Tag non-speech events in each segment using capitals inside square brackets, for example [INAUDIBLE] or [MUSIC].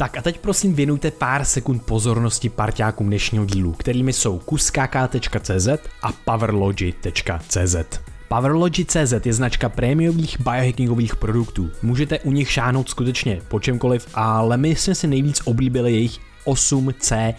Tak a teď prosím věnujte pár sekund pozornosti parťákům dnešního dílu, kterými jsou kuskk.cz a powerlogy.cz. Powerlogy.cz je značka prémiových biohackingových produktů. Můžete u nich šáhnout skutečně po čemkoliv, ale my jsme si nejvíc oblíbili jejich 8C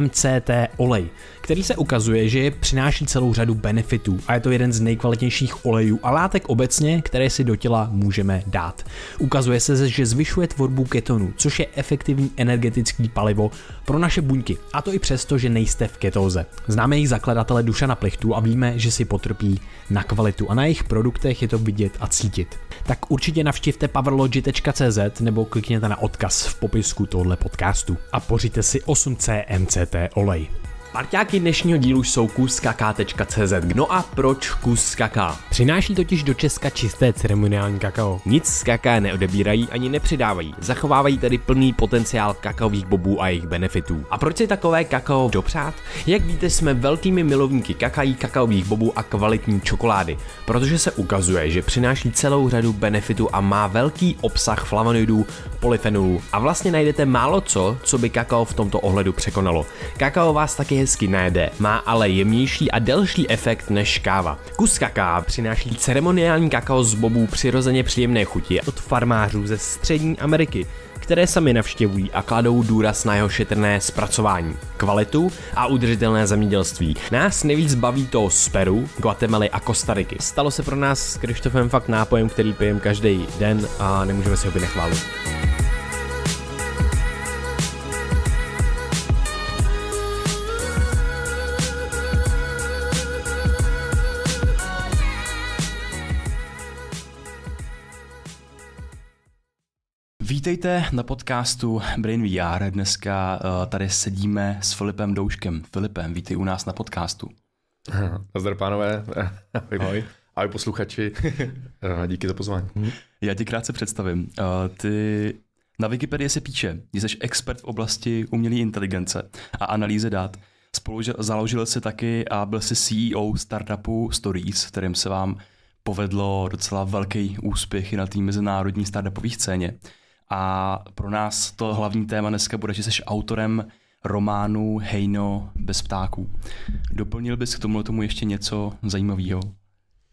MCT olej, který se ukazuje, že přináší celou řadu benefitů a je to jeden z nejkvalitnějších olejů a látek obecně, které si do těla můžeme dát. Ukazuje se, že zvyšuje tvorbu ketonů, což je efektivní energetický palivo pro naše buňky, a to i přesto, že nejste v ketóze. Známe jejich zakladatele Dušana Plechtu a víme, že si potrpí na kvalitu a na jejich produktech je to vidět a cítit. Tak určitě navštivte powerlogy.cz nebo klikněte na odkaz v popisku tohle podcastu a pořiďte si 8C MCT olej. Parťáky dnešního dílu jsou kuskaka.cz. No a proč kus kaká? Přináší totiž do Česka čisté ceremoniální kakao. Nic z kaká neodebírají ani nepřidávají, zachovávají tedy plný potenciál kakaových bobů a jejich benefitů. A proč si takové kakao dopřát? Jak víte, jsme velkými milovníky kakají, kakaových bobů a kvalitní čokolády, protože se ukazuje, že přináší celou řadu benefitů a má velký obsah flavonoidů, polyfenolů a vlastně najdete málo co, co by kakao v tomto ohledu překonalo. Kakao vás taky hezky najede, má ale jemnější a delší efekt než káva. Kus kaká přináší ceremoniální kakao z bobů přirozeně příjemné chuti od farmářů ze střední Ameriky, které sami navštěvují a kladou důraz na jeho šetrné zpracování, kvalitu a udržitelné zemědělství. Nás nejvíc baví to z Peru, Guatemaly a Kostariky. Stalo se pro nás s Krištofem fakt nápojem, který pijeme každý den a nemůžeme si ho vynechválit. Vítejte na podcastu Brain VR. Dneska uh, tady sedíme s Filipem Douškem. Filipem, vítej u nás na podcastu. [LAUGHS] Nazdar pánové, [LAUGHS] ahoj. Ahoj posluchači, [LAUGHS] eh, díky za pozvání. Já ti krátce představím. Uh, ty na Wikipedii se píše, že jsi expert v oblasti umělé inteligence a analýzy dat. Spolu založil si taky a byl si CEO startupu Stories, v kterém se vám povedlo docela velký úspěch i na té mezinárodní startupové scéně. A pro nás to hlavní téma dneska bude, že jsi autorem románu Hejno bez ptáků. Doplnil bys k tomu tomu ještě něco zajímavého?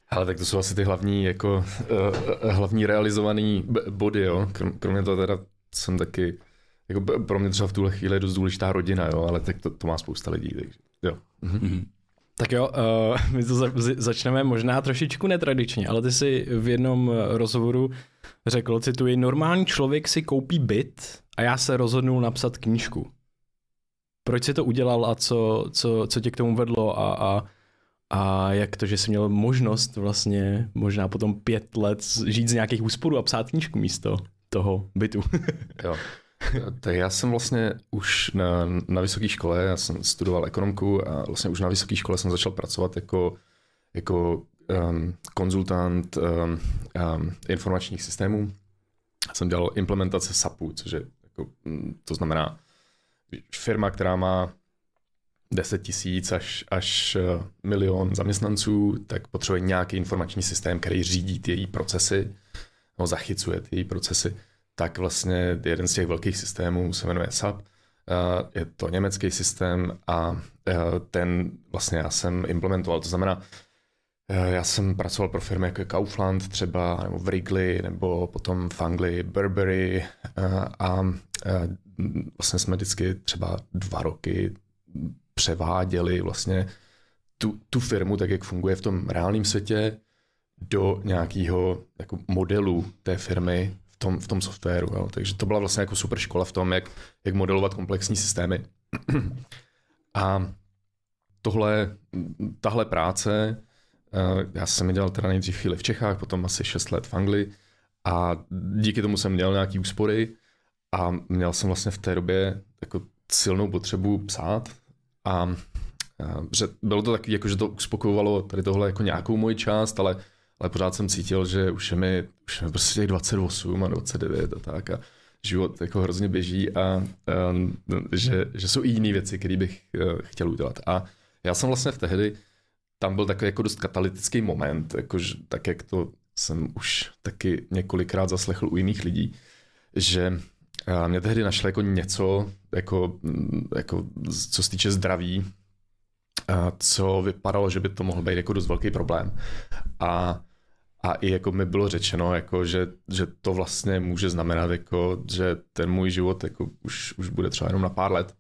Ale tak to jsou asi ty hlavní, jako, uh, hlavní realizované body, jo. Kromě toho teda jsem taky, jako pro mě třeba v tuhle chvíli je dost důležitá rodina, jo, ale tak to, to má spousta lidí, takže jo. Mm-hmm. Tak jo, uh, [LAUGHS] my to za- začneme možná trošičku netradičně, ale ty jsi v jednom rozhovoru řekl, cituji, normální člověk si koupí byt a já se rozhodnul napsat knížku. Proč jsi to udělal a co, co, co tě k tomu vedlo a, a, a jak to, že jsi měl možnost vlastně možná potom pět let žít z nějakých úsporů a psát knížku místo toho bytu. [LAUGHS] jo. Tak já jsem vlastně už na, na vysoké škole, já jsem studoval ekonomku a vlastně už na vysoké škole jsem začal pracovat jako, jako um, konzultant um, um, informačních systémů. Jsem dělal implementace SAPu, což je, jako, mm, to znamená firma, která má 10 tisíc až, až eh, milion zaměstnanců, tak potřebuje nějaký informační systém, který řídí ty její procesy, no, zachycuje ty její procesy. Tak vlastně jeden z těch velkých systémů se jmenuje SAP. Eh, je to německý systém a eh, ten vlastně já jsem implementoval. To znamená, já jsem pracoval pro firmy jako Kaufland třeba, nebo Wrigley, nebo potom Fangly, Burberry eh, a eh, vlastně jsme vždycky třeba dva roky převáděli vlastně tu, tu firmu, tak jak funguje v tom reálném světě, do nějakého jako modelu té firmy v tom, v tom softwaru. Jo. Takže to byla vlastně jako super škola v tom, jak, jak modelovat komplexní systémy. [CLEARS THROAT] A tohle, tahle práce Eh, já jsem ji dělal teda nejdřív chvíli v Čechách, potom asi 6 let v Anglii a díky tomu jsem měl nějaký úspory a měl jsem vlastně v té době jako silnou potřebu psát a eh, že bylo to taky, jako, že to uspokojovalo tady tohle jako nějakou moji část, ale, ale pořád jsem cítil, že už je mi, už je mi prostě těch 28 a 29 a tak a život jako hrozně běží a, a že, že jsou i jiné věci, které bych eh, chtěl udělat. A já jsem vlastně v tehdy tam byl takový jako dost katalytický moment, jakož, tak jak to jsem už taky několikrát zaslechl u jiných lidí, že A mě tehdy našli jako něco, jako, jako co se týče zdraví, a co vypadalo, že by to mohl být jako dost velký problém. A, a i jako mi bylo řečeno, jako, že, že to vlastně může znamenat, jako, že ten můj život jako, už, už bude třeba jenom na pár let.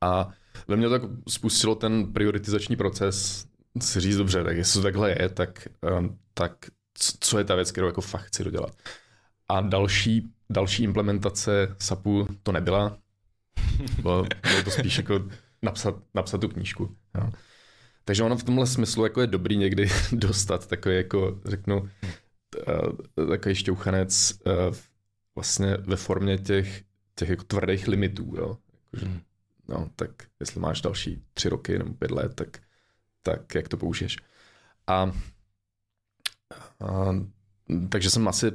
A ve to tak spustilo ten prioritizační proces, si říct dobře, tak jestli to takhle je, tak, um, tak co je ta věc, kterou jako fakt chci dodělat. A další, další implementace SAPu to nebyla. Bylo, bylo to spíš jako napsat, napsat tu knížku. Jo. Takže ono v tomhle smyslu jako je dobrý někdy [LAUGHS] dostat takový jako, řeknu, eh, takový šťouchanec eh, vlastně ve formě těch, těch jako tvrdých limitů. Jo. Jakože, hmm. no, tak jestli máš další tři roky nebo pět let, tak, tak jak to použiješ. A, a takže jsem asi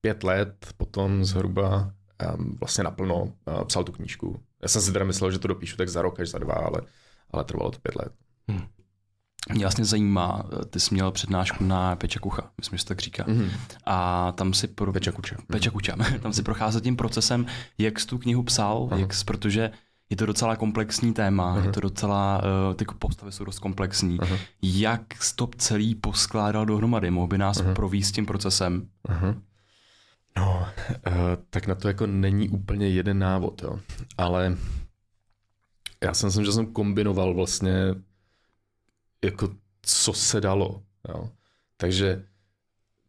pět let potom zhruba um, vlastně naplno uh, psal tu knížku. Já jsem si teda myslel, že to dopíšu tak za rok až za dva, ale, ale trvalo to pět let. Hmm. Mě vlastně zajímá, ty jsi měl přednášku na Peča Kucha, myslím, že se tak říká. Mm-hmm. A tam si pro... Peča Kuča. Peča [LAUGHS] Kuča. tam si procházel tím procesem, jak jsi tu knihu psal, uh-huh. jak jsi, protože je to docela komplexní téma, uh-huh. je to docela, uh, ty postavy jsou dost komplexní. Uh-huh. Jak to celý poskládal dohromady? Mohl by nás uh-huh. províst tím procesem? Uh-huh. No, uh, tak na to jako není úplně jeden návod, jo. Ale já si myslím, že jsem kombinoval vlastně jako co se dalo, jo. Takže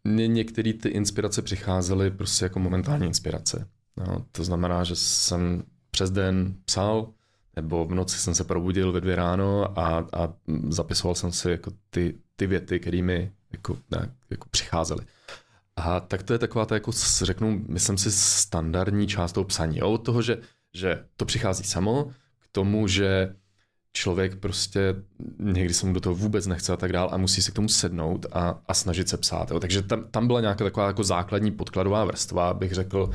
mě některé ty inspirace přicházely prostě jako momentální inspirace. Jo. To znamená, že jsem přes den psal, nebo v noci jsem se probudil ve dvě ráno a, a zapisoval jsem si jako ty, ty věty, které mi jako, ne, jako přicházely. A tak to je taková ta, jako řeknu, myslím si, standardní část toho psaní. Jo? Od toho, že, že to přichází samo, k tomu, že člověk prostě někdy se mu do toho vůbec nechce a tak dál a musí si k tomu sednout a, a snažit se psát. Jo? Takže tam, tam byla nějaká taková jako základní podkladová vrstva, bych řekl,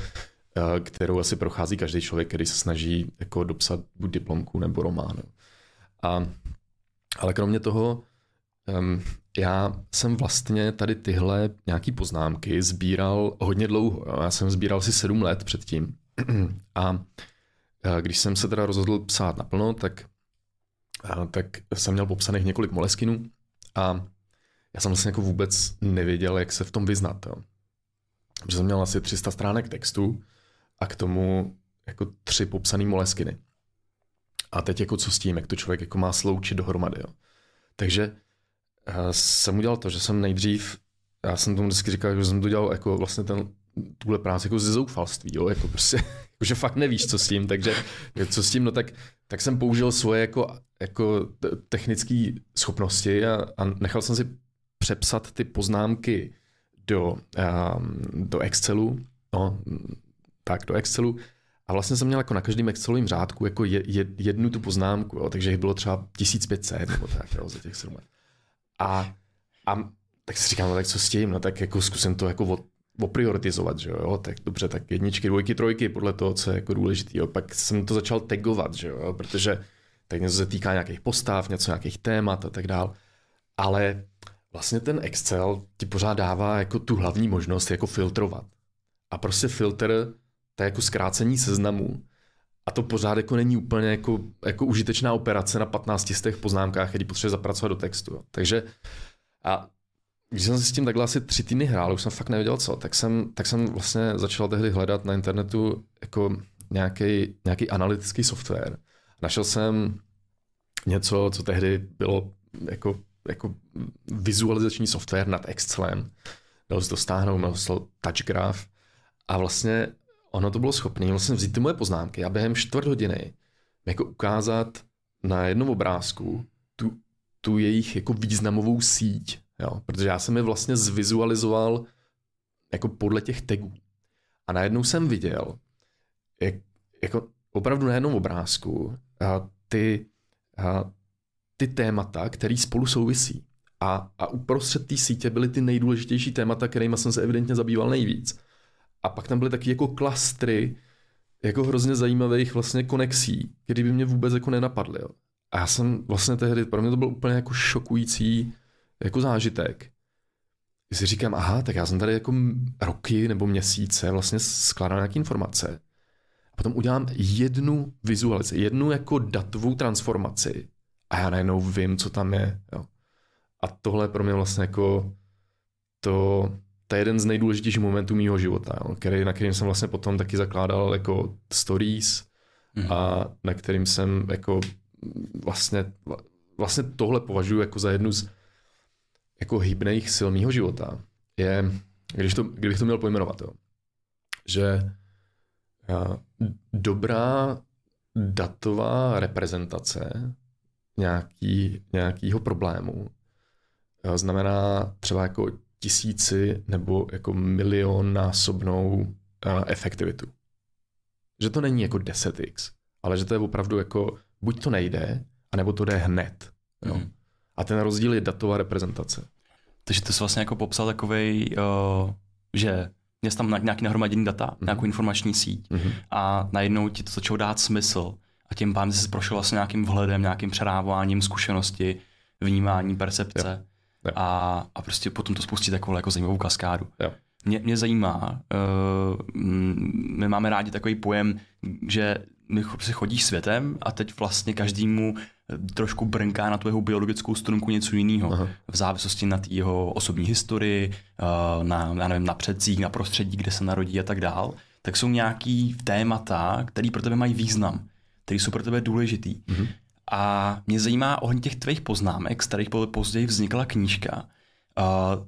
kterou asi prochází každý člověk, který se snaží jako dopsat buď diplomku nebo román. A, ale kromě toho um, já jsem vlastně tady tyhle nějaký poznámky sbíral hodně dlouho. Jo. Já jsem sbíral si sedm let předtím. A když jsem se teda rozhodl psát naplno, tak, tak jsem měl popsaných několik moleskinů a já jsem vlastně jako vůbec nevěděl, jak se v tom vyznat. Jo. Protože jsem měl asi 300 stránek textu a k tomu jako tři popsané moleskiny. A teď jako co s tím, jak to člověk jako má sloučit dohromady. Jo. Takže jsem udělal to, že jsem nejdřív, já jsem tomu vždycky říkal, že jsem to dělal jako vlastně ten, tuhle práci jako ze zoufalství, jo, jako prostě, [LAUGHS] jako že fakt nevíš, co s tím, takže co s tím, no tak, tak jsem použil svoje jako, jako technické schopnosti a, a nechal jsem si přepsat ty poznámky do, um, do Excelu, no, tak do Excelu a vlastně jsem měl jako na každém Excelovém řádku jako je, je, jednu tu poznámku, jo, takže jich bylo třeba 1500 nebo tak jo, za těch 7 let. A, a tak si říkám, no tak co s tím, no tak jako zkusím to jako oprioritizovat, že jo, tak dobře, tak jedničky, dvojky, trojky, podle toho, co je jako důležitý, jo. Pak jsem to začal tagovat, že jo, protože tak něco se týká nějakých postav, něco nějakých témat a tak dál. Ale vlastně ten Excel ti pořád dává jako tu hlavní možnost jako filtrovat. A prostě filtr, to je jako zkrácení seznamu, a to pořád jako není úplně jako, jako užitečná operace na 15 z těch poznámkách, který potřebuje zapracovat do textu. Jo. Takže a když jsem si s tím takhle asi tři týdny hrál, už jsem fakt nevěděl co, tak jsem, tak jsem vlastně začal tehdy hledat na internetu jako nějaký, nějaký analytický software. Našel jsem něco, co tehdy bylo jako, jako vizualizační software nad Excelem. Dal se to stáhnout, měl TouchGraph a vlastně ono to bylo schopné vlastně vzít ty moje poznámky a během čtvrt hodiny jako ukázat na jednom obrázku tu, tu jejich jako významovou síť, jo? protože já jsem je vlastně zvizualizoval jako podle těch tagů. A najednou jsem viděl, jak, jako opravdu na jednom obrázku a ty, a ty témata, které spolu souvisí. A, a uprostřed té sítě byly ty nejdůležitější témata, kterými jsem se evidentně zabýval nejvíc. A pak tam byly taky jako klastry jako hrozně zajímavých vlastně konexí, které by mě vůbec jako nenapadly. Jo. A já jsem vlastně tehdy, pro mě to byl úplně jako šokující jako zážitek, si říkám, aha, tak já jsem tady jako roky nebo měsíce vlastně skládal nějaké informace. A potom udělám jednu vizualizaci, jednu jako datovou transformaci a já najednou vím, co tam je. Jo. A tohle je pro mě vlastně jako to, to je jeden z nejdůležitějších momentů mého života, jo, který, na kterým jsem vlastně potom taky zakládal jako stories mm. a na kterým jsem jako vlastně, vlastně tohle považuji jako za jednu z jako hybných sil mého života. Je, když to, kdybych to měl pojmenovat, jo, že dobrá datová reprezentace nějaký, nějakýho problému znamená třeba jako tisíci nebo jako milion násobnou efektivitu. Že to není jako 10x, ale že to je opravdu jako buď to nejde, anebo to jde hned. Jo? Mm. A ten rozdíl je datová reprezentace. Takže ty jsi vlastně jako popsal takovej, uh, že měl tam nějaký nahromadění data, mm-hmm. nějakou informační síť mm-hmm. a najednou ti to začalo dát smysl a tím pádem jsi prošel vlastně nějakým vhledem, nějakým přerávováním zkušenosti, vnímání, percepce jo. Jo. A, a prostě potom to spustí takovou jako zajímavou kaskádu. Jo. Mě, mě zajímá, uh, my máme rádi takový pojem, že my si chodíš světem a teď vlastně každému trošku brnká na tu jeho biologickou strunku něco jiného. Aha. V závislosti na jeho osobní historii, uh, na, já nevím, na předcích, na prostředí, kde se narodí a tak dál, tak jsou nějaký témata, které pro tebe mají význam, které jsou pro tebe důležitý. Mm-hmm. A mě zajímá ohledně těch tvých poznámek, z kterých později vznikla knížka,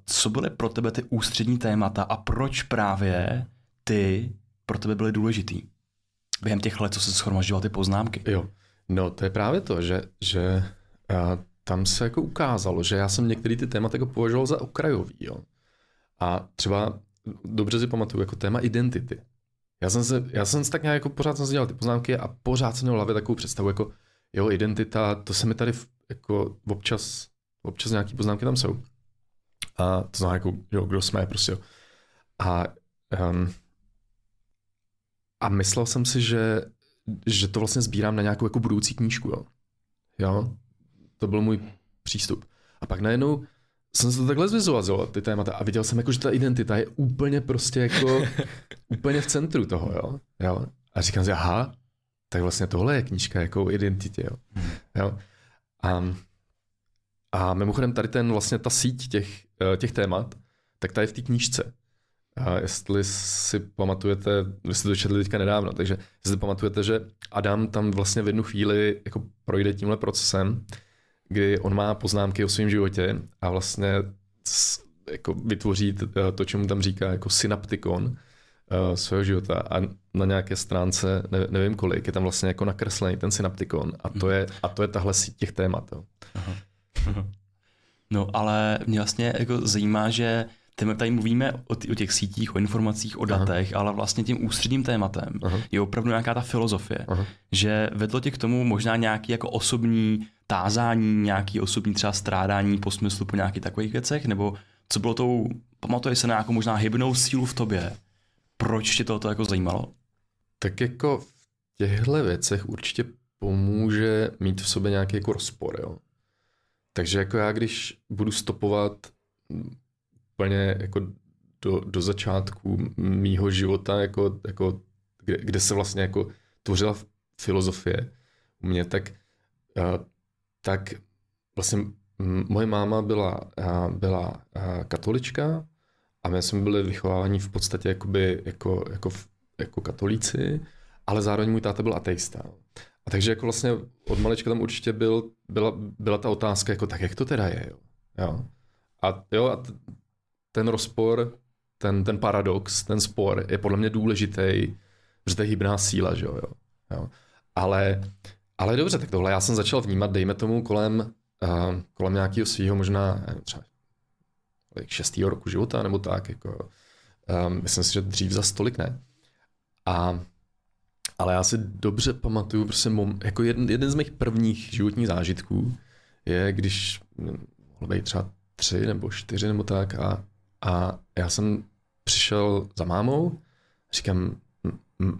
co byly pro tebe ty ústřední témata a proč právě ty pro tebe byly důležitý? Během těch let, co se schromažďoval ty poznámky. Jo, no to je právě to, že, že uh, tam se jako ukázalo, že já jsem některý ty témata jako považoval za okrajový. Jo. A třeba dobře si pamatuju jako téma identity. Já jsem se, já jsem se tak nějak jako pořád jsem si dělal ty poznámky a pořád jsem měl v hlavě takovou představu, jako jo, identita, to se mi tady jako občas, občas nějaký poznámky tam jsou. A to znamená, jako, jo, kdo jsme, prostě. Jo. A, um, a myslel jsem si, že, že to vlastně sbírám na nějakou jako budoucí knížku, jo. jo? To byl můj přístup. A pak najednou jsem se to takhle zvizualizoval, ty témata, a viděl jsem, jako, že ta identita je úplně prostě jako, [LAUGHS] úplně v centru toho, jo. jo? A říkám si, aha, tak vlastně tohle je knížka jako o identitě. Jo. Hmm. Jo. A, a mimochodem tady ten vlastně ta síť těch, eh, těch témat, tak ta je v té knížce. A jestli si pamatujete, vy jste to četli teďka nedávno, takže si pamatujete, že Adam tam vlastně v jednu chvíli jako projde tímhle procesem, kdy on má poznámky o svém životě a vlastně jako vytvoří to, čemu tam říká jako synaptikon, uh, svého života a na nějaké stránce, ne, nevím kolik, je tam vlastně jako nakreslený ten synaptikon a to je, a to je tahle síť těch témat. Jo. Aha. No ale mě vlastně jako zajímá, že my tady mluvíme o, t- o těch sítích, o informacích, o datech, Aha. ale vlastně tím ústředním tématem Aha. je opravdu nějaká ta filozofie, Aha. že vedlo tě k tomu možná nějaký jako osobní tázání, nějaký osobní třeba strádání po smyslu po nějakých takových věcech, nebo co bylo tou, pamatuješ se na nějakou možná hybnou sílu v tobě, proč tě to jako zajímalo? Tak jako v těchto věcech určitě pomůže mít v sobě nějaký jako rozpor, jo. Takže jako já, když budu stopovat úplně jako do, do začátku mýho života, jako, jako kde, kde se vlastně jako tvořila filozofie u mě, tak, uh, tak vlastně moje máma byla, uh, byla uh, katolička a my jsme byli vychováváni v podstatě jakoby, jako, jako, jako katolíci, ale zároveň můj táta byl ateista. A takže jako vlastně od malička tam určitě byl, byla, byla ta otázka, jako tak jak to teda je, jo. jo. A jo, a ten rozpor, ten, ten paradox, ten spor je podle mě důležitý, že to je hybná síla, že jo. jo. Ale, ale dobře, tak tohle já jsem začal vnímat, dejme tomu, kolem, uh, kolem nějakého svého možná třeba šestého roku života nebo tak. Jako, um, myslím si, že dřív za stolik ne. A, ale já si dobře pamatuju, prostě mom, jako jeden, jeden z mých prvních životních zážitků je, když mohl být třeba tři nebo čtyři nebo tak a, a já jsem přišel za mámou říkám,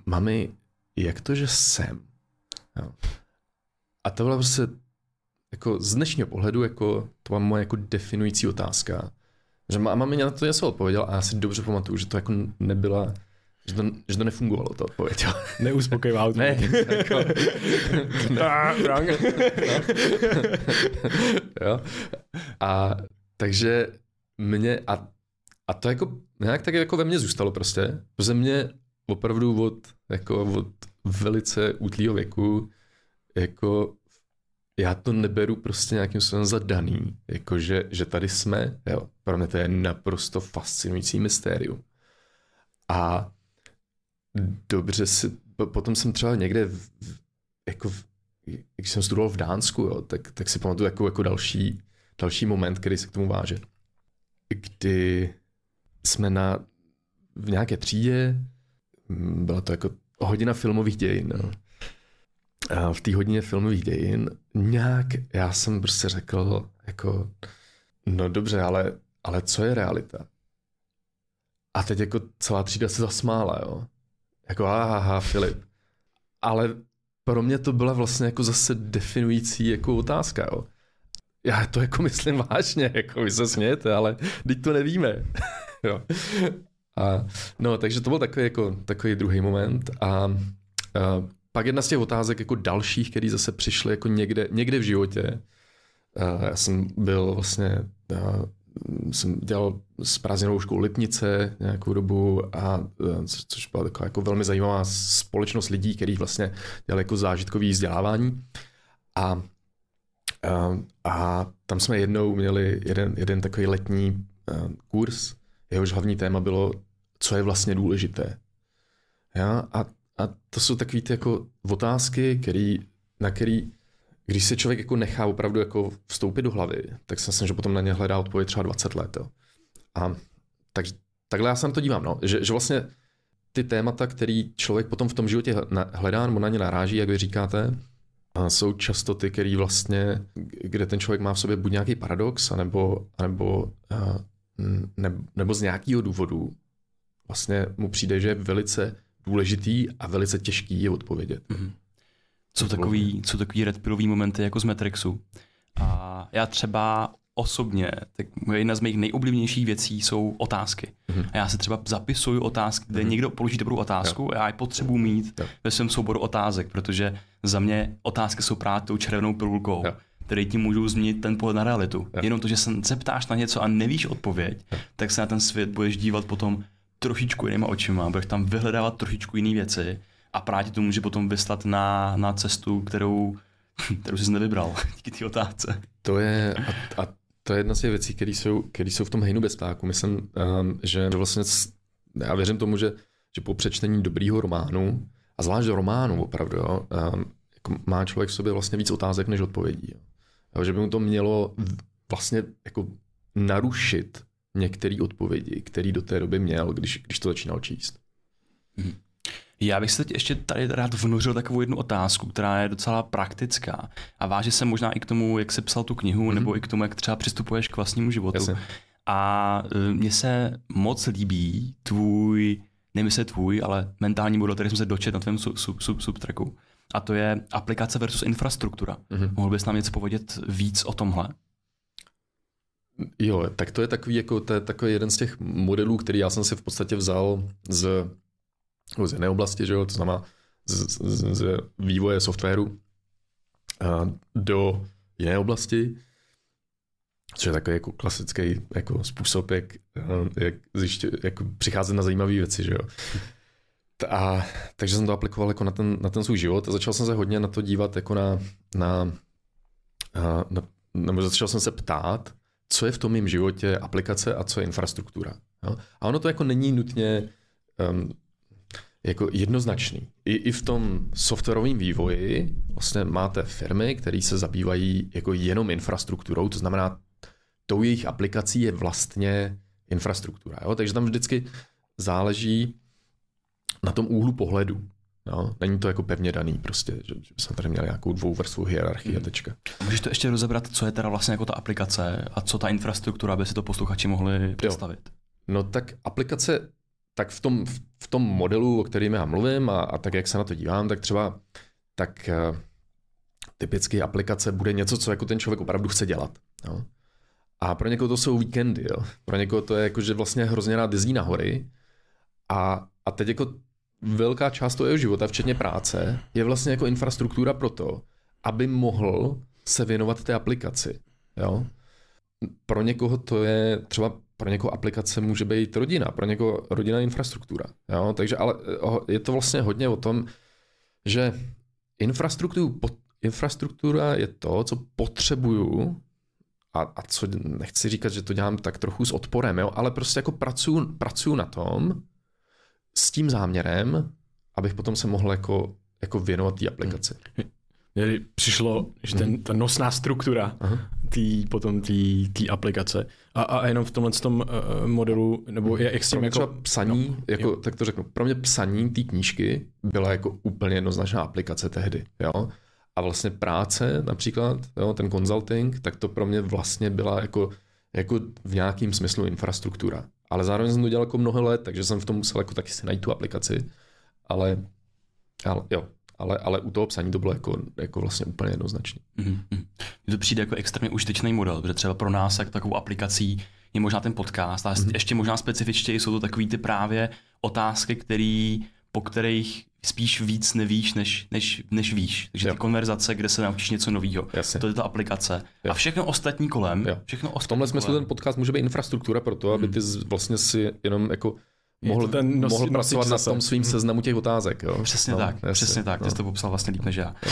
mami, jak to, že jsem? Jo. A to byla prostě jako z dnešního pohledu, jako to byla moje jako definující otázka Že máma mi na to něco odpověděla a já si dobře pamatuju, že to jako nebyla, že to, že to nefungovalo, to odpověď. jo. [LAUGHS] Neuspokojivá Ne, jako, [LAUGHS] ne. jo. A takže mě, a, a to jako nějak tak jako ve mně zůstalo prostě, protože mě opravdu od, jako od velice útlýho věku, jako já to neberu prostě nějakým způsobem za daný, jako že, že tady jsme, jo, pro mě to je naprosto fascinující mystérium. A dobře si, potom jsem třeba někde, v, jako v, když jsem studoval v Dánsku, jo, tak, tak si pamatuju jako, jako další, další moment, který se k tomu váže. Kdy jsme na, v nějaké třídě, byla to jako hodina filmových dějin, no. V té hodině filmových dějin nějak já jsem prostě řekl jako, no dobře, ale, ale co je realita? A teď jako celá třída se zasmála, jo. Jako aha, Filip. Ale pro mě to byla vlastně jako zase definující jako otázka, jo. Já to jako myslím vážně, jako vy se smějete, ale teď to nevíme. [LAUGHS] jo. A, no, takže to byl takový, jako, takový druhý moment. A, a pak jedna z těch otázek jako dalších, které zase přišly jako někde, někde v životě. A já jsem byl vlastně, já jsem dělal s prázdninovou školou Lipnice nějakou dobu, a, což byla taková jako velmi zajímavá společnost lidí, kteří vlastně dělali jako zážitkový vzdělávání. A, a, a tam jsme jednou měli jeden, jeden takový letní kurz, jehož hlavní téma bylo, co je vlastně důležité. Ja? A, a to jsou takové ty jako otázky, který, na který, když se člověk jako nechá opravdu jako vstoupit do hlavy, tak si myslím, že potom na ně hledá odpověď třeba 20 let. Jo. A tak, takhle já se na to dívám, no. že, že vlastně ty témata, který člověk potom v tom životě hledá nebo na ně naráží, jak vy říkáte, jsou často ty, který vlastně, kde ten člověk má v sobě buď nějaký paradox, anebo, anebo ne, nebo z nějakého důvodu vlastně mu přijde, že je velice důležitý a velice těžký je odpovědět. Mm-hmm. Co takový, co takový redpillový momenty jako z Matrixu. A já třeba osobně, tak jedna z mých nejoblíbenějších věcí jsou otázky. Mm-hmm. A já se třeba zapisuju otázky, kde mm-hmm. někdo položí dobrou otázku jo. a já je potřebuji mít jo. ve svém souboru otázek, protože za mě otázky jsou právě tou červenou pilulkou. Jo které ti můžou změnit ten pohled na realitu. Ja. Jenom to, že se zeptáš na něco a nevíš odpověď, ja. tak se na ten svět budeš dívat potom trošičku jinýma očima, budeš tam vyhledávat trošičku jiné věci a právě to může potom vyslat na, na cestu, kterou, [LAUGHS] kterou jsi nevybral [LAUGHS] díky té otázce. To je, a, a to je jedna z těch věcí, které jsou, které jsou v tom hejnu bezpáku. Myslím, um, že vlastně, já věřím tomu, že, že po přečtení dobrýho románu, a zvlášť románu opravdu, jo, um, jako má člověk v sobě vlastně víc otázek než odpovědí. Jo. Jo, že by mu to mělo vlastně jako narušit některé odpovědi, které do té doby měl, když, když to začínal číst. Mhm. Já bych se teď ještě tady rád vnuřil takovou jednu otázku, která je docela praktická a váže se možná i k tomu, jak jsi psal tu knihu, mm-hmm. nebo i k tomu, jak třeba přistupuješ k vlastnímu životu. Jasně. A e, mně se moc líbí tvůj, nevím se tvůj, ale mentální model, který jsem se dočet na tvém sub, sub, sub, subtracku. A to je aplikace versus infrastruktura. Mm-hmm. Mohl bys nám něco povědět víc o tomhle? Jo, tak to je takový, jako, to je takový jeden z těch modelů, který já jsem si v podstatě vzal z, z jiné oblasti, že jo, to znamená z, z, z vývoje softwaru do jiné oblasti, což je takový jako klasický jako způsob, jak, jak, zjiště, jako přicházet na zajímavé věci, že jo. A, takže jsem to aplikoval jako na ten, na ten svůj život a začal jsem se hodně na to dívat jako na, na, na nebo začal jsem se ptát, co je v tom mém životě aplikace a co je infrastruktura. Jo? A ono to jako není nutně um, jako jednoznačný. I, I v tom softwarovém vývoji vlastně máte firmy, které se zabývají jako jenom infrastrukturou, to znamená, tou jejich aplikací je vlastně infrastruktura. Jo? Takže tam vždycky záleží na tom úhlu pohledu. No, není to jako pevně daný prostě, že, že jsme tady měli nějakou dvouvrstvu hierarchii hmm. a tečka. Můžeš to ještě rozebrat, co je teda vlastně jako ta aplikace a co ta infrastruktura, aby si to posluchači mohli představit? Jo. No tak aplikace, tak v tom, v tom modelu, o kterém já mluvím a, a tak, jak se na to dívám, tak třeba tak uh, typicky aplikace bude něco, co jako ten člověk opravdu chce dělat. No. A pro někoho to jsou víkendy, jo. Pro někoho to je jako, že vlastně hrozně rád jezdí na hory a, a teď jako velká část toho jeho života, včetně práce, je vlastně jako infrastruktura pro to, aby mohl se věnovat té aplikaci. Jo? Pro někoho to je třeba pro někoho aplikace může být rodina, pro někoho rodina je infrastruktura. Jo? Takže ale eh, je to vlastně hodně o tom, že infrastrukturu, infrastruktura je to, co potřebuju a, a co nechci říkat, že to dělám tak trochu s odporem, jo? ale prostě jako pracuju, pracuju na tom s tím záměrem, abych potom se mohl jako, jako věnovat té aplikaci. Mně přišlo, že ten, mhm. ta nosná struktura tý, potom té aplikace a, a jenom v tomhle tom uh, modelu, nebo jak, jak s tím jako... psaní, no, jako, tak to řeknu, pro mě psaní té knížky byla jako úplně jednoznačná aplikace tehdy, jo. A vlastně práce například, jo, ten consulting, tak to pro mě vlastně byla jako, jako v nějakým smyslu infrastruktura. Ale zároveň jsem to dělal jako mnoho let, takže jsem v tom musel jako taky si najít tu aplikaci. Ale, ale jo, ale, ale u toho psaní to bylo jako, jako vlastně úplně jednoznačné. Mm-hmm. Mně to přijde jako extrémně užitečný model, protože třeba pro nás jak takovou aplikací je možná ten podcast, ale mm-hmm. ještě možná specifičtěji jsou to takové ty právě otázky, který, po kterých spíš víc nevíš, než, než, než víš. Takže jo. ty konverzace, kde se naučíš něco nového. To je ta aplikace. Jo. A všechno ostatní kolem. Jo. Všechno ostatní v tomhle smyslu ten podcast může být infrastruktura pro to, aby hmm. ty vlastně si jenom jako mohl, ten nos, mohl pracovat na tom svým seznamu těch otázek. Jo? Přesně no, tak, jasně, přesně tak. No. Ty jsi to popsal vlastně líp než já. [LAUGHS]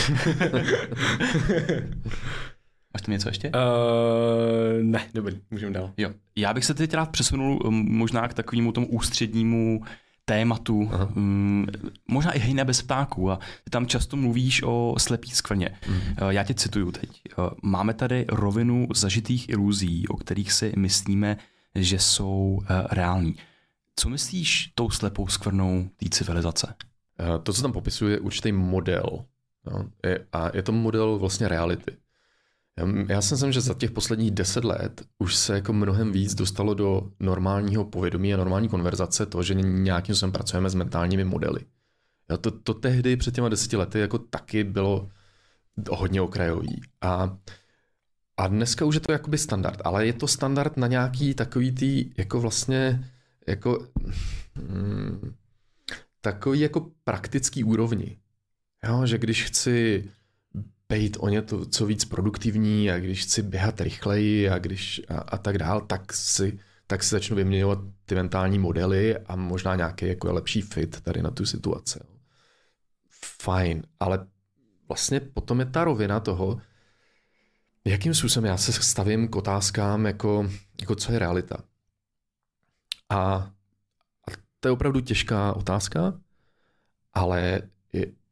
Máš tam něco ještě? Uh, ne, dobrý, můžeme dál. Jo. Já bych se teď rád přesunul možná k takovému tomu ústřednímu tématu, um, možná i hejné bez ptáků. A ty tam často mluvíš o slepý skvrně. Mm. Uh, já tě cituju teď. Uh, máme tady rovinu zažitých iluzí, o kterých si myslíme, že jsou uh, reální. Co myslíš tou slepou skvrnou té civilizace? To, co tam popisuje, je určitý model. No, je, a je to model vlastně reality. Já si myslím, že za těch posledních deset let už se jako mnohem víc dostalo do normálního povědomí a normální konverzace to, že nějakým způsobem pracujeme s mentálními modely. Já to, to tehdy před těma deseti lety jako taky bylo hodně okrajový. A, a dneska už je to jakoby standard, ale je to standard na nějaký takový tý, jako vlastně, jako, hmm, takový jako praktický úrovni. Jo, že když chci být o něco co víc produktivní a když chci běhat rychleji a, když, a, a tak dál, tak si, tak si začnu vyměňovat ty mentální modely a možná nějaký jako lepší fit tady na tu situaci. Fajn, ale vlastně potom je ta rovina toho, jakým způsobem já se stavím k otázkám, jako, jako co je realita. A, a to je opravdu těžká otázka, ale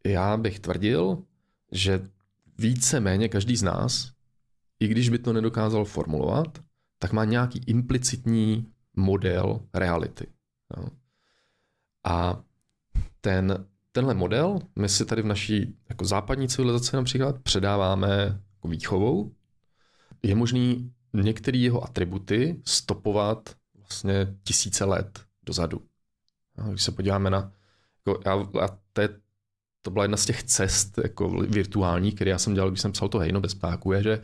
já bych tvrdil, že více-méně každý z nás, i když by to nedokázal formulovat, tak má nějaký implicitní model reality. Jo. A ten, tenhle model my si tady v naší jako západní civilizaci například předáváme jako výchovou. Je možný některé jeho atributy stopovat vlastně tisíce let dozadu. Když se podíváme na, jako já, já, to je to byla jedna z těch cest jako virtuální, které já jsem dělal, když jsem psal to hejno bez páku, je, že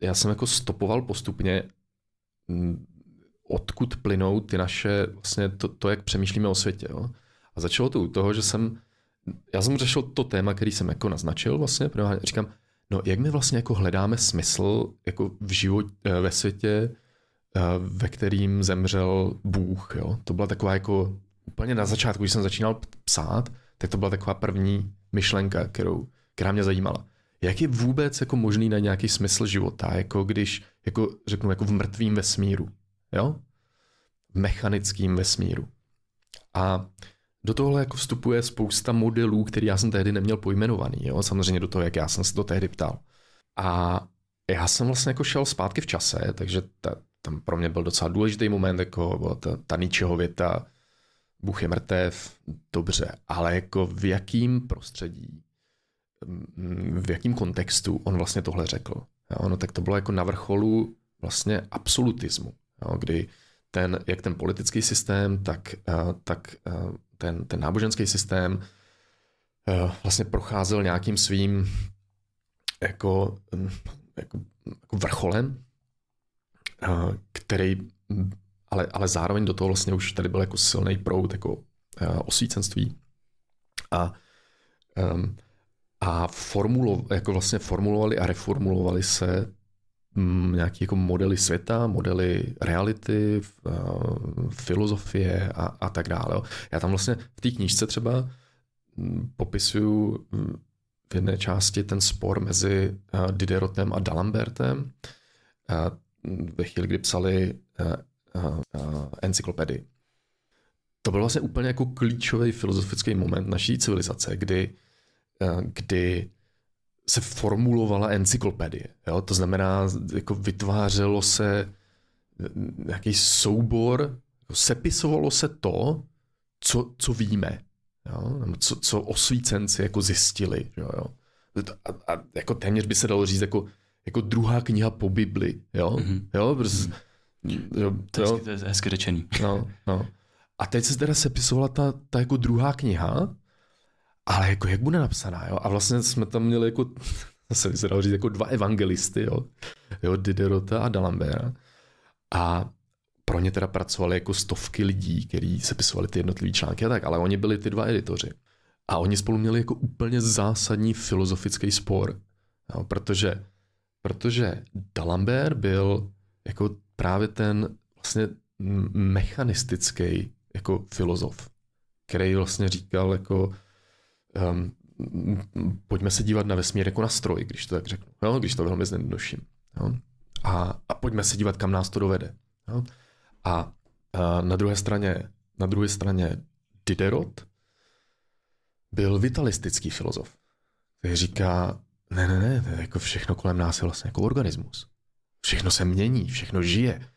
já jsem jako stopoval postupně, mm, odkud plynou ty naše, vlastně to, to jak přemýšlíme o světě. Jo? A začalo to u toho, že jsem, já jsem řešil to téma, který jsem jako naznačil vlastně, protože říkám, no jak my vlastně jako hledáme smysl jako v život, eh, ve světě, eh, ve kterým zemřel Bůh. Jo? To byla taková jako úplně na začátku, když jsem začínal psát, tak to byla taková první myšlenka, kterou, která mě zajímala. Jak je vůbec jako možný na nějaký smysl života, jako když, jako řeknu, jako v mrtvým vesmíru, jo? V mechanickým vesmíru. A do tohle jako vstupuje spousta modelů, který já jsem tehdy neměl pojmenovaný, jo? samozřejmě do toho, jak já jsem se to tehdy ptal. A já jsem vlastně jako šel zpátky v čase, takže ta, tam pro mě byl docela důležitý moment, jako ta, ta Nietzscheho věta, Bůh je mrtev, dobře, ale jako v jakým prostředí, v jakým kontextu on vlastně tohle řekl. Jo, no tak to bylo jako na vrcholu vlastně absolutismu, jo, kdy ten, jak ten politický systém, tak, eh, tak eh, ten, ten náboženský systém eh, vlastně procházel nějakým svým jako, jako, jako vrcholem který, ale, ale zároveň do toho vlastně už tady byl jako silný proud jako osvícenství. A, um, a formulo, jako vlastně formulovali a reformulovali se mm, nějaké jako modely světa, modely reality, uh, filozofie a, a tak dále. Já tam vlastně v té knížce třeba mm, popisuju mm, v jedné části ten spor mezi uh, Diderotem a Dalambertem uh, ve chvíli, kdy psali uh, encyklopedii. To byl vlastně úplně jako klíčový filozofický moment naší civilizace, kdy, uh, kdy se formulovala encyklopedie. Jo? To znamená, jako vytvářelo se nějaký soubor, jako sepisovalo se to, co, co víme. Jo? Co, co osvícenci jako zjistili. Jo? A, a, jako téměř by se dalo říct jako, jako druhá kniha po Bibli. Jo? Mm-hmm. Jo? Prostě, mm-hmm. Jo, to, jo? to je hezky řečený. No, no. A teď se teda sepisovala ta, ta jako druhá kniha, ale jako jak bude napsaná, jo? A vlastně jsme tam měli jako, [LAUGHS] by se dalo říct, jako dva evangelisty, jo? jo Diderota a D'Alembert. A pro ně teda pracovali jako stovky lidí, kteří sepisovali ty jednotlivé články a tak, ale oni byli ty dva editoři. A oni spolu měli jako úplně zásadní filozofický spor, jo? protože, protože D'Alembert byl jako právě ten vlastně mechanistický jako filozof, který vlastně říkal jako um, pojďme se dívat na vesmír jako na stroj, když to tak řeknu, jo? když to velmi zjednoduším. Jo? A, a pojďme se dívat, kam nás to dovede. Jo? A, a na druhé straně, na druhé straně Diderot byl vitalistický filozof, který říká, ne, ne, ne, jako všechno kolem nás je vlastně jako organismus. Všechno se mění, všechno žije,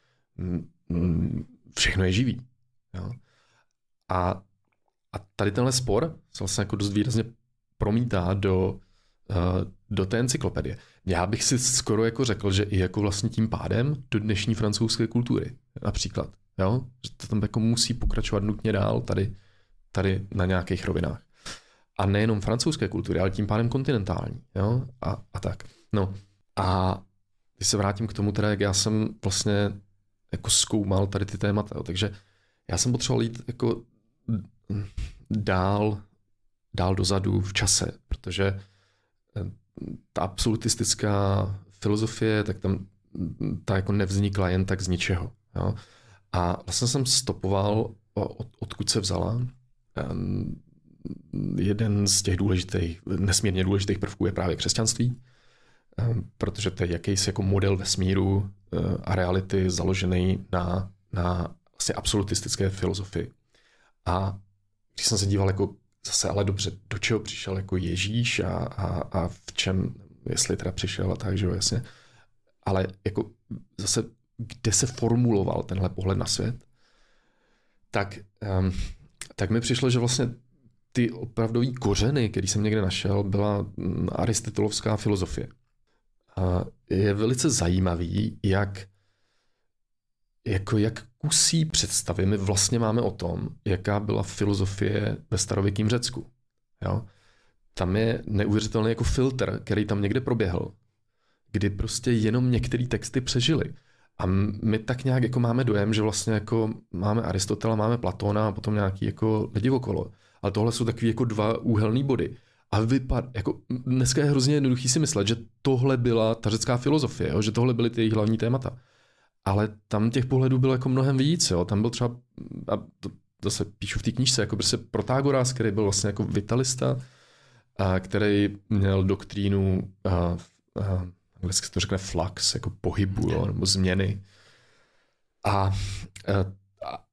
všechno je živý. Jo? A a tady tenhle spor se vlastně jako dost výrazně promítá do, uh, do té encyklopedie. Já bych si skoro jako řekl, že i jako vlastně tím pádem do dnešní francouzské kultury například. Jo? Že to tam jako musí pokračovat nutně dál tady, tady na nějakých rovinách. A nejenom francouzské kultury, ale tím pádem kontinentální. Jo? A, a tak. No. A když se vrátím k tomu, teda, jak já jsem vlastně jako zkoumal tady ty témata, jo? takže já jsem potřeboval jít jako dál, dál dozadu v čase, protože eh, ta absolutistická filozofie, tak tam ta jako nevznikla jen tak z ničeho. Jo? A vlastně jsem stopoval, od, odkud se vzala. Um, jeden z těch důležitých, nesmírně důležitých prvků je právě křesťanství, protože to je jakýsi jako model vesmíru uh, a reality založený na, na vlastně absolutistické filozofii. A když jsem se díval jako zase ale dobře, do čeho přišel jako Ježíš a, a, a v čem, jestli teda přišel a tak, že jo, jasně. Ale jako zase, kde se formuloval tenhle pohled na svět, tak, um, tak mi přišlo, že vlastně ty opravdový kořeny, který jsem někde našel, byla mm, aristotelovská filozofie. Je velice zajímavý, jak jako jak kusí představy my vlastně máme o tom, jaká byla filozofie ve starověkém Řecku. Jo? Tam je neuvěřitelný jako filtr, který tam někde proběhl, kdy prostě jenom některé texty přežily. A my tak nějak jako máme dojem, že vlastně jako máme Aristotela, máme Platona a potom nějaký jako lidi okolo. Ale tohle jsou takový jako dva úhelný body. A vypad, jako dneska je hrozně jednoduchý si myslet, že tohle byla ta řecká filozofie, jo? že tohle byly ty jejich hlavní témata ale tam těch pohledů bylo jako mnohem víc, jo. Tam byl třeba, a to, to se píšu v té knížce, jako prostě Protagoras, který byl vlastně jako vitalista, a který měl doktrínu, a, a, anglicky to řekne flux, jako pohybu, jo, nebo změny. A, a,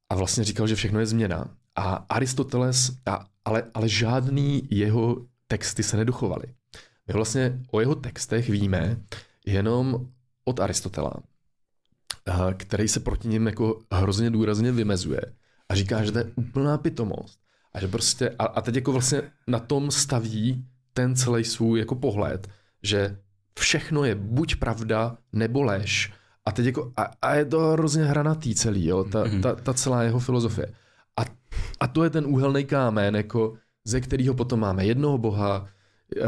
a vlastně říkal, že všechno je změna. A Aristoteles, a, ale, ale žádný jeho texty se nedochovaly. My vlastně o jeho textech víme jenom od Aristotela který se proti ním jako hrozně důrazně vymezuje a říká, že to je úplná pitomost. A že prostě, a, a teď jako vlastně na tom staví ten celý svůj jako pohled, že všechno je buď pravda, nebo lež. A teď jako, a, a je to hrozně hranatý celý, jo, ta, mm-hmm. ta, ta celá jeho filozofie. A, a to je ten úhelný kámen, jako ze kterého potom máme jednoho boha, uh,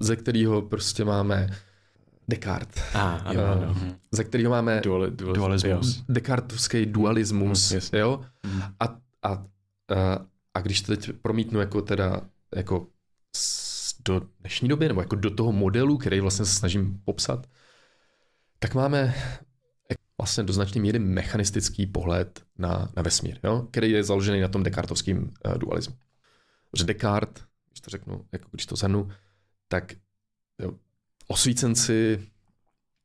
ze kterého prostě máme Descartes, A, ano, Jo. ano. ze kterého máme Duali, duali, Dualismus. jo. Descartovský dualismus, Mm, yes. jo? Mm. A, a, a, a když to teď promítnu jako teda jako do dnešní doby, nebo jako do toho modelu, který vlastně se snažím popsat, tak máme vlastně do značné míry mechanistický pohled na, na vesmír, jo? který je založený na tom dekartovském uh, dualismu. Protože Descartes, když to řeknu, jako když to zhrnu, tak jo, osvícenci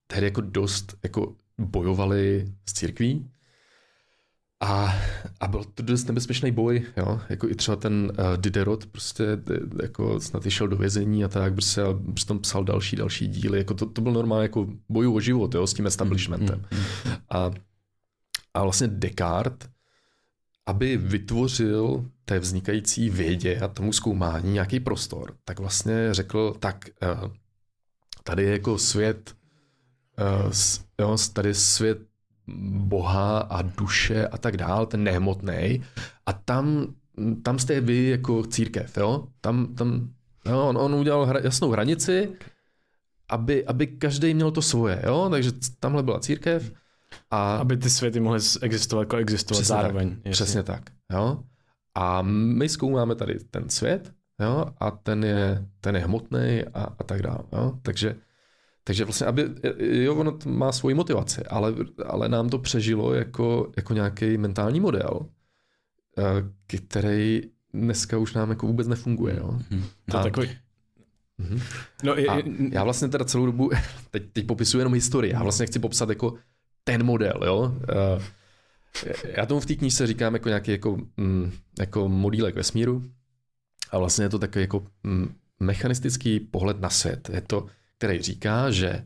tehdy jako dost jako bojovali s církví a, a byl to dost nebezpečný boj, jo? jako i třeba ten uh, Diderot prostě d- jako snad šel do vězení a tak, prostě a přitom psal další, další díly, jako to, to byl normálně jako bojů o život, jo, s tím establishmentem. A, a vlastně Descartes, aby vytvořil té vznikající vědě a tomu zkoumání nějaký prostor, tak vlastně řekl, tak eh, tady je jako svět, eh, jo, tady svět Boha a duše a tak dál, ten nehmotný. A tam, tam jste vy jako církev, jo? Tam, tam jo, on, on udělal hra, jasnou hranici, aby, aby každý měl to svoje, jo? Takže tamhle byla církev a Aby ty světy mohly existovat, koexistovat Přesně zároveň. Tak. jasně. Přesně tak. Jo? A my zkoumáme tady ten svět jo? a ten je, ten je hmotný a, a tak dále. Jo? Takže, takže vlastně, aby, jo, ono má svoji motivaci, ale, ale nám to přežilo jako, jako nějaký mentální model, eh, který dneska už nám jako vůbec nefunguje. Jo? To A- takový... Mhm. No, je, A je, já vlastně teda celou dobu, [LAUGHS] teď, teď popisuju jenom historii, já vlastně chci popsat jako ten model, jo. Eh, Já tomu v té knížce říkám jako nějaký jako, mm, jako modílek vesmíru a vlastně je to takový jako mm, mechanistický pohled na svět. Je to, který říká, že,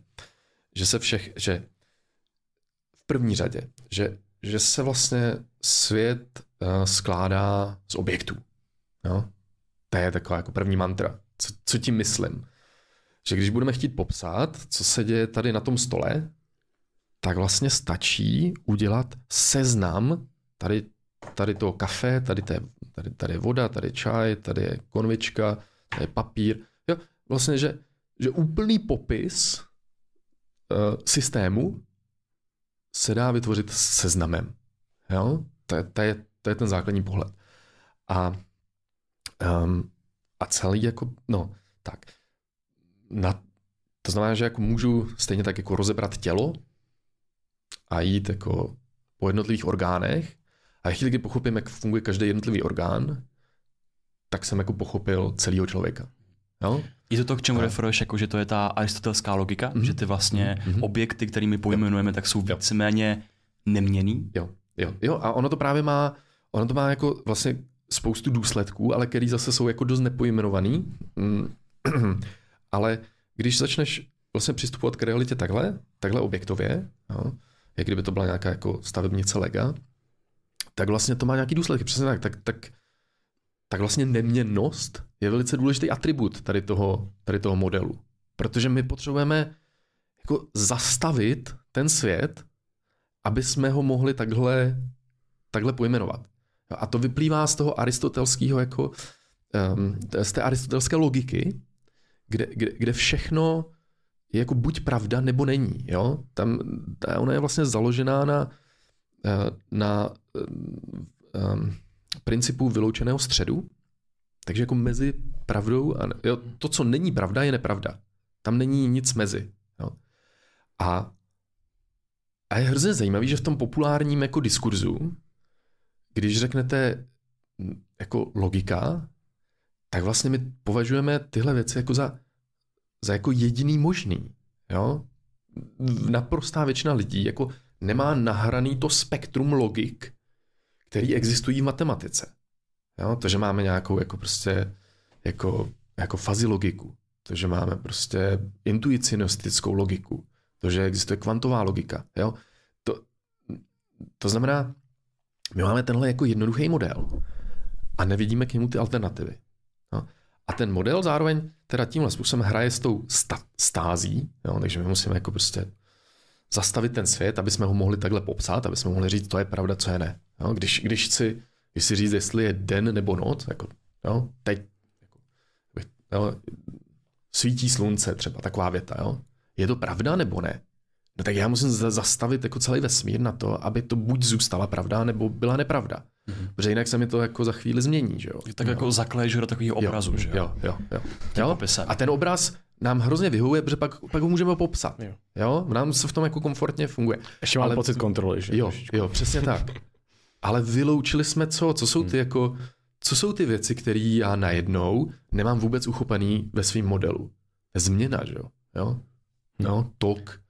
že se všech, že v první řadě, že, že se vlastně svět uh, skládá z objektů. Jo? To je taková jako první mantra. Co, co tím myslím? Že když budeme chtít popsat, co se děje tady na tom stole, tak vlastně stačí udělat seznam tady, tady toho kafe, tady, té, tady, tady je voda, tady je čaj, tady je konvička, tady je papír. Jo, vlastně, že, že úplný popis uh, systému se dá vytvořit seznamem. Jo? To, je, to, je, to je ten základní pohled. A, um, a celý jako, no, tak, na, to znamená, že jako můžu stejně tak jako rozebrat tělo a jít jako po jednotlivých orgánech a chvíli, kdy pochopím, jak funguje každý jednotlivý orgán, tak jsem jako pochopil celého člověka. Jo? Je to to, k čemu A- referuješ, jako že to je ta aristotelská logika, Mhm. že ty vlastně Mhm. objekty, kterými pojmenujeme, tak jsou víceméně neměný? Jo, jo, jo, a ono to právě má, ono to má jako vlastně spoustu důsledků, ale který zase jsou jako dost nepojmenovaný. Mm, [CLEARS THROAT] ale když začneš vlastně přistupovat k realitě takhle, takhle objektově, jo, jak kdyby to byla nějaká jako stavebnice lega, tak vlastně to má nějaký důsledky. Přesně tak, tak, tak, tak vlastně neměnnost je velice důležitý atribut tady toho, tady toho modelu. Protože my potřebujeme jako zastavit ten svět, aby jsme ho mohli takhle, takhle pojmenovat. A to vyplývá z toho aristotelského jako, um, z té aristotelské logiky, kde, kde, kde všechno je jako buď pravda, nebo není. Jo? Tam, ta, ona je vlastně založená na, eh, na um, principu vyloučeného středu, takže jako mezi pravdou a jo, to, co není pravda, je nepravda. Tam není nic mezi. Jo? A a je hrozně zajímavý, že v tom populárním jako diskurzu, když řeknete jako logika, tak vlastně my považujeme tyhle věci jako za, za jako jediný možný. Jo? Naprostá většina lidí jako nemá nahraný to spektrum logik, který existují v matematice. Jo? To, že máme nějakou jako prostě jako, jako fuzzy logiku, to, že máme prostě intuicionistickou logiku, to, že existuje kvantová logika. Jo? To, to znamená, my máme tenhle jako jednoduchý model a nevidíme k němu ty alternativy. A ten model zároveň teda tímhle způsobem hraje s tou sta- stází, jo? takže my musíme jako prostě zastavit ten svět, aby jsme ho mohli takhle popsat, aby jsme mohli říct, to je pravda, co je ne. Jo? Když, když, chci, když si říct, jestli je den nebo noc, jako, jo? teď jako, jo? svítí slunce, třeba taková věta, jo? je to pravda nebo ne? No tak já musím zastavit jako celý vesmír na to, aby to buď zůstala pravda, nebo byla nepravda. Mm-hmm. Protože jinak se mi to jako za chvíli změní, že jo? Tak jo. jako zakleješ do takového obrazu, jo, že jo? Jo, jo, jo. jo? A ten obraz nám hrozně vyhovuje, protože pak, pak ho můžeme popsat. Jo. jo? Nám se v tom jako komfortně funguje. Ještě mám pocit kontroly, že? Jo, jo, přesně tak. Ale vyloučili jsme co? Co jsou ty hmm. jako, co jsou ty věci, které já najednou nemám vůbec uchopený ve svém modelu? Změna, že jo? jo? No, tok,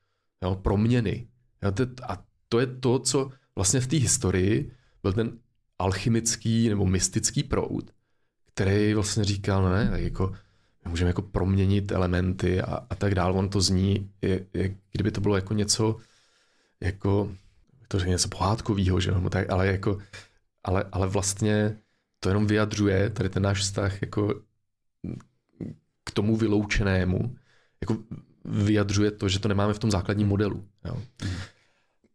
jo, proměny. Jo, a to je to, co vlastně v té historii byl ten alchymický nebo mystický proud, který vlastně říkal, no ne, tak jako my můžeme jako proměnit elementy a, a tak dále. On to zní, je, je, kdyby to bylo jako něco, jako, to řekne něco pohádkového, že no, tak, ale jako, ale, ale vlastně to jenom vyjadřuje tady ten náš vztah jako k tomu vyloučenému, jako vyjadřuje to, že to nemáme v tom základním modelu. Jo.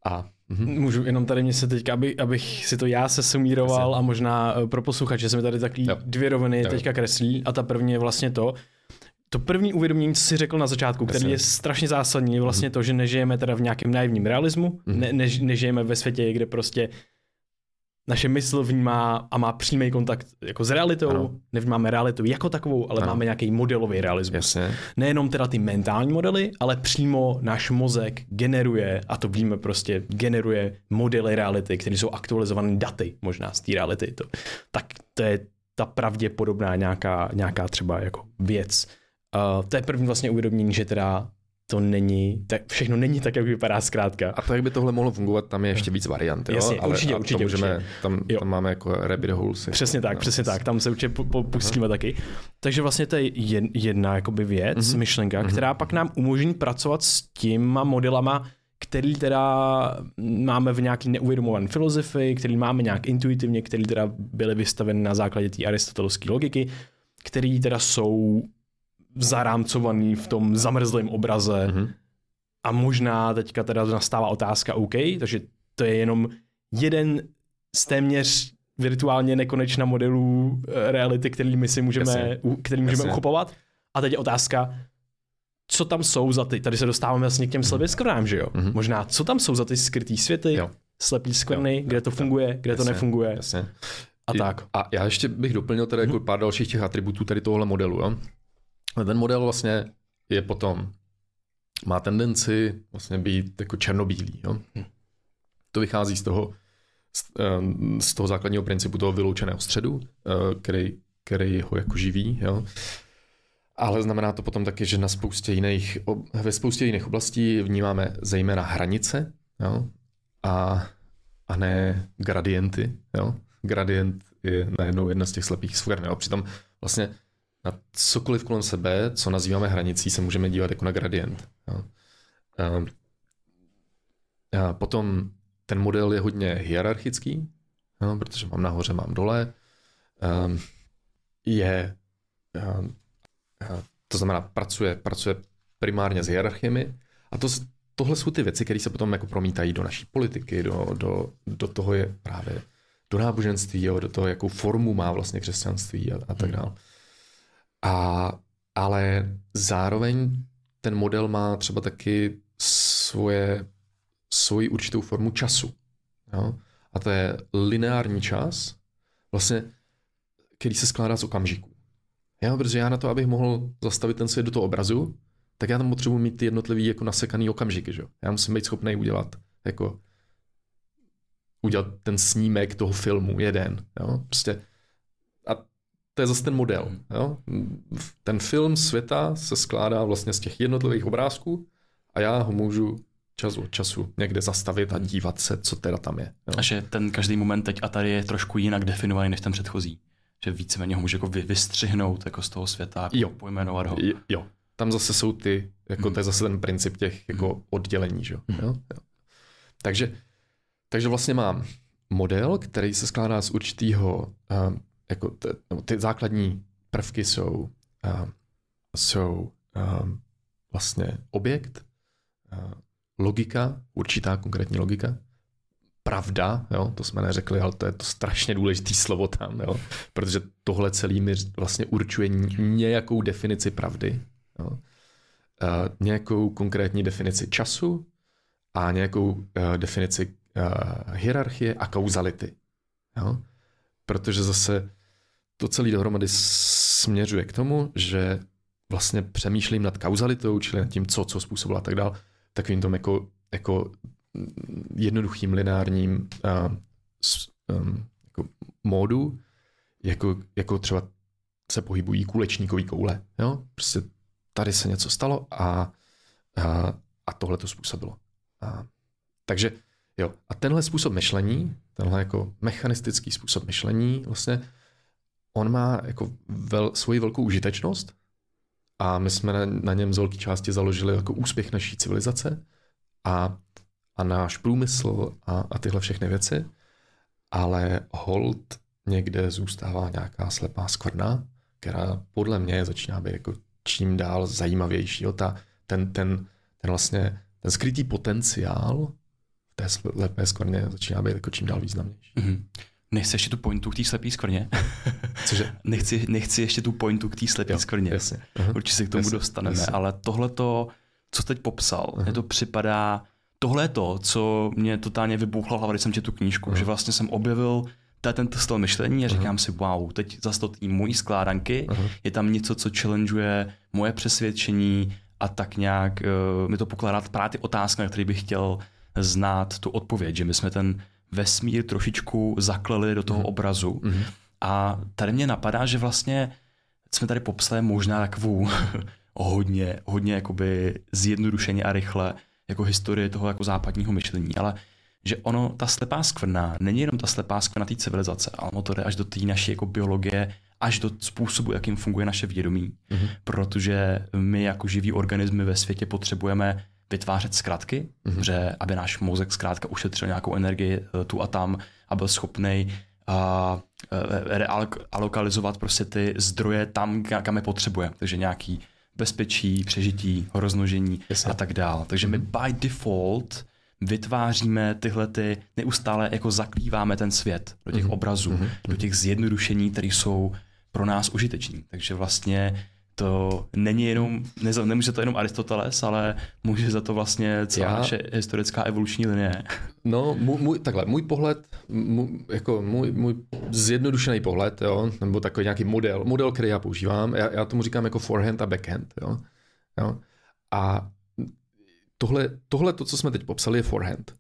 A Mm-hmm. Můžu jenom tady mě se teďka, aby, abych si to já se sumíroval a možná eh, pro posluchače se mi tady taky jo. dvě roviny jo. teďka kreslí a ta první je vlastně to, to první uvědomění, co jsi řekl na začátku, který je strašně zásadní, je vlastně mm-hmm. to, že nežijeme teda v nějakém naivním realismu, mm-hmm. ne, ne, nežijeme ve světě, kde prostě naše mysl vnímá a má přímý kontakt jako s realitou, ano. nevnímáme realitu jako takovou, ale ano. máme nějaký modelový realismus. Jasně. Nejenom teda ty mentální modely, ale přímo náš mozek generuje, a to víme prostě, generuje modely reality, které jsou aktualizované daty možná z té reality. To, tak to je ta pravděpodobná nějaká, nějaká třeba jako věc. Uh, to je první vlastně uvědomění, že teda to není, tak všechno není tak, jak vypadá zkrátka. A to, jak by tohle mohlo fungovat, tam je ještě víc variant. Jo? Jasně, Ale určitě, určitě, můžeme, určitě. Tam, jo. tam máme jako rabbit holes. Přesně tak, no, přesně tak, tam se určitě pustíme taky. Takže vlastně to je jedna jakoby věc, mm-hmm. myšlenka, mm-hmm. která pak nám umožní pracovat s těma modelama, který teda máme v nějaký neuvědomované filozofii, který máme nějak intuitivně, který teda byly vystaveny na základě té aristotelovské logiky, který teda jsou zarámcovaný v tom zamrzlém obraze. Mm-hmm. A možná teďka teda nastává otázka OK, takže to je jenom jeden z téměř virtuálně nekonečna modelů eh, reality, který my si můžeme, Jasně. který můžeme Jasně. uchopovat. A teď je otázka, co tam jsou za ty, tady se dostáváme vlastně k těm slepým skvrnám, že jo? Mm-hmm. Možná, co tam jsou za ty skrytý světy, jo. slepý skvrny, jo. kde to funguje, kde Jasně. to nefunguje. Jasně. A tak. A já ještě bych doplnil tady jako mm-hmm. pár dalších těch atributů tady tohohle modelu. Jo? Ten model vlastně je potom, má tendenci vlastně být jako černobílý. Jo? Hm. To vychází z toho, z, ehm, z toho základního principu toho vyloučeného středu, eh, který, který ho jako živí. Jo? Ale znamená to potom taky, že na spoustě jiných, ve spoustě jiných oblastí vnímáme zejména hranice jo? A, a ne gradienty. Jo? Gradient je najednou jedna z těch slepých skvrn. Přitom vlastně na cokoliv kolem sebe, co nazýváme hranicí, se můžeme dívat jako na gradient. Jo. A potom ten model je hodně hierarchický, jo, protože mám nahoře, mám dole. Je, to znamená, pracuje, pracuje primárně s hierarchiemi a to, tohle jsou ty věci, které se potom jako promítají do naší politiky, do, do, do toho je právě do náboženství, jo, do toho, jakou formu má vlastně křesťanství a, a tak dále. A, ale zároveň ten model má třeba taky svoje, svoji určitou formu času. Jo? A to je lineární čas, vlastně, který se skládá z okamžiků. Jo? Protože já na to, abych mohl zastavit ten svět do toho obrazu, tak já tam potřebuji mít ty jednotlivý jako nasekaný okamžiky. Že? Já musím být schopný udělat jako udělat ten snímek toho filmu jeden. Jo? Prostě to je zase ten model. Hmm. Jo? Ten film světa se skládá vlastně z těch jednotlivých obrázků a já ho můžu čas od času někde zastavit a dívat se, co teda tam je. Jo? A že ten každý moment teď a tady je trošku jinak definovaný než ten předchozí. Že víceméně ho může jako vystřihnout jako z toho světa a jo. pojmenovat ho. Jo. Tam zase jsou ty, jako hmm. to je zase ten princip těch jako hmm. oddělení. Že? Hmm. Jo? Jo. Takže, takže vlastně mám model, který se skládá z určitého uh, jako t, no, ty základní prvky jsou, uh, jsou um, vlastně objekt, uh, logika, určitá konkrétní logika, pravda, jo, to jsme neřekli, ale to je to strašně důležité slovo tam, jo, protože tohle celý mi vlastně určuje nějakou definici pravdy. Jo. nějakou konkrétní definici času a nějakou uh, definici uh, hierarchie a kauzality. Jo? Protože zase to celé dohromady směřuje k tomu, že vlastně přemýšlím nad kauzalitou, čili nad tím, co, co způsobilo a tak dál, takovým tom jako, jako jednoduchým lineárním uh, s, um, jako módu, jako, jako třeba se pohybují kulečníkový koule. Jo? Prostě tady se něco stalo a, a, a tohle to způsobilo. A, takže jo, a tenhle způsob myšlení, tenhle jako mechanistický způsob myšlení, vlastně on má jako vel, svoji velkou užitečnost a my jsme na, na něm z velké části založili jako úspěch naší civilizace a, a náš průmysl a, a tyhle všechny věci, ale hold někde zůstává nějaká slepá skvrna, která podle mě začíná být jako čím dál zajímavější. Jo? Ta, ten, ten, ten vlastně ten skrytý potenciál té slepé skvrně začíná být jako čím dál významnější. Mm-hmm. Nechci ještě tu pointu k té slepé skvrně? [LAUGHS] Cože? nechci, nechci ještě tu pointu k té slepé skvrně. Jasně. Uh-huh. Určitě se k tomu jasně, dostaneme, jasně. ale tohle to, co teď popsal, uh-huh. to připadá, tohle je to, co mě totálně vybuchlo hlava, když jsem četl tu knížku, uh-huh. že vlastně jsem objevil ten styl myšlení a říkám uh-huh. si, wow, teď zase to tý mojí skládanky, uh-huh. je tam něco, co challengeuje moje přesvědčení a tak nějak uh, mi to pokládá právě ty otázky, na které bych chtěl znát tu odpověď, že my jsme ten vesmír trošičku zakleli do toho uh-huh. obrazu. Uh-huh. A tady mě napadá, že vlastně jsme tady popsali možná takovou [LAUGHS] hodně, hodně jakoby zjednodušeně a rychle jako historii toho jako západního myšlení, ale že ono, ta slepá skvrna, není jenom ta slepá skvrna té civilizace, ale ono to jde až do té naší jako biologie, až do způsobu, jakým funguje naše vědomí. Mm-hmm. Protože my jako živí organismy ve světě potřebujeme vytvářet zkratky, mm-hmm. že aby náš mozek zkrátka ušetřil nějakou energii eh, tu a tam a byl schopný a eh, realokalizovat prostě ty zdroje tam, kam je potřebuje. Takže nějaký bezpečí, přežití, roznožení yes. a tak dále. Takže my mhm. by default vytváříme tyhle ty, neustále jako zaklíváme ten svět do těch mm-hmm. obrazů, mm-hmm. do těch zjednodušení, které jsou pro nás užiteční. Takže vlastně to není jenom, ne, nemůže to jenom Aristoteles, ale může za to vlastně celá Já, naše historická evoluční linie. No, můj, můj, takhle, můj pohled, můj, jako můj, můj zjednodušený pohled, jo, nebo takový nějaký model, model, který já používám, já, já tomu říkám jako forehand a backhand, jo, jo. A tohle, tohle to, co jsme teď popsali, je forehand.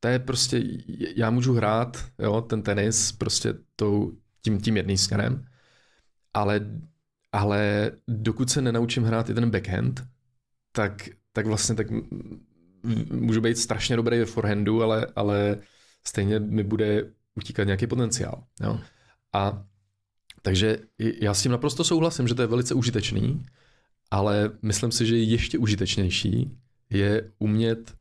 To je prostě, já můžu hrát jo, ten tenis prostě tou, tím, tím jedným směrem, ale, ale dokud se nenaučím hrát i ten backhand, tak, tak vlastně tak můžu být strašně dobrý ve forehandu, ale, ale stejně mi bude utíkat nějaký potenciál. Jo? A takže já s tím naprosto souhlasím, že to je velice užitečný, ale myslím si, že ještě užitečnější je umět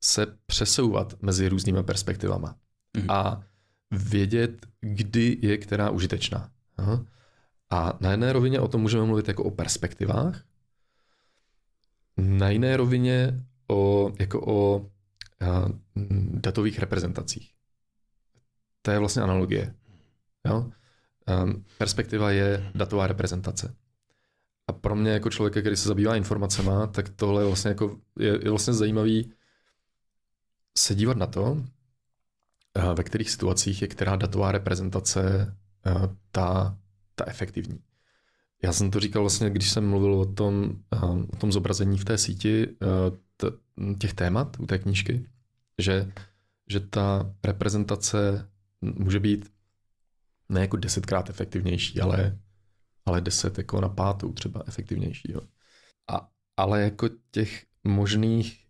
se přesouvat mezi různými perspektivama mm. a vědět, kdy je která užitečná. Aha. A na jedné rovině o tom můžeme mluvit jako o perspektivách, na jiné rovině o, jako o a, datových reprezentacích. To je vlastně analogie. Jo? Perspektiva je datová reprezentace. A pro mě jako člověka, který se zabývá informacemi, tak tohle je vlastně, jako, je, je vlastně zajímavý se dívat na to, ve kterých situacích je která datová reprezentace ta, ta efektivní. Já jsem to říkal vlastně, když jsem mluvil o tom, eh, o tom zobrazení v té síti těch témat u té knížky, že, že ta reprezentace může být ne jako desetkrát efektivnější, ale ale 10 jako na pátou třeba efektivnější. Jo. A, ale jako těch možných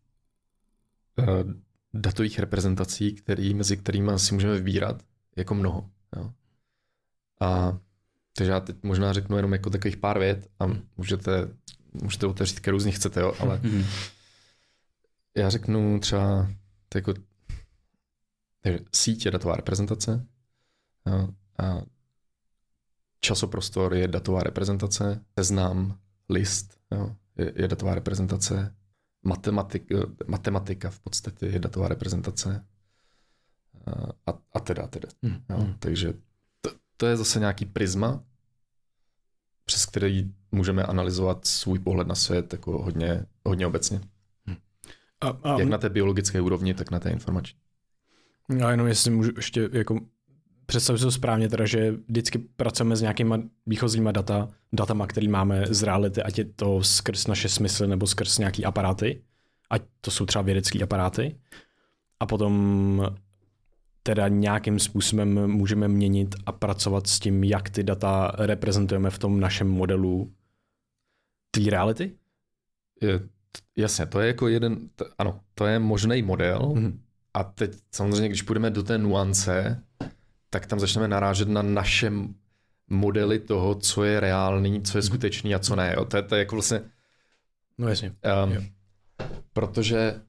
uh, datových reprezentací, který, mezi kterými si můžeme vybírat, jako mnoho. Jo. A takže já teď možná řeknu jenom jako takových pár vět a můžete, můžete otevřít, kterou z nich chcete, jo, ale mhm. já řeknu třeba jako sítě datová reprezentace jo, a časoprostor je datová reprezentace, seznam, list jo, je, je datová reprezentace, matematik, matematika v podstatě je datová reprezentace a, a teda, teda. Hmm. Jo. Takže to, to je zase nějaký prisma, přes který můžeme analyzovat svůj pohled na svět jako hodně, hodně obecně. A, a, Jak na té biologické úrovni, tak na té informační. Já jenom jestli můžu ještě jako představit si to správně, teda, že vždycky pracujeme s nějakýma výchozíma data, datama, který máme z reality, ať je to skrz naše smysly nebo skrz nějaký aparáty, ať to jsou třeba vědecké aparáty. A potom teda nějakým způsobem můžeme měnit a pracovat s tím, jak ty data reprezentujeme v tom našem modelu té reality? Je, jasně, to je jako jeden, t- ano, to je možný model. Mhm. A teď samozřejmě, když půjdeme do té nuance, tak tam začneme narážet na naše modely toho, co je reálný, co je skutečný a co ne. Jo. To, je, to je jako vlastně, No jasně. um, Jo. protože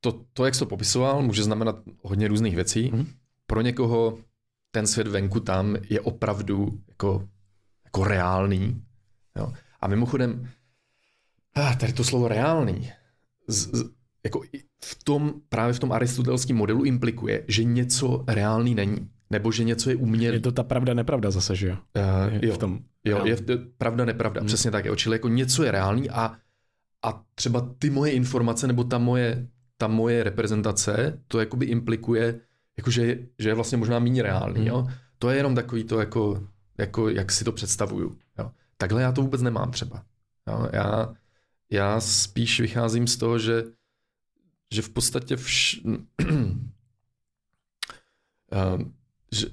to, to, jak jsi to popisoval, může znamenat hodně různých věcí. Mhm. Pro někoho ten svět venku tam je opravdu jako, jako reálný. Jo. A mimochodem, ah, tady to slovo reálný, z, z, jako v tom, právě v tom aristotelském modelu implikuje, že něco reálný není. Nebo že něco je umělý. Je to ta pravda, nepravda zase, že jo? Uh, Je jo, v tom. jo, reálný. je v- pravda, nepravda, Hmm. přesně tak. Jo. Čili jako něco je reálný a, a třeba ty moje informace nebo ta moje, ta moje reprezentace, to jakoby implikuje, jako že, je- vlastně možná méně reálný. Hmm. Jo. To je jenom takový to, jako, jako, jak si to představuju. Jo. Takhle já to vůbec nemám třeba. Jo. Já, já spíš vycházím z toho, že, že v podstatě vš... [CLEARS THROAT] Eh, že,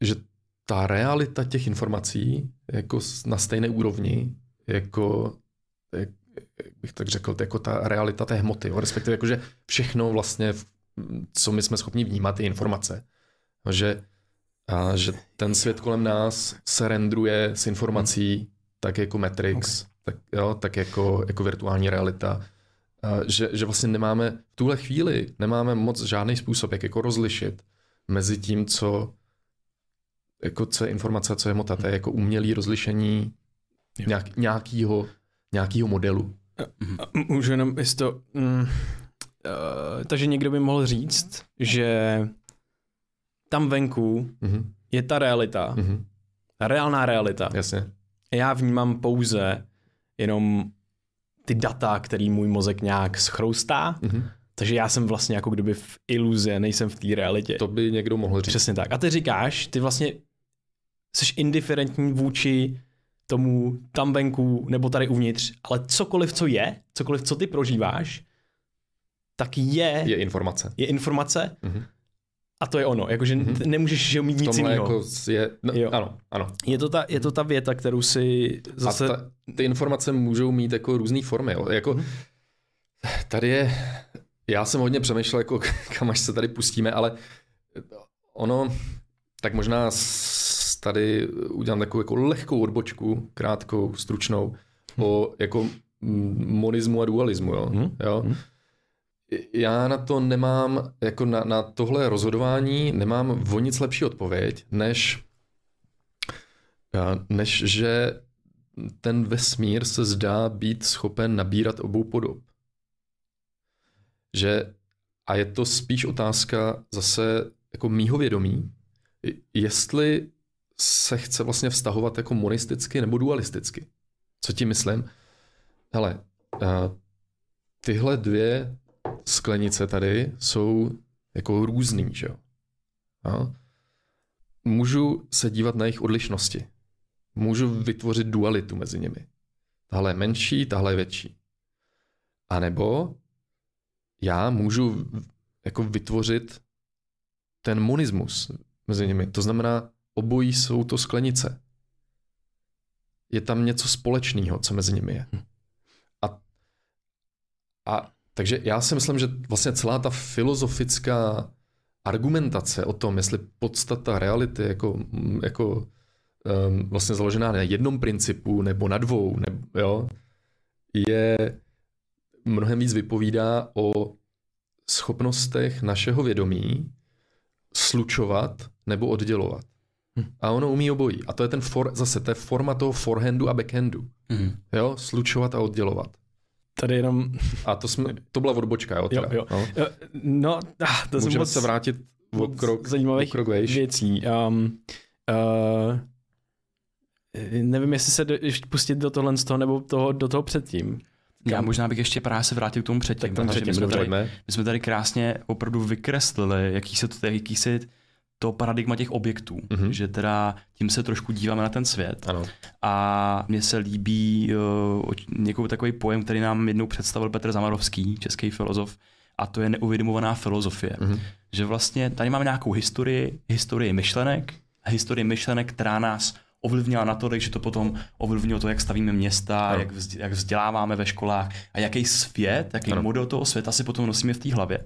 že ta realita těch informací jako na stejné úrovni, jako, jak, bych tak řekl, jako ta realita té hmoty, jo? respektive jako, že všechno vlastně, co my jsme schopni vnímat, je informace. Že, a že ten svět kolem nás se rendruje s informací tak jako Matrix, okay. tak, jo, tak jako, jako virtuální realita. A že, že vlastně nemáme, v tuhle chvíli nemáme moc žádný způsob, jak jako rozlišit mezi tím, co jako co je informace co je hmota. To je jako umělý rozlišení Jo. nějak, nějakýho, nějakýho modelu. A Můžu jenom, jestli to... Mm, uh, takže někdo by mohl říct, že tam venku Mhm. je ta realita, Mhm. ta reálná realita. Jasně. Já vnímám pouze jenom ty data, který můj mozek nějak schroustá, Mhm. takže já jsem vlastně jako kdyby v iluzi, nejsem v té realitě. To by někdo mohl říct. Přesně tak. A ty říkáš, ty vlastně jsi indiferentní vůči tomu tam venku nebo tady uvnitř, ale cokoliv, co je, cokoliv, co ty prožíváš, tak je, Je informace. je informace Mhm. a to je ono. Jakože Mhm. mm-hmm. nemůžeš že mít nic jiného. jako je, no, Jo. ano, ano. Je, to ta, je to ta věta, kterou si zase... A ta, ty informace můžou mít jako různé formy. Jo. Jako, Mhm. tady je, já jsem hodně přemýšlel, jako, [LAUGHS] kam až se tady pustíme, ale ono, tak možná s- tady udělám takovou jako lehkou odbočku, krátkou, stručnou, o jako monismu a dualismu. Jo. Mhm. Jo. Mhm. Já na to nemám, jako na, na tohle rozhodování nemám o nic lepší odpověď, než, eh, než že ten vesmír se zdá být schopen nabírat obou podob. Že, a je to spíš otázka zase jako mýho vědomí, jestli se chce vlastně vztahovat jako monisticky nebo dualisticky. Co tím myslím? Hele, eh, tyhle dvě sklenice tady jsou jako různý, že jo? A můžu se dívat na jejich odlišnosti. Můžu vytvořit dualitu mezi nimi. Tahle je menší, tahle je větší. A nebo já můžu jako vytvořit ten monismus mezi nimi. To znamená, obojí jsou to sklenice. Je tam něco společného, co mezi nimi je. A, a takže já si myslím, že vlastně celá ta filozofická argumentace o tom, jestli podstata reality jako, mm, jako um, vlastně založená na jednom principu nebo na dvou, nebo, jo, je mnohem víc vypovídá o schopnostech našeho vědomí slučovat nebo oddělovat. Hm. A ono umí obojí. A to je ten for, zase, to je forma toho forehandu a backhandu. Mhm. Jo, slučovat a oddělovat. Tady jenom... A to, jsme, to byla odbočka, jo? Jo, Teda, jo. No. Jo, No, ah, to Můžeme moc se vrátit o krok, o zajímavých krok vejš. věcí. Um, uh, nevím, jestli se do, ještě pustit do tohle z toho, nebo toho, do toho předtím. Já možná bych ještě právě se vrátil k tomu předtím. Tak tam předtím, my, jsme tady, my jsme tady krásně opravdu vykreslili, jaký se to, jaký se to paradigma těch objektů, Mhm. že teda tím se trošku díváme na ten svět. Ano. A mně se líbí uh, někoho takový pojem, který nám jednou představil Petr Zamarovský, český filozof, a to je neuvědomovaná filozofie. Mhm. Že vlastně tady máme nějakou historii, historii myšlenek, historii myšlenek, která nás ovlivnila natolik, že to potom ovlivnilo to, jak stavíme města, Ano. jak, vzd- jak vzděláváme ve školách a jaký svět, jaký Ano. model toho světa si potom nosíme v té hlavě.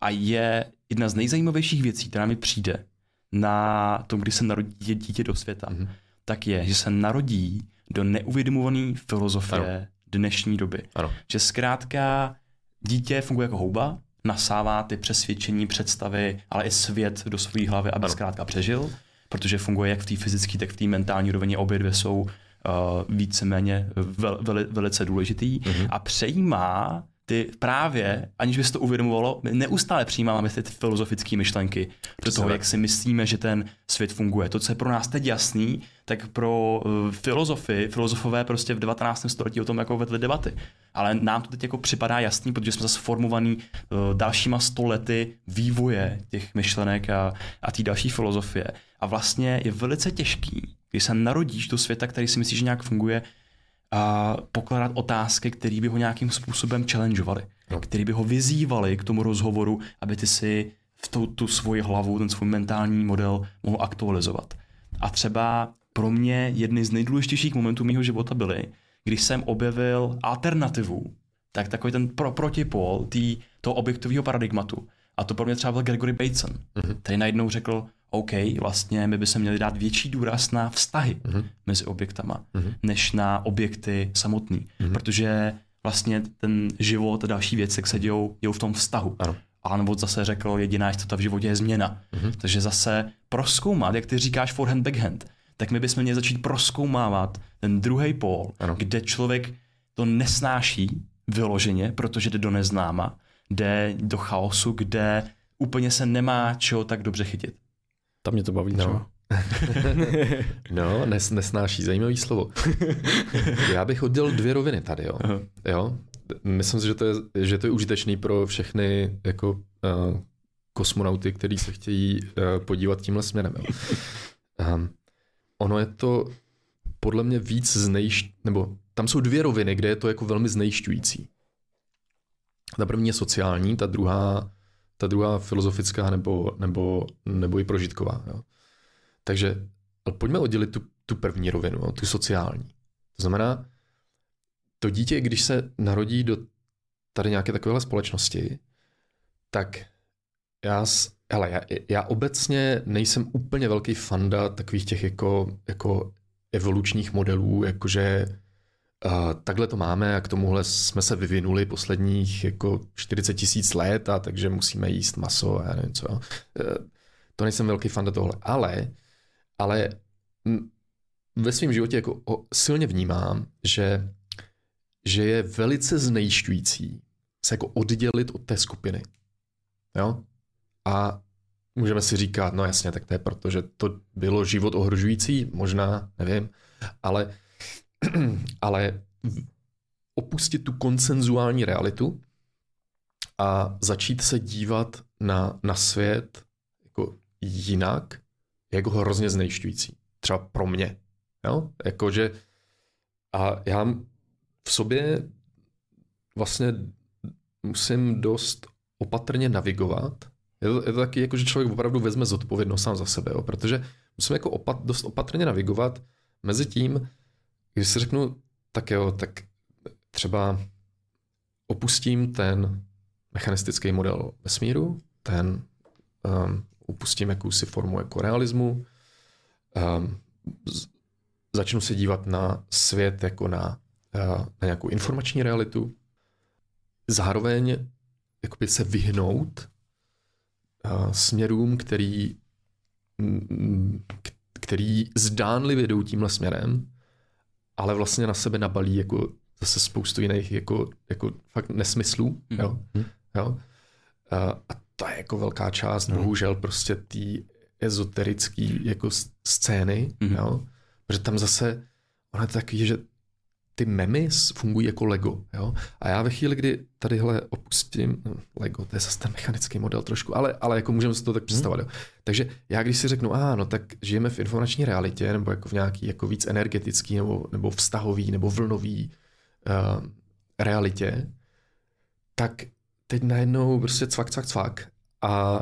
A je jedna z nejzajímavějších věcí, která mi přijde na tom, kdy se narodí dítě- do světa, Mhm. tak je, že se narodí do neuvědomované filozofie dnešní doby. Ano. Že zkrátka dítě funguje jako houba, nasává ty přesvědčení, představy, ale i svět do své hlavy, aby Ano. zkrátka přežil, protože funguje jak v té fyzické, tak v té mentální rovině. Obě dvě jsou uh, víceméně vel, veli, velice důležitý Mhm. a přejímá ty právě, aniž by se to uvědomovalo, my neustále přijímáme ty filozofické myšlenky do toho, jak si myslíme, že ten svět funguje. To, co je pro nás teď jasný, tak pro uh, filozofy, filozofové prostě v 19. století o tom jako vedli debaty. Ale nám to teď jako připadá jasný, protože jsme zase formovaný uh, dalšíma stolety vývoje těch myšlenek a, a té další filozofie. A vlastně je velice těžký, když se narodíš do světa, který si myslíš, že nějak funguje, a pokládat otázky, které by ho nějakým způsobem challengeovaly, No. které by ho vyzývaly k tomu rozhovoru, aby ty si v tu, tu svoji hlavu, ten svůj mentální model mohl aktualizovat. A třeba pro mě jedny z nejdůležitějších momentů mého života byly, když jsem objevil alternativu, tak takový ten pro, protipol tý, toho objektového paradigmatu. A to pro mě třeba byl Gregory Bateson, Mhm. který najednou řekl, OK, vlastně my by se měli dát větší důraz na vztahy Mhm. mezi objektama, Mhm. než na objekty samotný. Mhm. Protože vlastně ten život a další věci, jak se dějou, dějou v tom vztahu. Ano. A nebo zase řekl, jediná jistota v životě je změna. Mhm. Takže zase proskoumat, jak ty říkáš forehand, backhand, tak my bychom měli začít proskoumávat ten druhý pól, Ano. kde člověk to nesnáší vyloženě, protože jde do neznáma, jde do chaosu, kde úplně se nemá čeho tak dobře chytit. Tam mě to baví No. třeba. [LAUGHS] No, nes, nesnáší, zajímavý slovo. [LAUGHS] Já bych oddělil dvě roviny tady, jo. Aha. jo? Myslím si, že to, je, že to je užitečný pro všechny jako uh, kosmonauty, kteří se chtějí uh, podívat tímhle směrem. Jo. Um, [LAUGHS] ono je to podle mě víc znejš... nebo tam jsou dvě roviny, kde je to jako velmi znejšťující. Ta první je sociální, ta druhá, druhá filozofická nebo, nebo, nebo i prožitková. Jo. Takže pojďme oddělit tu, tu první rovinu, jo, tu sociální. To znamená, to dítě, když se narodí do tady nějaké takovéhle společnosti, tak já, hele, já, já obecně nejsem úplně velký fanda takových těch jako, jako evolučních modelů, jakože takhle to máme a k tomuhle jsme se vyvinuli posledních jako 40 tisíc let a takže musíme jíst maso a já nevím co. Uh, to nejsem velký fanda tohle, ale, ale ve svém životě jako silně vnímám, že, že je velice znejišťující se jako oddělit od té skupiny. Jo? A můžeme si říkat, no jasně, tak to je proto, že to bylo život ohrožující, možná, nevím, ale, [CLEARS THROAT] ale opustit tu konsenzuální realitu a začít se dívat na, na svět jako jinak, jako hrozně znejišťující. Třeba pro mě. Jo? Jakože a já v sobě vlastně musím dost opatrně navigovat. Je to, je to taky jako, že člověk opravdu vezme zodpovědnost sám za sebe, jo? protože musím jako opat, dost opatrně navigovat mezi tím, když si řeknu, tak jo, tak třeba opustím ten mechanistický model vesmíru, ten um, upustím jakousi formu jako realismu, um, z- začnu se dívat na svět jako na, uh, na nějakou informační realitu, zároveň jakoby se vyhnout uh, směrům, který, který zdánlivě jdou tímhle směrem, ale vlastně na sebe nabalí jako zase spoustu jiných jako, jako fakt nesmyslů. Mhm. Jo? Jo? Uh, a to je jako velká část, No. bohužel prostě té ezoterické jako scény, Mhm. jo? Protože tam zase, ono je takový, že ty memy fungují jako Lego. Jo? A já ve chvíli, kdy tadyhle opustím, no, Lego, to je zase ten mechanický model trošku, ale, ale jako můžeme si to tak představit. Hmm. Takže já když si řeknu, a no tak žijeme v informační realitě, nebo jako v nějaký jako víc energetický, nebo, nebo vztahový, nebo vlnový uh, realitě, tak teď najednou prostě cvak, cvak, cvak a,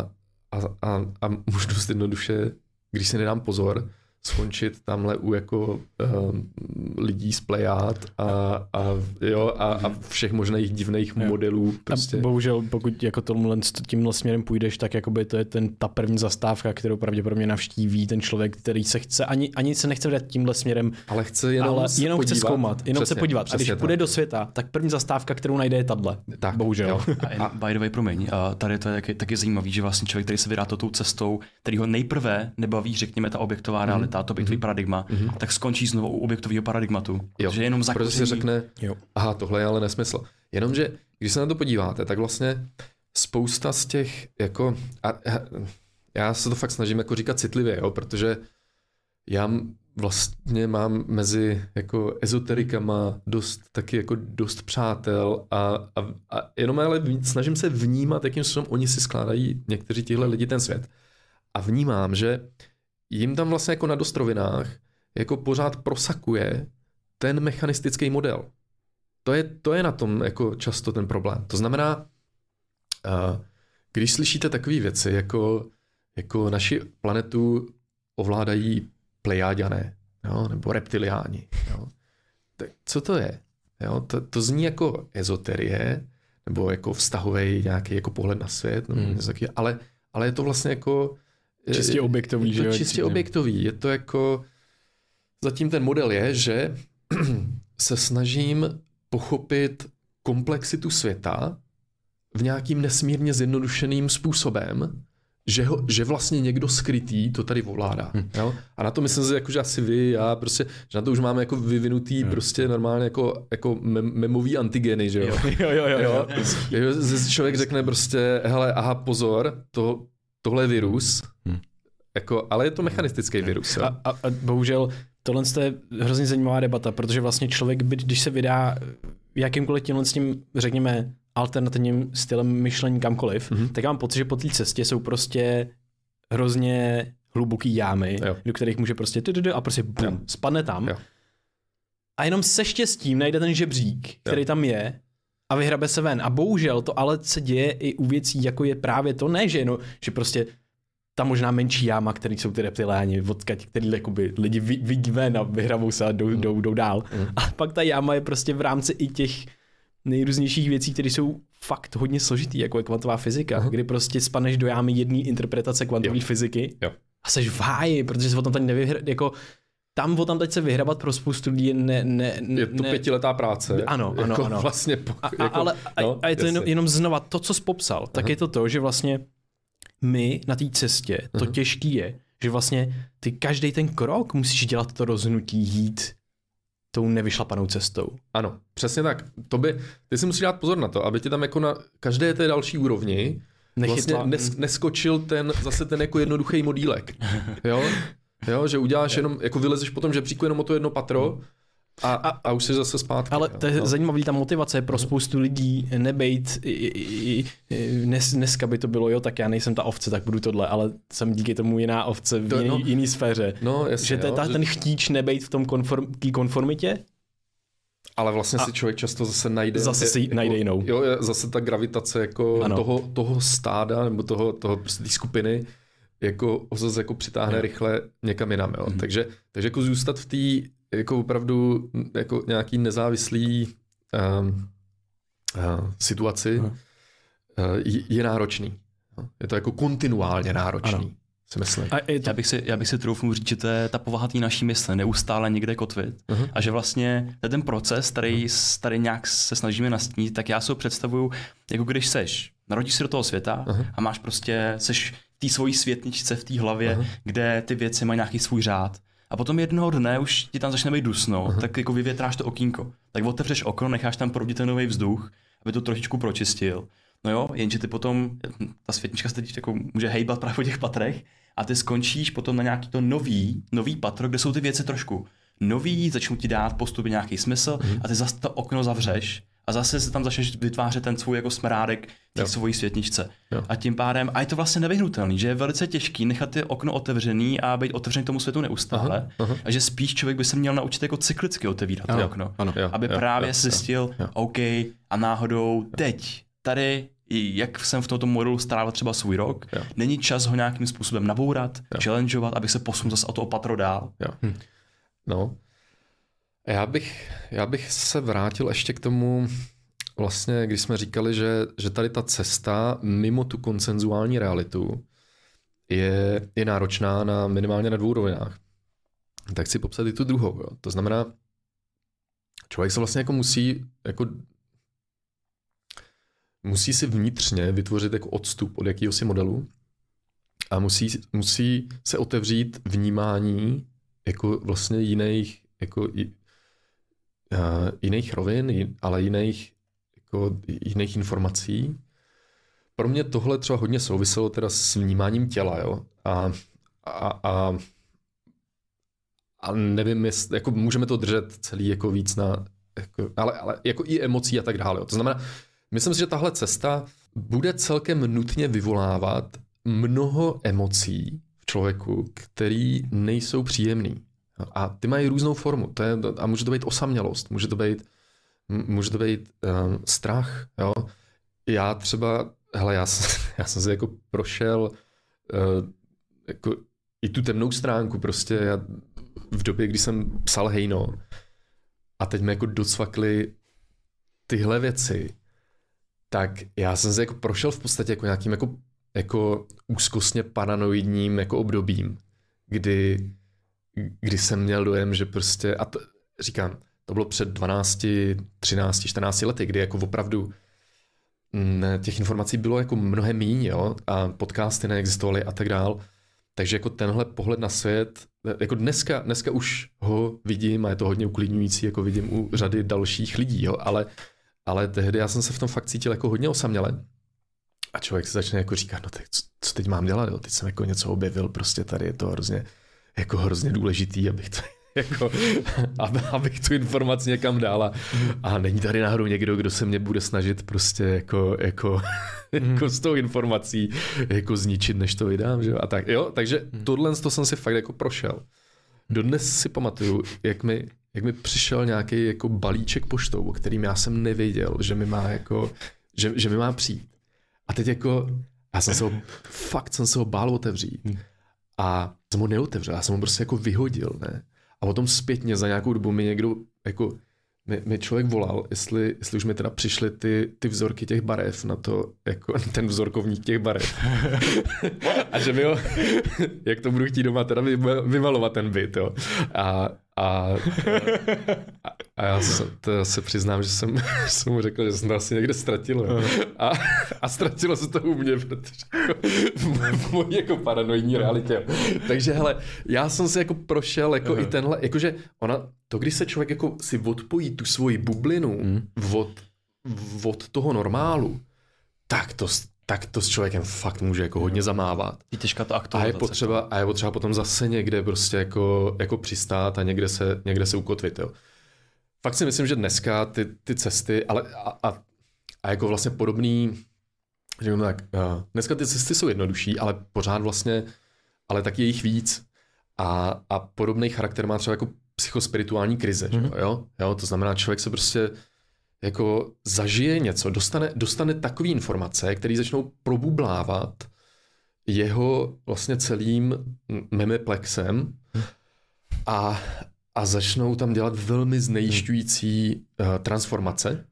a, a, a můžu dost jednoduše, když si nedám pozor, skončit tamhle u jako um, lidí z Playad a, a, jo, a, a všech možných divných jo. modelů. Prostě. A bohužel, pokud jako tomhle, tímhle směrem půjdeš, tak jakoby to je ten, ta první zastávka, kterou pravděpodobně navštíví ten člověk, který se chce, ani, ani se nechce vydat tímhle směrem, ale chce jenom, ale jenom podívat. chce zkoumat, jenom přesně, chce podívat. A když tak. půjde do světa, tak první zastávka, kterou najde, je tahle. Tak, bohužel. Jo. A, a by the way, promiň, a tady to je taky, taky zajímavý, že vlastně člověk, který se vydá tou cestou, který ho nejprve nebaví, řekněme, ta objektová realita, realita, to objektový mm-hmm. paradigma, mm-hmm. tak skončí znovu u objektového paradigmatu. Jo. Že jenom Protože si řekne, jo. aha, tohle je ale nesmysl. Jenomže, když se na to podíváte, tak vlastně spousta z těch, jako, a, a, já se to fakt snažím jako říkat citlivě, jo, protože já vlastně mám mezi jako ezoterikama dost taky jako dost přátel a, a, a jenom ale snažím se vnímat, jakým způsobem oni si skládají někteří tihle lidi ten svět. A vnímám, že jim tam vlastně jako na dostrovinách jako pořád prosakuje ten mechanistický model. To je, to je na tom jako často ten problém. To znamená, když slyšíte takové věci, jako, jako naši planetu ovládají plejáďané, jo, nebo reptiliáni, jo, tak co to je? Jo, to, to zní jako ezoterie, nebo jako vztahový nějaký jako pohled na svět, nebo hmm. taky, ale, ale je to vlastně jako Čistě objektový, je to že čistě objektový. Je to jako... Zatím ten model je, že [CLEARS THROAT] se snažím pochopit komplexitu světa v nějakým nesmírně zjednodušeným způsobem, že, ho, že vlastně někdo skrytý to tady ovládá. Hm. Jo? A na to myslím si, jako, že asi vy, já prostě, že na to už máme jako vyvinutý hm. prostě normálně jako, jako mem, memový antigeny, že jo? Jo, jo, jo. jo. jo. Člověk řekne prostě, hele, aha, pozor, to, tohle je virus, hmm. jako, ale je to mechanistický virus. A, a, a bohužel tohle je hrozně zajímavá debata, protože vlastně člověk, když se vydá jakýmkoliv tímhle s tím, řekněme, alternativním stylem myšlení kamkoliv, mm-hmm. tak mám pocit, že po té cestě jsou prostě hrozně hluboký jámy, jo. do kterých může prostě a prostě bum, spadne tam. Jo. A jenom se štěstím najde ten žebřík, který jo. tam je a vyhrabe se ven. A bohužel to ale se děje i u věcí, jako je právě to, ne, že, jenom, že prostě ta možná menší jáma, který jsou ty reptiláni, odkaď, který jakoby, lidi vidí ven a vyhrabou se a jdou, mm. jdou, jdou dál. Mm. A pak ta jáma je prostě v rámci i těch nejrůznějších věcí, které jsou fakt hodně složitý, jako je kvantová fyzika, mm. kdy prostě spaneš do jámy jedné interpretace kvantové fyziky jo. a seš v háji, protože se o tom tady nevyhra, jako tam o tam teď se vyhrabat pro spoustu lidí ne, ne, ne, Je to pětiletá práce. Ano, ano, jako ano. Vlastně po, a, jako, ale no, a je to jenom, jenom znova to, co jsi popsal, tak Aha. je to to, že vlastně my na té cestě, to Aha. těžký je, že vlastně ty každý ten krok musíš dělat to rozhodnutí jít tou nevyšlapanou cestou. Ano, přesně tak. To by, ty si musíš dát pozor na to, aby ti tam jako na každé té další úrovni vlastně nes, neskočil ten, zase ten jako jednoduchý modílek. [LAUGHS] Jo? Jo, že uděláš jenom, jako vylezeš potom žebříku jenom o to jedno patro a, a, a už jsi zase zpátky. Ale to je no. zajímavý, ta motivace pro spoustu lidí nebejt, i, i, i, dnes, dneska by to bylo, jo, tak já nejsem ta ovce, tak budu tohle, ale jsem díky tomu jiná ovce v to, jiný, no, jiný sféře. No, jasně, že jo, ta, že... ten chtíč nebejt v tom konform, konformitě, ale vlastně a si člověk často zase najde... Zase si jako, najde jinou. Jo, zase ta gravitace jako toho, toho stáda nebo toho, toho prostě skupiny jako ho zase jako přitáhne jo. rychle někam jinam. Jo. Mm. Takže, takže jako zůstat v té jako opravdu jako nějaký nezávislý um, uh, situaci uh, je, je náročný. Je to jako kontinuálně náročný. Ano. Si myslím. A to... já, bych si, já bych si troufnul říct, že to je ta povaha té naší mysle, neustále někde kotvit. Uh-huh. A že vlastně ten proces, který uh-huh. tady nějak se snažíme nastínit, tak já si ho představuju, jako když seš, narodíš se do toho světa uh-huh. a máš prostě, seš té svojí světničce v té hlavě, uh-huh. kde ty věci mají nějaký svůj řád. A potom jednoho dne už ti tam začne být dusno, uh-huh. tak jako vyvětráš to okýnko. Tak otevřeš okno, necháš tam proudit ten nový vzduch, aby to trošičku pročistil. No jo, jenže ty potom, ta světnička se teď jako může hejbat právě po těch patrech a ty skončíš potom na nějaký to nový, nový patro, kde jsou ty věci trošku nový, začnou ti dát postupně nějaký smysl a ty zase to okno zavřeš a zase se tam začneš vytvářet ten svůj jako smrádek té svojí světničce. Jo. A tím pádem, a je to vlastně nevyhnutelný, že je velice těžký nechat ty okno otevřený a být otevřený tomu světu neustále. Aha, aha. A že spíš člověk by se měl naučit jako cyklicky otevírat to Ano, okno. ano. Jo, aby jo, právě jo, zjistil, jo. OK, a náhodou teď, tady, i jak jsem v tomto modelu strávil třeba svůj rok, Jo. není čas ho nějakým způsobem nabourat, challengeovat, abych se posunul zase o to opatro dál. Jo. No. Já bych, já bych se vrátil ještě k tomu, vlastně, když jsme říkali, že, že tady ta cesta mimo tu konsenzuální realitu je, je náročná na minimálně na dvou rovinách. Tak chci popsat i tu druhou. Jo. To znamená, člověk se vlastně jako musí jako musí si vnitřně vytvořit jako odstup od jakýhosi modelu a musí, musí se otevřít vnímání jako vlastně jiných, jako jiných rovin, ale jiných, jako jiných informací. Pro mě tohle třeba hodně souviselo teda s vnímáním těla, jo. A, a, a, a nevím, jestli, jako můžeme to držet celý jako víc na, jako, ale, ale jako i emocí a tak dále. Jo. To znamená, myslím si, že tahle cesta bude celkem nutně vyvolávat mnoho emocí v člověku, který nejsou příjemný. A ty mají různou formu. To je, a může to být osamělost, může to být, může to být um, strach. Jo? Já třeba, hele, já, [LAUGHS] já jsem se jako prošel uh, jako i tu temnou stránku prostě já, v době, kdy jsem psal Hejno a teď mi jako docvakly tyhle věci, tak já jsem se jako prošel v podstatě jako nějakým jako, jako úzkostně paranoidním jako obdobím, kdy, kdy jsem měl dojem, že prostě, a to, říkám, to bylo před 12, 13, 14 lety, kdy jako opravdu mm, těch informací bylo jako mnohem míň, jo, a podcasty neexistovaly a tak dál. Takže jako tenhle pohled na svět, jako dneska, dneska už ho vidím a je to hodně uklidňující, jako vidím u řady dalších lidí, jo, ale, ale tehdy já jsem se v tom fakt cítil jako hodně osaměle. A člověk se začne jako říkat, no tak co, co teď mám dělat, jo? teď jsem jako něco objevil, prostě tady je to hrozně, jako hrozně důležitý, abych to, [LAUGHS] jako, aby, abych tu informaci někam dala. A není tady náhodou někdo, kdo se mě bude snažit prostě jako, jako, [LAUGHS] jako s tou informací jako zničit, než to vydám, že jo? A tak, jo, takže tohle to jsem si fakt jako prošel. Dodnes si pamatuju, jak mi, jak mi přišel nějaký jako balíček poštou, o kterým já jsem nevěděl, že mi má jako, že, že mi má přijít. A teď jako, já jsem se ho, fakt jsem se ho bál otevřít. A jsem ho neotevřel, já jsem ho prostě jako vyhodil, ne? A potom zpětně za nějakou dobu mi někdo, jako, mi, mi člověk volal, jestli, jestli už mi teda přišly ty, ty vzorky těch barev na to, jako [LAUGHS] ten vzorkovník těch barev. [LAUGHS] a že mi ho, [LAUGHS] jak to budu chtít doma teda vyma- vymalovat ten byt, jo. A, a, a, a já se, to se přiznám, že jsem, [LAUGHS] jsem mu řekl, že jsem to asi někde ztratil. A, a ztratilo se to u mě, protože jako, v mojí jako paranoidní realitě. Takže hele, já jsem se jako prošel jako i tenhle, jakože ona, to když se člověk jako si odpojí tu svoji bublinu Hmm. od, od toho normálu, tak to, s- tak to s člověkem fakt může jako hodně zamávat. Je těžká to A je aktualizace. potřeba, a je potřeba potom zase někde prostě jako, jako přistát a někde se, někde se ukotvit. Jo. Fakt si myslím, že dneska ty, ty cesty, ale a, a, a jako vlastně podobný, řeknu tak, uh, dneska ty cesty jsou jednodušší, ale pořád vlastně, ale taky je jich víc. A, a podobný charakter má třeba jako psychospirituální krize, mm-hmm. jo? jo? To znamená, člověk se prostě jako zažije něco, dostane, dostane takové informace, které začnou probublávat jeho vlastně celým memeplexem a, a začnou tam dělat velmi znejišťující uh, transformace,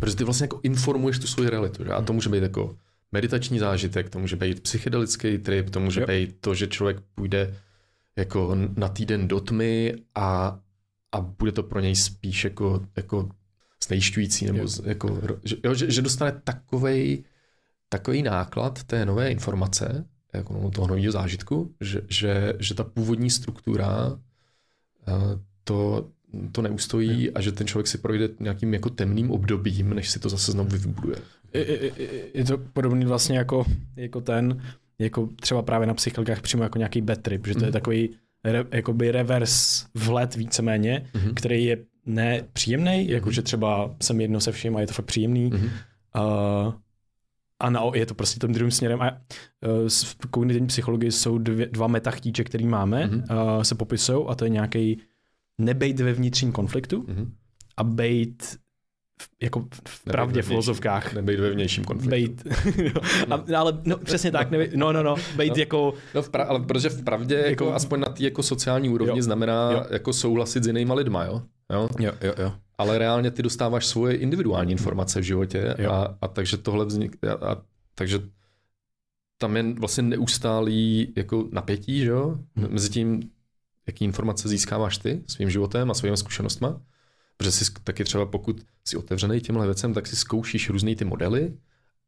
protože ty vlastně jako informuješ tu svoji realitu. Že? A to může být jako meditační zážitek, to může být psychedelický trip, to může Jo. být to, že člověk půjde jako na týden do tmy a, a bude to pro něj spíš jako, jako znejišťující, nebo Jo. z, jako, že, jo, že, že dostane takovej, takový náklad té nové informace, jako no, toho nového zážitku, že, že, že ta původní struktura to, to neustojí a že ten člověk si projde nějakým jako temným obdobím, než si to zase znovu vybuduje. Je, to podobný vlastně jako, jako ten, jako třeba právě na psychologách přímo jako nějaký bad trip, že to je Mhm. takový re, jakoby reverse vhled víceméně, Mhm. který je nepříjemný, jakože třeba jsem jedno se vším a je to fakt příjemný. Mhm. Uh, a na, je to prostě tím druhým směrem. A uh, v kognitivní psychologii jsou dvě, dva metachtíče, který máme, Mhm. uh, se popisují a to je nějaký nebejt ve vnitřním konfliktu Mhm. a bejt jako v- pravdě v filozofkách. Nebejt ve vnějším konfliktu. Bejt. [LAUGHS] a, ale no, přesně tak, nebejt, no, no, no, bejt No. jako, No, v pra- ale protože v pravdě, jako, Jako- aspoň na té jako sociální úrovni, Jo. znamená Jo. jako souhlasit s jinýma lidma, jo? jo? jo, jo, jo. Ale reálně ty dostáváš svoje individuální informace v životě Jo. a, a takže tohle vznik, a, a, takže tam je vlastně neustálý jako napětí, že jo? Hmm. Mezi tím, jaký informace získáváš ty svým životem a svými zkušenostma. Protože si taky třeba pokud jsi otevřený těmhle věcem, tak si zkoušíš různý ty modely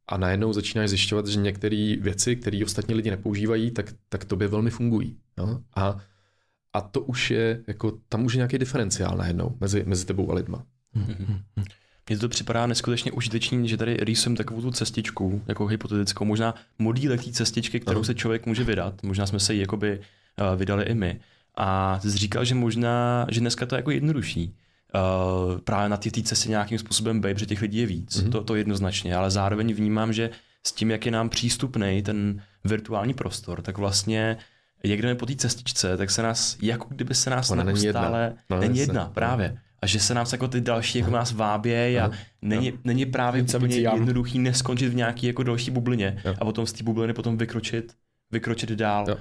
a najednou začínáš zjišťovat, že některé věci, které ostatní lidi nepoužívají, tak, tak tobě velmi fungují. Jo? A, a to už je, jako, tam už je nějaký diferenciál najednou mezi, mezi tebou a lidma. Mně to připadá neskutečně užitečný, že tady rýsujeme takovou tu cestičku, jako hypotetickou, možná modílek té cestičky, kterou Aha. se člověk může vydat. Možná jsme se ji jakoby uh, vydali i my. A ty jsi říkal, že možná, že dneska to je jako jednodušší. Uh, právě na té té cestě nějakým způsobem být, protože těch lidí je víc, Mhm. mm-hmm. to, to jednoznačně, ale zároveň vnímám, že s tím, jak je nám přístupný ten virtuální prostor, tak vlastně jak jdeme po té cestičce, tak se nás, jako kdyby se nás Ona není neustále, jedna. No, není jedna, právě. A že se nás jako ty další jako nás vábějí a Aha. není, není právě úplně jednoduchý neskončit v nějaký jako další bublině Jo. a potom z té bubliny potom vykročit, vykročit dál. Jo.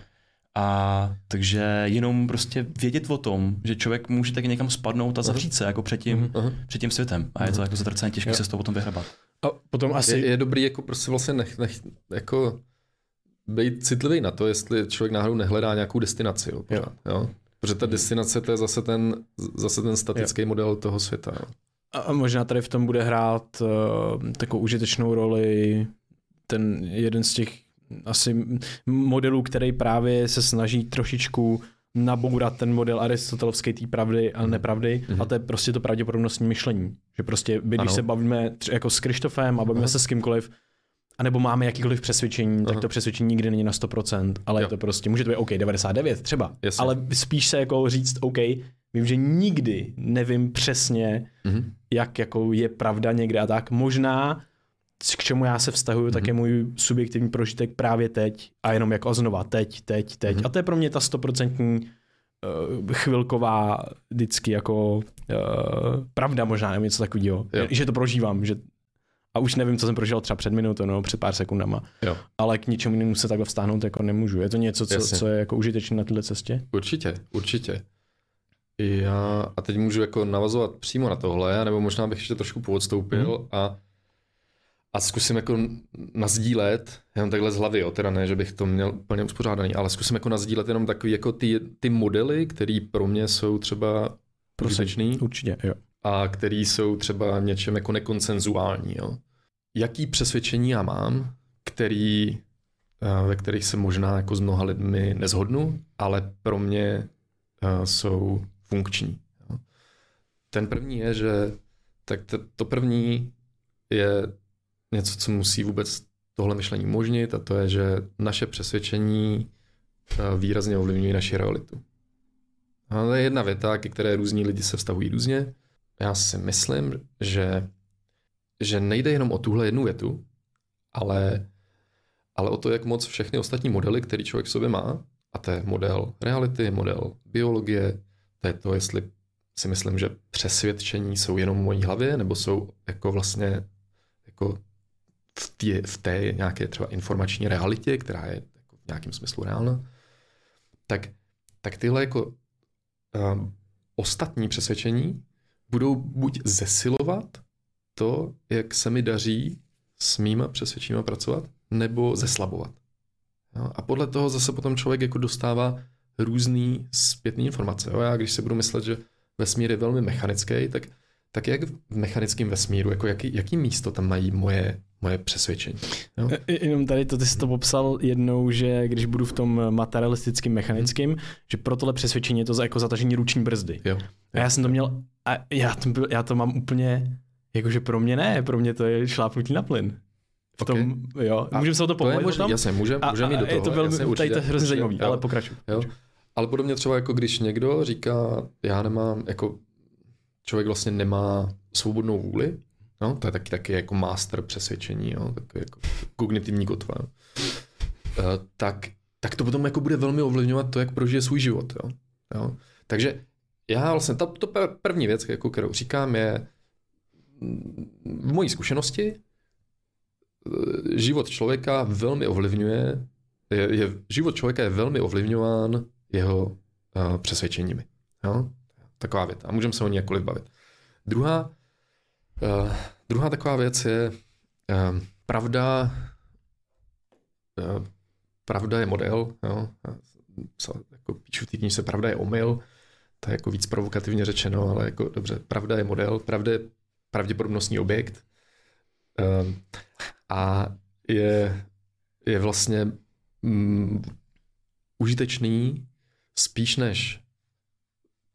A takže jenom prostě vědět o tom, že člověk může tak někam spadnout a zavřít se jako před tím, Aha. před tím světem. A je to jako zatraceně těžké Jo. se z toho potom vyhrabat. A potom asi... Je, je dobrý jako prostě vlastně nech, nech, jako být citlivý na to, jestli člověk náhodou nehledá nějakou destinaci. Jo, pořád, jo. Protože ta destinace to je zase ten, zase ten statický model toho světa. Jo. A možná tady v tom bude hrát uh, takovou užitečnou roli ten jeden z těch asi m- modelů, který právě se snaží trošičku nabourat ten model aristotelovské té pravdy a nepravdy Mhm. a to je prostě to pravděpodobnostní myšlení. Že prostě, my, když Ano. se bavíme tři, jako s Krištofem a bavíme Aha. se s kýmkoliv, anebo máme jakýkoliv přesvědčení, tak Aha. to přesvědčení nikdy není na 100%, ale Jo. je to prostě, může to být OK, 99 třeba, Jasně. ale spíš se jako říct OK, vím, že nikdy nevím přesně, Mhm. jak jako je pravda někde a tak. Možná k čemu já se vztahuju, mm-hmm. tak je můj subjektivní prožitek právě teď a jenom jako znova teď, teď, teď. Mm-hmm. A to je pro mě ta stoprocentní uh, chvilková vždycky jako uh, pravda možná, nebo něco takového. Že to prožívám, že a už nevím, co jsem prožil třeba před minutou nebo před pár sekundama. Jo. Ale k ničemu jinému se takhle vztáhnout jako nemůžu. Je to něco, co, Jasně. co je jako užitečné na této cestě? Určitě, určitě. Já, a teď můžu jako navazovat přímo na tohle, nebo možná bych ještě trošku poodstoupil Mhm. a, a zkusím jako nazdílet, jenom takhle z hlavy, jo, teda ne, že bych to měl úplně uspořádaný, ale zkusím jako nazdílet jenom takový jako ty, ty modely, které pro mě jsou třeba Prosím. užitečný Určitě, jo. a který jsou třeba něčem jako nekonsenzuální. Jo. Jaký přesvědčení já mám, který, eh, ve kterých se možná jako s mnoha lidmi nezhodnu, ale pro mě eh, jsou funkční. Jo. Ten první je, že tak to, to první je něco, co musí vůbec tohle myšlení umožnit a to je, že naše přesvědčení eh, výrazně ovlivňují naši realitu. A to je jedna věta, ke které různí lidi se vztahují různě. Já si myslím, že, že nejde jenom o tuhle jednu větu, ale, ale o to, jak moc všechny ostatní modely, který člověk v sobě má, a to je model reality, model biologie, to je to, jestli si myslím, že přesvědčení jsou jenom v mojí hlavě, nebo jsou jako vlastně jako v té, v té nějaké třeba informační realitě, která je jako v nějakém smyslu reálná, tak, tak tyhle jako um, ostatní přesvědčení budou buď zesilovat to, jak se mi daří s mýma přesvědčeníma pracovat, nebo zeslabovat. Jo? A podle toho zase potom člověk jako dostává různý zpětné informace. Jo? Já když si budu myslet, že vesmír je velmi mechanický, tak, tak jak v mechanickém vesmíru, jako jaký, jaký místo tam mají moje, moje přesvědčení? Jo? E- Jenom tady to, ty jsi to popsal jednou, že když budu v tom materialistickým, mechanickým, Mhm. že pro tohle přesvědčení je to za- jako zatažení ruční brzdy. Jo. A já jsem to měl, a já to, byl, já to mám úplně, jakože pro mě ne, pro mě to je šlápnutí na plyn. V tom, jo, A můžeme se o to možné, tom? jasně, můžeme můžeme jít do toho. je to velmi, jasně, tady to je určitě, hrozně určitě, zajímavý, jo. ale pokračuj. Jo. ale podobně třeba jako když někdo říká, já nemám, jako člověk vlastně nemá svobodnou vůli, no, to je taky, taky jako master přesvědčení, jo, takový jako kognitivní kotva, jo. Uh, tak, tak to potom jako bude velmi ovlivňovat to, jak prožije svůj život. Jo. Jo. Takže já vlastně, ta, to první věc, jako, kterou říkám, je v mojí zkušenosti eh, život člověka velmi ovlivňuje, je, je, život člověka je velmi ovlivňován jeho uh, přesvědčeními. Jo? Taková věc. A můžeme se o ní jakkoliv bavit. Druhá, uh, druhá taková věc je uh, pravda, uh, pravda je model. Jo? Co, jako píšu v té pravda je omyl. To je jako víc provokativně řečeno, ale jako dobře, pravda je model, pravda je pravděpodobnostní objekt. Uh, a je, je vlastně mm, užitečný spíš než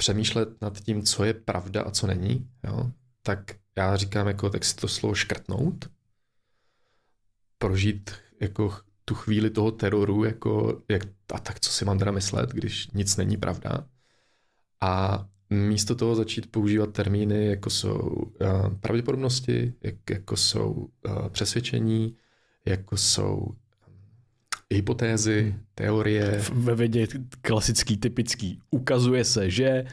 přemýšlet nad tím, co je pravda a co není, jo, tak já říkám, jako, tak si to slovo škrtnout, prožít jako tu chvíli toho teroru, jako, jak, a tak co si mám teda myslet, když nic není pravda. A místo toho začít používat termíny, jako jsou uh, pravděpodobnosti, jak, jako jsou uh, přesvědčení, jako jsou hypotézy, hmm. teorie. Ve vědě klasický, typický. Ukazuje se, že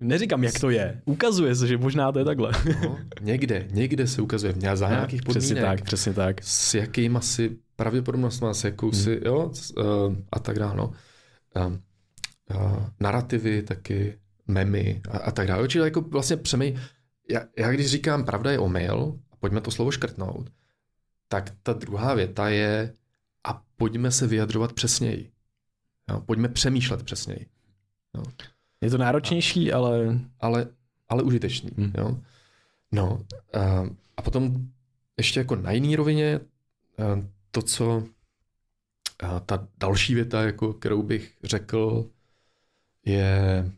Neříkám, jak to je. Ukazuje se, že možná to je takhle. No, někde, někde se ukazuje, v za [LAUGHS] nějakých podmínek. Přesně tak, přesně tak. S jakým asi pravděpodobnostmi, s jakou si, hmm. jo, uh, a tak dále, no. Uh, uh, narrativy taky, memy a, a tak dále. Čili jako vlastně přemý, já, já když říkám pravda je omyl, a pojďme to slovo škrtnout, tak ta druhá věta je a pojďme se vyjadřovat přesněji. Jo, pojďme přemýšlet přesněji. Jo. Je to náročnější, a, ale... Ale, ale užitečný. Hmm. Jo. No a, a potom ještě jako na jiný rovině to, co a ta další věta, jako, kterou bych řekl, je,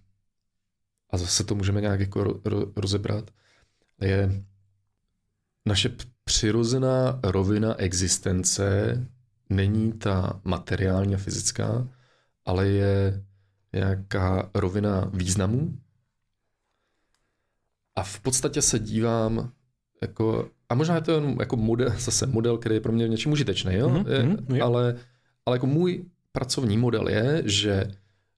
a zase to můžeme nějak jako ro, ro, rozebrat, je naše přirozená rovina existence není ta materiální a fyzická, ale je nějaká rovina významů. A v podstatě se dívám jako, a možná je to jen jako model, [LAUGHS] zase model, který je pro mě v něčem užitečný, jo? Mm-hmm, je, mm, ale, ale jako můj pracovní model je, že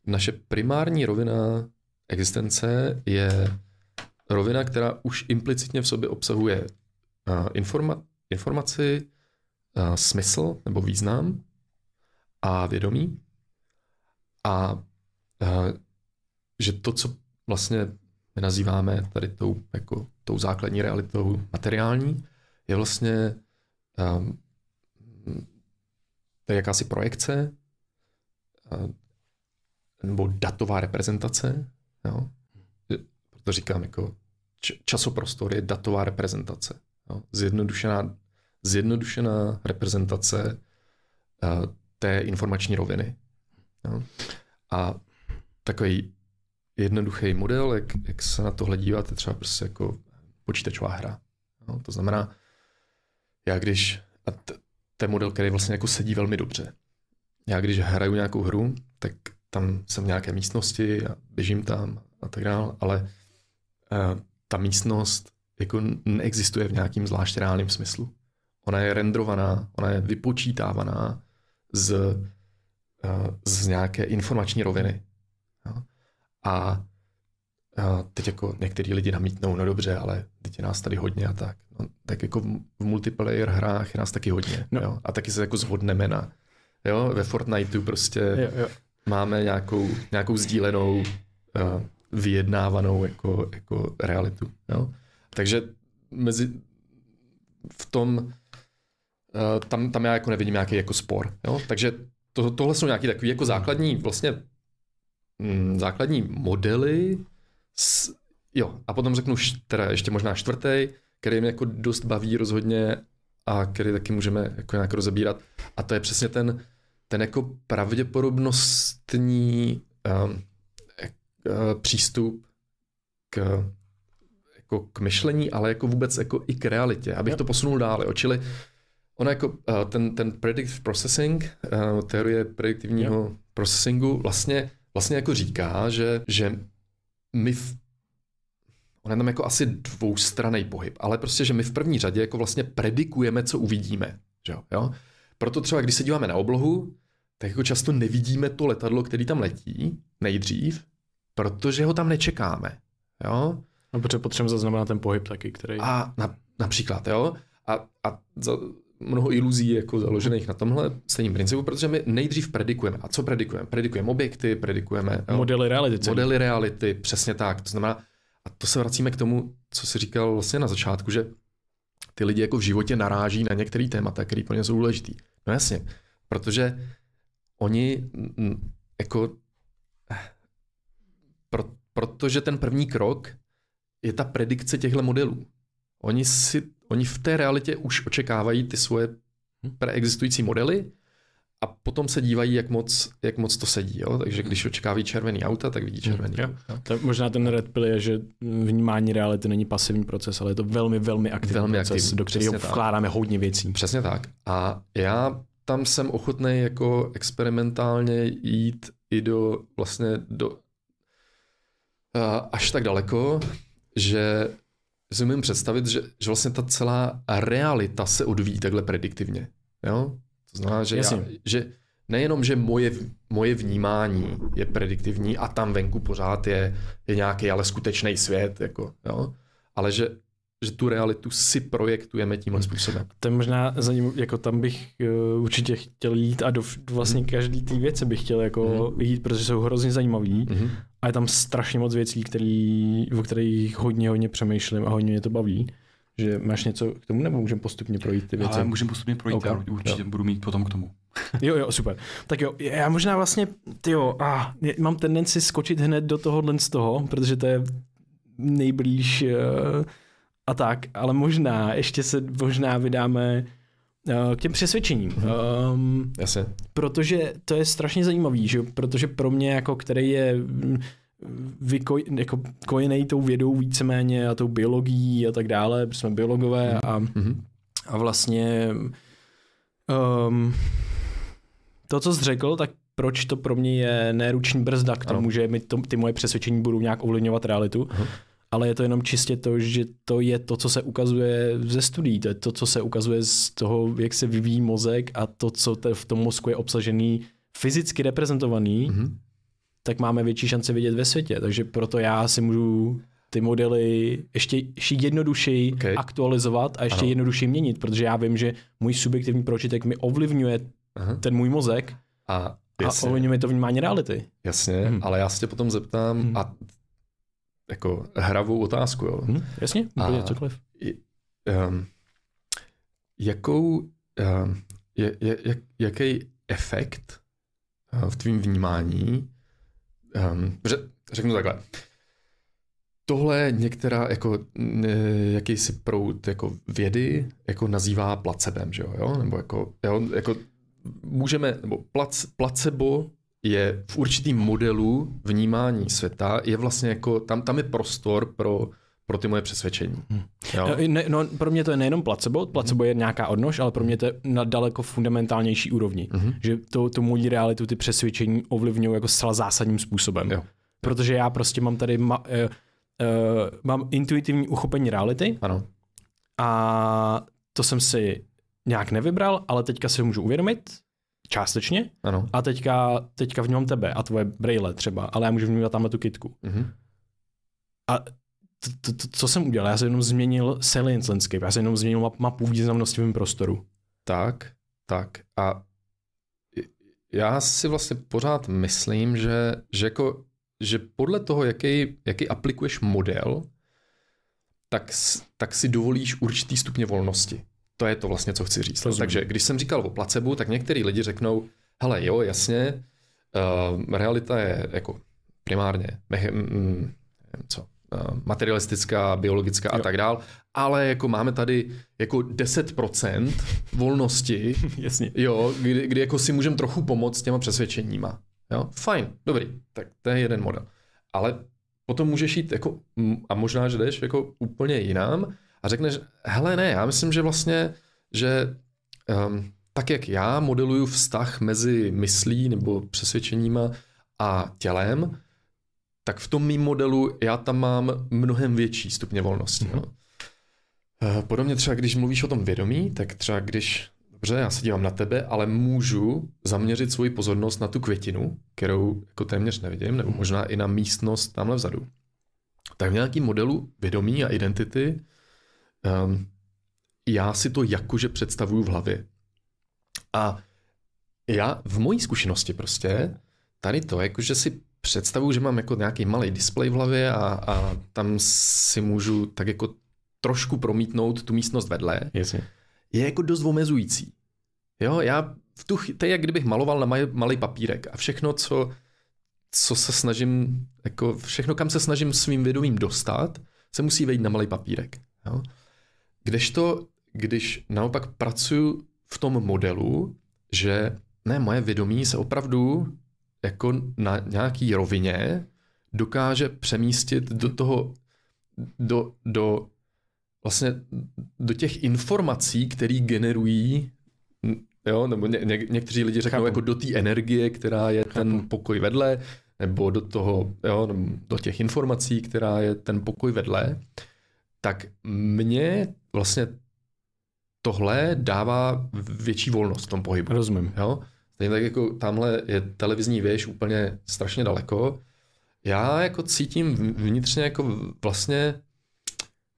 naše primární rovina existence je rovina, která už implicitně v sobě obsahuje informa- informaci, uh, smysl nebo význam a vědomí. A uh, že to, co vlastně my nazýváme tady tou, jako, tou základní realitou materiální, je vlastně um, to je jakási projekce nebo datová reprezentace. Jo? Proto říkám, jako časoprostor je datová reprezentace. Jo? Zjednodušená, zjednodušená reprezentace uh, té informační roviny. A takový jednoduchý model, jak, jak se na tohle dívat, je třeba prostě jako počítačová hra. To znamená, já když, a t, to je model, který vlastně jako sedí velmi dobře. Já když hraju nějakou hru, tak tam jsem v nějaké místnosti a běžím tam a tak dále, ale uh, ta místnost jako neexistuje v nějakým zvlášť reálném smyslu. Ona je rendrovaná, ona je vypočítávaná z, uh, z nějaké informační roviny. Jo? A a teď jako některý lidi namítnou, no dobře, ale teď je nás tady hodně a tak. No, tak jako v, multiplayer hrách je nás taky hodně. No. Jo? A taky se jako zhodneme na, jo, ve Fortniteu prostě jo, jo. máme nějakou, nějakou sdílenou, uh, vyjednávanou jako, jako realitu. Jo? Takže mezi v tom, tam, tam já jako nevidím nějaký jako spor. Jo? Takže to, tohle jsou nějaké takové jako základní vlastně mm, základní modely. S, jo, a potom řeknu teda ještě možná čtvrtý, který mě jako dost baví rozhodně a který taky můžeme jako nějak rozebírat. A to je přesně ten, ten jako pravděpodobnostní um, uh, přístup k, jako k myšlení, ale jako vůbec jako i k realitě, abych to posunul dále. Čili ono jako uh, ten, ten predictive processing, uh, teorie prediktivního processingu vlastně vlastně jako říká, že, že my v, on je tam jako asi dvoustraný pohyb, ale prostě, že my v první řadě jako vlastně predikujeme, co uvidíme. Že jo? jo? Proto třeba, když se díváme na oblohu, tak jako často nevidíme to letadlo, který tam letí nejdřív, protože ho tam nečekáme. Jo? No, protože potřebujeme zaznamenat ten pohyb taky, který... A na, například, jo? A, a za, mnoho iluzí jako založených na tomhle stejným principu, protože my nejdřív predikujeme. A co predikujeme? Predikujeme objekty, predikujeme jo? modely reality. Celý. Modely reality, přesně tak. To znamená, a to se vracíme k tomu, co jsi říkal vlastně na začátku, že ty lidi jako v životě naráží na některé témata, které pro ně jsou důležitý. No jasně, protože oni jako pro, protože ten první krok je ta predikce těchto modelů. Oni, si, oni v té realitě už očekávají ty svoje preexistující modely a potom se dívají, jak moc, jak moc to sedí. Jo? Takže když očekávají červený auta, tak vidí červený. Jo. To možná ten red pill je, že vnímání reality není pasivní proces, ale je to velmi, velmi aktivní velmi proces, aktivní, do kterého vkládáme hodně věcí. Přesně tak. A já tam jsem ochotný jako experimentálně jít i do vlastně do až tak daleko, že si umím představit, že, že vlastně ta celá realita se odvíjí takhle prediktivně. Jo? To znamená, že, já, že nejenom, že moje, moje vnímání je prediktivní a tam venku pořád je, je nějaký ale skutečný svět, jako, jo? ale že že tu realitu si projektujeme tímhle hmm. způsobem. To je možná za ním, jako tam bych uh, určitě chtěl jít a do vlastně hmm. každý ty věci bych chtěl jako hmm. jít, protože jsou hrozně zajímavý hmm. A je tam strašně moc věcí, který, o kterých hodně, hodně přemýšlím a hodně mě to baví. Že máš něco k tomu, nebo můžeme postupně projít ty věci? Ale můžeme postupně projít, okay. já určitě jo. budu mít potom k tomu. [LAUGHS] jo, jo, super. Tak jo, já možná vlastně, tyjo, ah, mám tendenci skočit hned do tohohle z toho, protože to je nejblíž uh, a tak, ale možná ještě se možná vydáme k těm přesvědčením. Um, Jasně. Protože to je strašně zajímavý, že? protože pro mě, jako který je mm, vykoj, jako kojený tou vědou víceméně a tou biologií a tak dále, jsme biologové a, mm-hmm. a vlastně um, to, co jsi řekl, tak proč to pro mě je neruční brzda k tomu, ano. že mi to, ty moje přesvědčení budou nějak ovlivňovat realitu. Uh-huh ale je to jenom čistě to, že to je to, co se ukazuje ze studií, to je to, co se ukazuje z toho, jak se vyvíjí mozek a to, co v tom mozku je obsažený, fyzicky reprezentovaný, mm-hmm. tak máme větší šance vidět ve světě. Takže proto já si můžu ty modely ještě, ještě jednodušeji okay. aktualizovat a ještě ano. jednodušeji měnit, protože já vím, že můj subjektivní pročitek mi ovlivňuje Aha. ten můj mozek a, a ovlivňuje to vnímání reality. Jasně, hmm. ale já se tě potom zeptám, hmm. a jako hravou otázku. Jo. Hmm, jasně, úplně cokoliv. Um, jakou, um, je, je, jak, jaký efekt uh, v tvým vnímání, um, řeknu takhle, tohle některá jako jakýsi proud jako vědy jako nazývá placebem, že jo? Nebo jako, jo, jako můžeme, nebo plac, placebo je v určitým modelu vnímání světa, je vlastně jako, tam, tam je prostor pro, pro ty moje přesvědčení. Hmm. Jo? Ne, no, pro mě to je nejenom placebo, placebo hmm. je nějaká odnož, ale pro mě to je na daleko fundamentálnější úrovni. Hmm. Že to, to mojí realitu, ty přesvědčení ovlivňují jako zcela zásadním způsobem. Jo. Protože já prostě mám tady, ma, uh, uh, mám intuitivní uchopení reality ano. a to jsem si nějak nevybral, ale teďka si ho můžu uvědomit, částečně. Ano. A teďka, teďka vnímám tebe a tvoje braille třeba, ale já můžu vnímat tamhle tu kitku. Mm-hmm. A to, to, to, co jsem udělal? Já jsem jenom změnil salience landscape, já jsem jenom změnil map, mapu významnosti v prostoru. Tak, tak. A já si vlastně pořád myslím, že, že, jako, že podle toho, jaký, jaký aplikuješ model, tak, tak si dovolíš určitý stupně volnosti. To je to vlastně, co chci říct. Rozumím. Takže když jsem říkal o placebu, tak některý lidi řeknou, hele jo, jasně, uh, realita je jako primárně mm, co, uh, materialistická, biologická jo. a tak dál, ale jako máme tady jako 10% volnosti, [LAUGHS] Jasně. jo, kdy, kdy jako si můžeme trochu pomoct s těma přesvědčeníma. Jo? Fajn, dobrý, tak to je jeden model. Ale potom můžeš jít jako, a možná, že jdeš jako úplně jinam a řekneš, hele ne, já myslím, že vlastně, že um, tak jak já modeluju vztah mezi myslí nebo přesvědčeníma a tělem, tak v tom mým modelu já tam mám mnohem větší stupně volnosti. Mm-hmm. No. Podobně třeba, když mluvíš o tom vědomí, tak třeba když, dobře, já se dívám na tebe, ale můžu zaměřit svoji pozornost na tu květinu, kterou jako téměř nevidím, nebo možná i na místnost tamhle vzadu. Tak v nějakém modelu vědomí a identity um, já si to jakože představuju v hlavě. A já v mojí zkušenosti prostě tady to, jakože si představuju, že mám jako nějaký malý displej v hlavě a, a tam si můžu tak jako trošku promítnout tu místnost vedle, Jasně. je jako dost omezující. Jo, já v tu, to je jak kdybych maloval na malý, malý papírek a všechno, co, co se snažím, jako všechno, kam se snažím svým vědomím dostat, se musí vejít na malý papírek. Jo? Kdežto, když naopak pracuji v tom modelu, že ne, moje vědomí se opravdu jako na nějaký rovině dokáže přemístit do toho, do, do vlastně do těch informací, které generují, jo, nebo ně, ně, někteří lidi řeknou Chápu. jako do té energie, která je Chápu. ten pokoj vedle, nebo do toho, jo, do těch informací, která je ten pokoj vedle, tak mně vlastně tohle dává větší volnost v tom pohybu. Rozumím. Jo? Stejně tak jako tamhle je televizní věž úplně strašně daleko. Já jako cítím vnitřně jako vlastně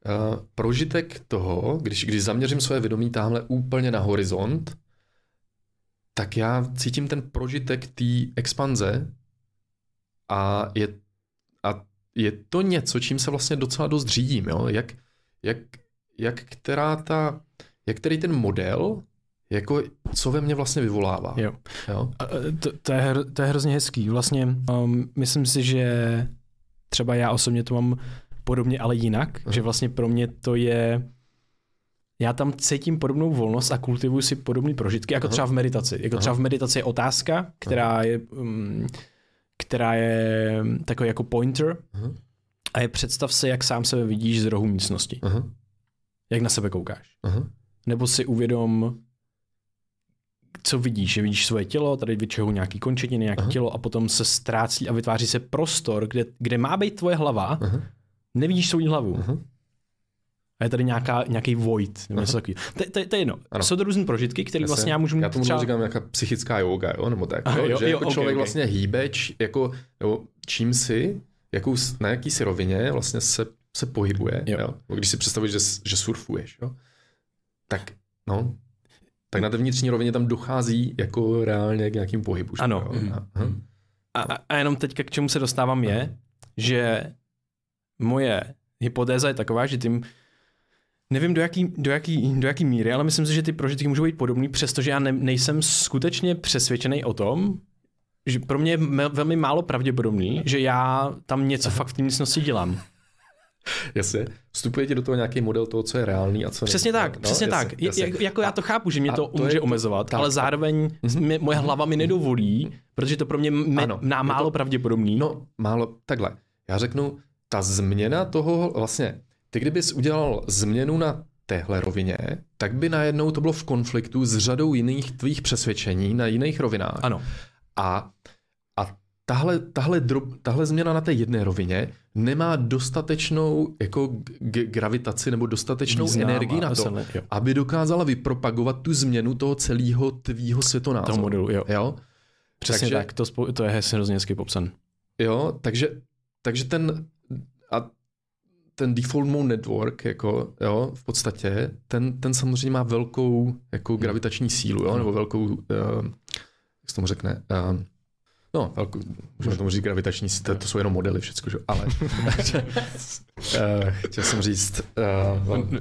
uh, prožitek toho, když, když zaměřím své vědomí tamhle úplně na horizont, tak já cítím ten prožitek té expanze a je, a je to něco, čím se vlastně docela dost řídím, jo? Jak, jak, jak která ta, jak který ten model jako co ve mně vlastně vyvolává. Jo. jo? A, To, to, je, hr- to je hrozně hezký. Vlastně um, myslím si, že třeba já osobně to mám podobně, ale jinak, Aha. že vlastně pro mě to je já tam cítím podobnou volnost a kultivuju si podobné prožitky, jako Aha. třeba v meditaci. Jako Aha. třeba v meditaci je otázka, která je, um, která je takový jako pointer Aha. a je představ se, jak sám sebe vidíš z rohu místnosti. Aha. Jak na sebe koukáš. Aha. Nebo si uvědom, co vidíš, že vidíš svoje tělo, tady vyčehu nějaký končetiny, nějaké Aha. tělo a potom se ztrácí a vytváří se prostor, kde, kde má být tvoje hlava, Aha. nevidíš svou hlavu. Aha. A je tady nějaká, nějaký void, nebo něco takového. To, to, to je jedno. Ano. Jsou to různé prožitky, které vlastně já můžu mít Já tomu třeba... říkám nějaká psychická yoga, jo, nebo tak. Aha, Jo, jo, že jo, jako ok, člověk ok. vlastně hýbe, č, jako, jo, čím si, jakou, na jaký si rovině vlastně se, se pohybuje. Jo. Jo. Když si představíš, že, že surfuješ, jo, tak no, tak na té vnitřní rovině tam dochází jako reálně k nějakým pohybu. Ano. Jo? Mhm. Aha. A, a, jenom teďka k čemu se dostávám je, že moje hypotéza je taková, že tím Nevím do jaký, do, jaký, do jaký míry, ale myslím si, že ty prožitky můžou být podobný, přestože já ne, nejsem skutečně přesvědčený o tom, že pro mě je velmi málo pravděpodobný, že já tam něco fakt v té místnosti dělám. [LAUGHS] Jasně. Vstupuje ti do toho nějaký model toho, co je reálný a co Přesně tak, přesně jasně, tak. Je- jasně. Jak, jako já to chápu, že mě to, to je může to- omezovat, tak, ale tak. zároveň mě, moje hlava mi nedovolí, protože to pro mě me, Ano, je málo to- pravděpodobný. No, málo, takhle. Já řeknu, ta změna toho, vlastně, ty kdybys udělal změnu na téhle rovině, tak by najednou to bylo v konfliktu s řadou jiných tvých přesvědčení na jiných rovinách. Ano, A, a tahle, tahle, drob, tahle změna na té jedné rovině nemá dostatečnou jako g- gravitaci nebo dostatečnou Význam energii na to, jo. aby dokázala vypropagovat tu změnu toho celého tvýho světonázoru. toho modelu, jo. Jo? Přesně Takže- tak, to, spou- to je hezky hrozně hezky popsan. Jo, takže, takže ten, a ten default mode network, jako, jo, v podstatě, ten, ten samozřejmě má velkou jako gravitační sílu, jo, nebo velkou, uh, jak se tomu řekne, uh, no, velkou, můžeme tomu říct gravitační to, to jsou jenom modely všecko, že? jo, ale uh, [LAUGHS] chtěl jsem říct,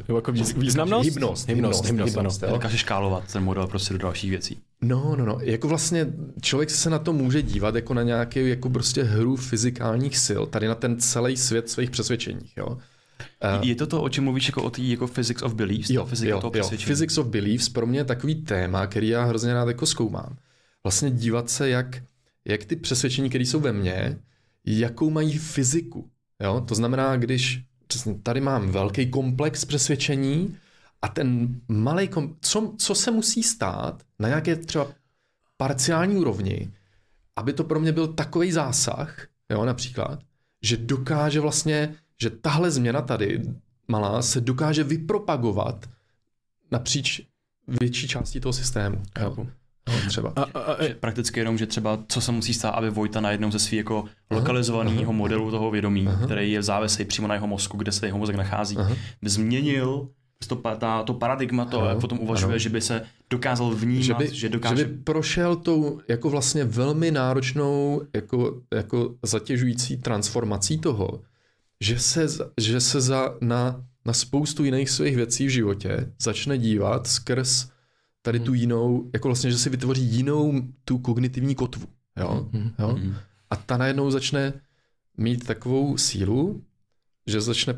uh, jako výz- významnost? Hybnost, hybnost, hybnost, hybnost. Dokáže škálovat ten model prostě do dalších věcí. No, no, no. Jako vlastně člověk se na to může dívat jako na nějaký jako prostě hru fyzikálních sil, tady na ten celý svět svých přesvědčeních, jo. Uh, Je to to, o čem mluvíš jako o té jako physics of beliefs? jo, fyzika jo, toho jo. přesvědčení? Physics of beliefs pro mě je takový téma, který já hrozně rád jako zkoumám. Vlastně dívat se, jak, jak ty přesvědčení, které jsou ve mně, jakou mají fyziku. Jo? To znamená, když přesně tady mám velký komplex přesvědčení a ten malý kom... co, co se musí stát na nějaké třeba parciální úrovni, aby to pro mě byl takový zásah, jo, například, že dokáže vlastně, že tahle změna tady, malá, se dokáže vypropagovat napříč větší částí toho systému. Jo. No, třeba. A, a, a, že prakticky jenom, že třeba co se musí stát, aby Vojta najednou ze svého jako lokalizovaného modelu toho vědomí, aha. který je závislý přímo na jeho mozku, kde se jeho mozek nachází, aha. by změnil to, ta, to paradigma, to, jak potom uvažuje, ano. že by se dokázal vnímat, že by, že dokáže... Že by prošel tou jako vlastně velmi náročnou, jako, jako zatěžující transformací toho, že se, že se za, na, na spoustu jiných svých věcí v životě začne dívat skrz tady tu hmm. jinou, jako vlastně, že si vytvoří jinou tu kognitivní kotvu. Jo? Hmm. Jo? A ta najednou začne mít takovou sílu, že začne,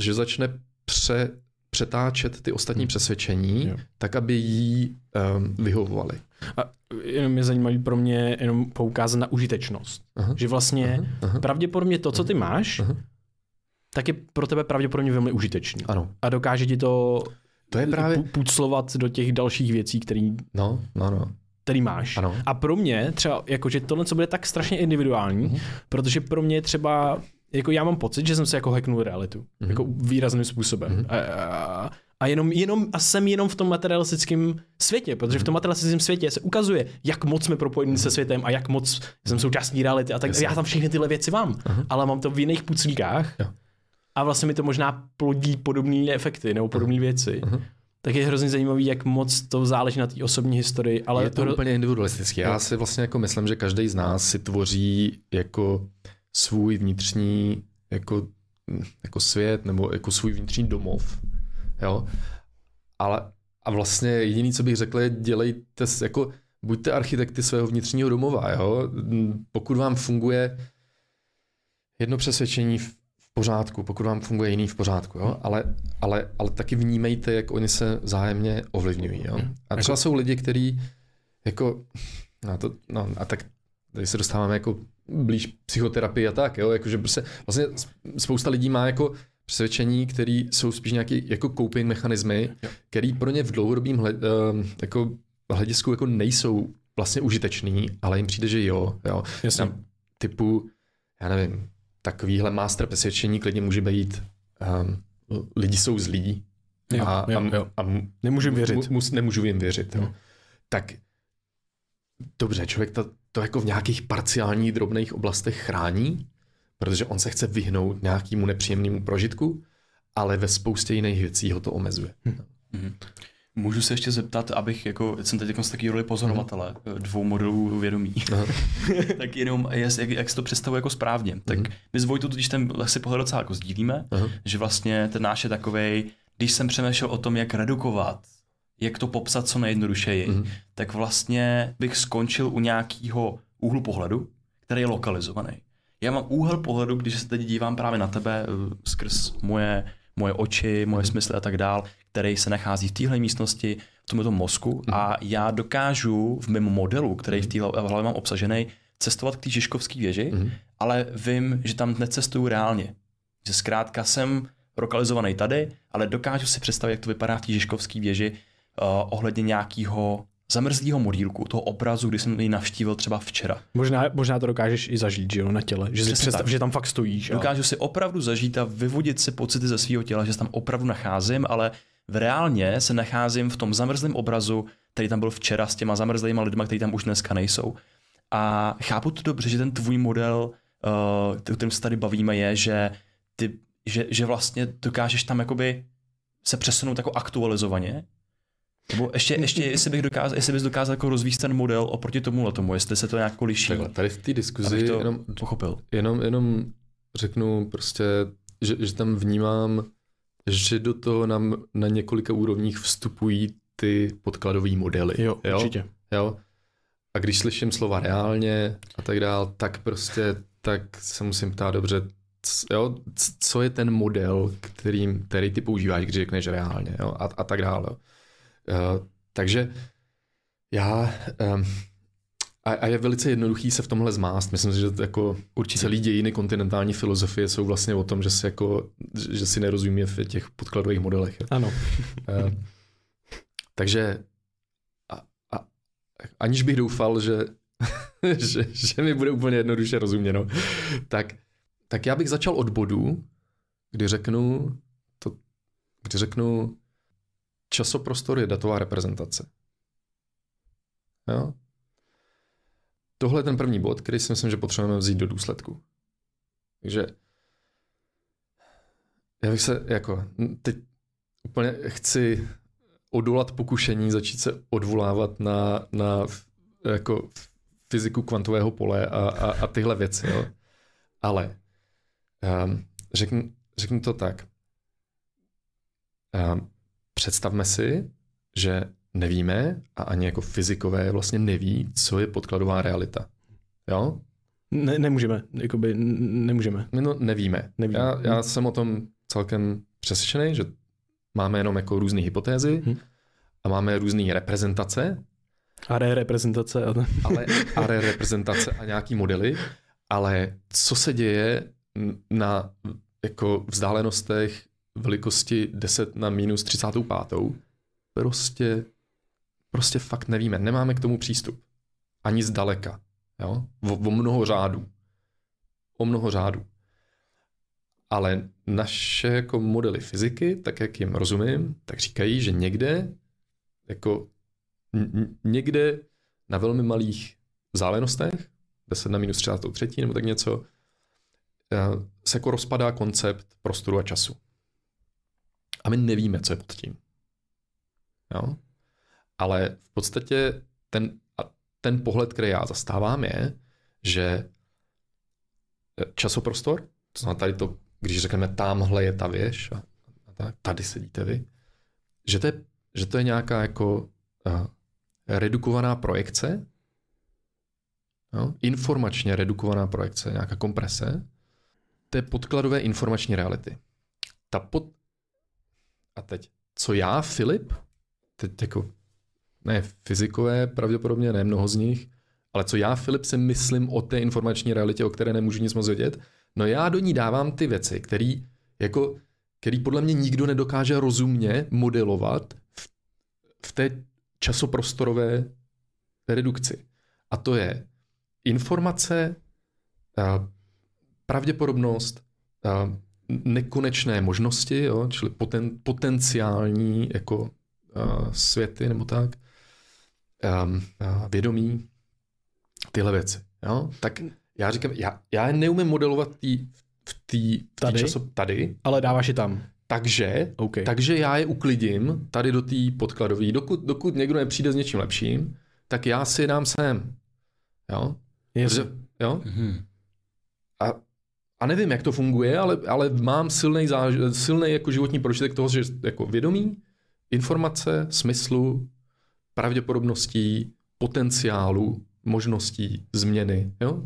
že začne pře, přetáčet ty ostatní hmm. přesvědčení, jo. tak, aby jí um, vyhovovaly. A jenom je zajímavý pro mě jenom poukázat na užitečnost. Aha. Že vlastně aha. Aha. pravděpodobně to, co ty máš, aha. tak je pro tebe pravděpodobně velmi užitečný. Ano. A dokáže ti to, to je právě... puclovat do těch dalších věcí, které no, no, no. který máš. Ano. A pro mě třeba, jakože tohle, co bude tak strašně individuální, uh-huh. protože pro mě třeba jako já mám pocit, že jsem se jako hacknul realitu. Mm-hmm. Jako výrazným způsobem. Mm-hmm. A, a, a, jenom, jenom, a jsem jenom v tom materialistickém světě, protože mm-hmm. v tom materialistickém světě se ukazuje, jak moc jsme propojeni mm-hmm. se světem a jak moc jsem součástí reality a tak Jasně. já tam všechny tyhle věci mám, mm-hmm. ale mám to v jiných puclíkách jo. A vlastně mi to možná plodí podobné efekty nebo podobné věci. Mm-hmm tak je hrozně zajímavý, jak moc to záleží na té osobní historii. Ale je to hro... úplně individualistické. Já si vlastně jako myslím, že každý z nás si tvoří jako svůj vnitřní jako, jako svět nebo jako svůj vnitřní domov. Jo? Ale a vlastně jediný, co bych řekl, je dělejte, jako buďte architekty svého vnitřního domova. Jo? Pokud vám funguje jedno přesvědčení v pořádku, pokud vám funguje jiný v pořádku, jo? Ale, ale, ale taky vnímejte, jak oni se zájemně ovlivňují. Jo? A třeba jsou lidi, kteří jako, no, to, no a tak tady se dostáváme jako blíž psychoterapii a tak, jo, jakože prostě vlastně spousta lidí má jako přesvědčení, které jsou spíš nějaké jako coping mechanismy, které pro ně v dlouhodobém hled, uh, jako hledisku jako nejsou vlastně užitečný, ale jim přijde, že jo. jo. Jasně. typu, já nevím, takovýhle master přesvědčení klidně může být um, lidi jsou zlí jo, a, jo, jo. a, a nemůžu jim věřit. Mu, nemůžu jim věřit. Jo. Tak dobře, člověk to, to jako v nějakých parciálních drobných oblastech chrání, protože on se chce vyhnout nějakému nepříjemnému prožitku, ale ve spoustě jiných věcí ho to omezuje. Mm-hmm. Můžu se ještě zeptat, abych, jako, jsem teď jako z takové roli pozorovatele mm. dvou modelů vědomí, [LAUGHS] tak jenom, jak, jak si to představuje jako správně. Tak mm. my s Vojtou když ten si pohled docela jako sdílíme, že vlastně ten náš je takovej, když jsem přemýšlel o tom, jak redukovat jak to popsat co nejjednodušeji, mm-hmm. tak vlastně bych skončil u nějakého úhlu pohledu, který je lokalizovaný. Já mám úhel pohledu, když se teď dívám právě na tebe eh, skrz moje, moje oči, moje mm-hmm. smysly a tak dál, který se nachází v téhle místnosti, v tomto mozku mm-hmm. a já dokážu v mém modelu, který v téhle hlavě mám obsažený, cestovat k té Žižkovské věži, mm-hmm. ale vím, že tam necestuju reálně. Že zkrátka jsem lokalizovaný tady, ale dokážu si představit, jak to vypadá v té Žižkovské věži, uh, ohledně nějakého zamrzlého modílku, toho obrazu, kdy jsem ji navštívil třeba včera. Možná, možná to dokážeš i zažít, že jo, na těle. Že si představ, že tam fakt stojíš. Dokážu a... si opravdu zažít a vyvodit si pocity ze svého těla, že se tam opravdu nacházím, ale v reálně se nacházím v tom zamrzlém obrazu, který tam byl včera s těma zamrzlými lidmi, kteří tam už dneska nejsou. A chápu to dobře, že ten tvůj model, uh, o kterém se tady bavíme, je, že, ty, že, že vlastně dokážeš tam jakoby se přesunout jako aktualizovaně nebo ještě, ještě jestli, bych dokázal, jestli bys dokázal jako rozvíjet ten model oproti tomu tomu, jestli se to nějak liší. Takhle, tady v té diskuzi to jenom, pochopil. Jenom, jenom řeknu prostě, že, že tam vnímám, že do toho nám na několika úrovních vstupují ty podkladové modely. Jo, jo, určitě. Jo? A když slyším slova reálně a tak dál, tak prostě tak se musím ptát dobře, jo, co je ten model, kterým, který ty používáš, když řekneš reálně jo? A, a tak dále. Uh, takže já um, a, a je velice jednoduchý se v tomhle zmást. Myslím si, že to jako určitě celý dějiny kontinentální filozofie jsou vlastně o tom, že si, jako, že si nerozumí v těch podkladových modelech. Ano. uh, takže a, a, aniž bych doufal, že [LAUGHS] že, že mi bude úplně jednoduše rozuměno, tak, tak já bych začal od bodu, kdy řeknu, to, kdy řeknu, časoprostor je datová reprezentace. Jo? Tohle je ten první bod, který si myslím, že potřebujeme vzít do důsledku. Takže já bych se jako, teď úplně chci odolat pokušení, začít se odvolávat na, na jako fyziku kvantového pole a, a, a tyhle věci. Jo. Ale um, řeknu, řeknu to tak. Um, představme si, že nevíme a ani jako fyzikové vlastně neví, co je podkladová realita. Jo? Ne, nemůžeme, jakoby nemůžeme. My no, nevíme. nevíme. Já, já jsem o tom celkem přesvědčený, že máme jenom jako různé hypotézy hmm. a máme různé reprezentace. ARE reprezentace. [LAUGHS] Ale... ale ARE reprezentace a nějaký modely, ale co se děje na jako vzdálenostech velikosti 10 na minus 35. Prostě, prostě fakt nevíme. Nemáme k tomu přístup. Ani zdaleka. Jo? O, o mnoho řádů. O mnoho řádů. Ale naše jako modely fyziky, tak jak jim rozumím, tak říkají, že někde jako někde na velmi malých vzdálenostech, 10 na minus 33 nebo tak něco, eh, se jako rozpadá koncept prostoru a času. A my nevíme, co je pod tím. Jo? Ale v podstatě ten, a ten pohled, který já zastávám, je, že eh, časoprostor, to znamená tady to, když řekneme tamhle je ta věž a, a tak, tady sedíte vy, že to je, že to je nějaká jako uh, redukovaná projekce, jo? informačně redukovaná projekce, nějaká komprese, té podkladové informační reality. Ta pod... A teď, co já, Filip, teď jako, ne fyzikové, pravděpodobně ne mnoho z nich, ale co já, Filip, si myslím o té informační realitě, o které nemůžu nic moc vědět, no já do ní dávám ty věci, které jako, který podle mě nikdo nedokáže rozumně modelovat v, v té časoprostorové redukci. A to je informace, pravděpodobnost, nekonečné možnosti, jo, čili poten, potenciální jako světy nebo tak, vědomí, tyhle věci. Jo? Tak já říkám, já, já neumím modelovat tý, v té tady? času tady. Ale dáváš je tam. Takže, okay. takže já je uklidím tady do té podkladové. Dokud, dokud někdo nepřijde s něčím lepším, tak já si je dám sem. Jo? Protože, jo? Mm-hmm. A, a nevím, jak to funguje, ale, ale mám silný, záž, silný jako životní prožitek toho, že jako vědomí, informace, smyslu, pravděpodobností, potenciálu, možností, změny. Jo?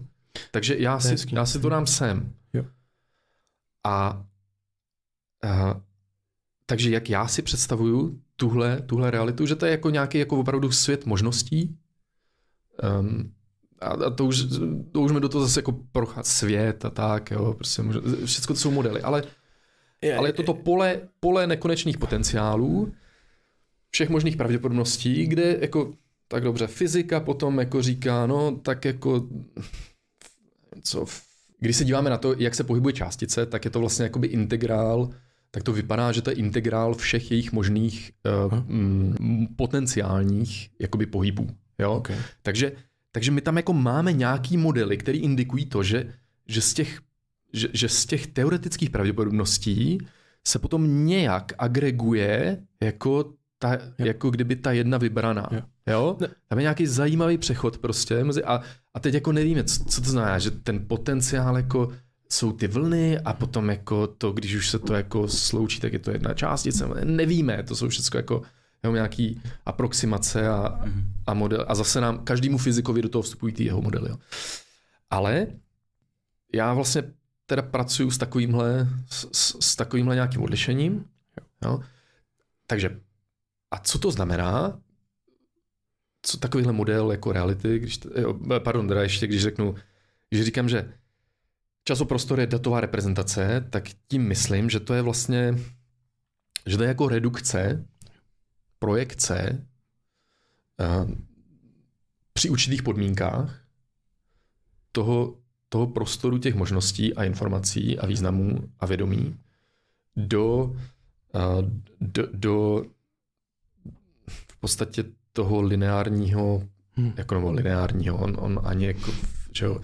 Takže já si, já si to dám sem. Jo. A Uh, takže jak já si představuju tuhle, tuhle realitu, že to je jako nějaký jako opravdu svět možností. Um, a, a to už, to už mi do toho zase jako prochází svět a tak, jo, prostě možno, všechno to jsou modely, ale, je, ale je to to pole, pole nekonečných potenciálů, všech možných pravděpodobností, kde jako, tak dobře, fyzika potom jako říká, no tak jako, co, když se díváme na to, jak se pohybuje částice, tak je to vlastně jakoby integrál tak to vypadá, že to je integrál všech jejich možných uh, mm, potenciálních jakoby pohybů. Jo? Okay. Takže, takže my tam jako máme nějaký modely, které indikují to, že, že, z těch, že, že z těch teoretických pravděpodobností se potom nějak agreguje jako ta, jako kdyby ta jedna vybraná. Jo. jo? Tam je nějaký zajímavý přechod prostě. A, a teď jako nevíme, co, co to znamená, že ten potenciál jako jsou ty vlny a potom jako to, když už se to jako sloučí, tak je to jedna částice. Nevíme, to jsou všechno jako jeho nějaký aproximace a, a model. A zase nám, každému fyzikovi do toho vstupují ty jeho modely. Jo. Ale já vlastně teda pracuji s takovýmhle, s, s takovýmhle nějakým odlišením. Jo. Takže a co to znamená? Co takovýhle model jako reality, když, jo, pardon, teda ještě když řeknu, když říkám, že časoprostor je datová reprezentace, tak tím myslím, že to je vlastně, že to je jako redukce, projekce uh, při určitých podmínkách toho, toho prostoru těch možností a informací a významů a vědomí do, uh, do, do v podstatě toho lineárního, hmm. jako nebo lineárního, on, on ani jako, že jo,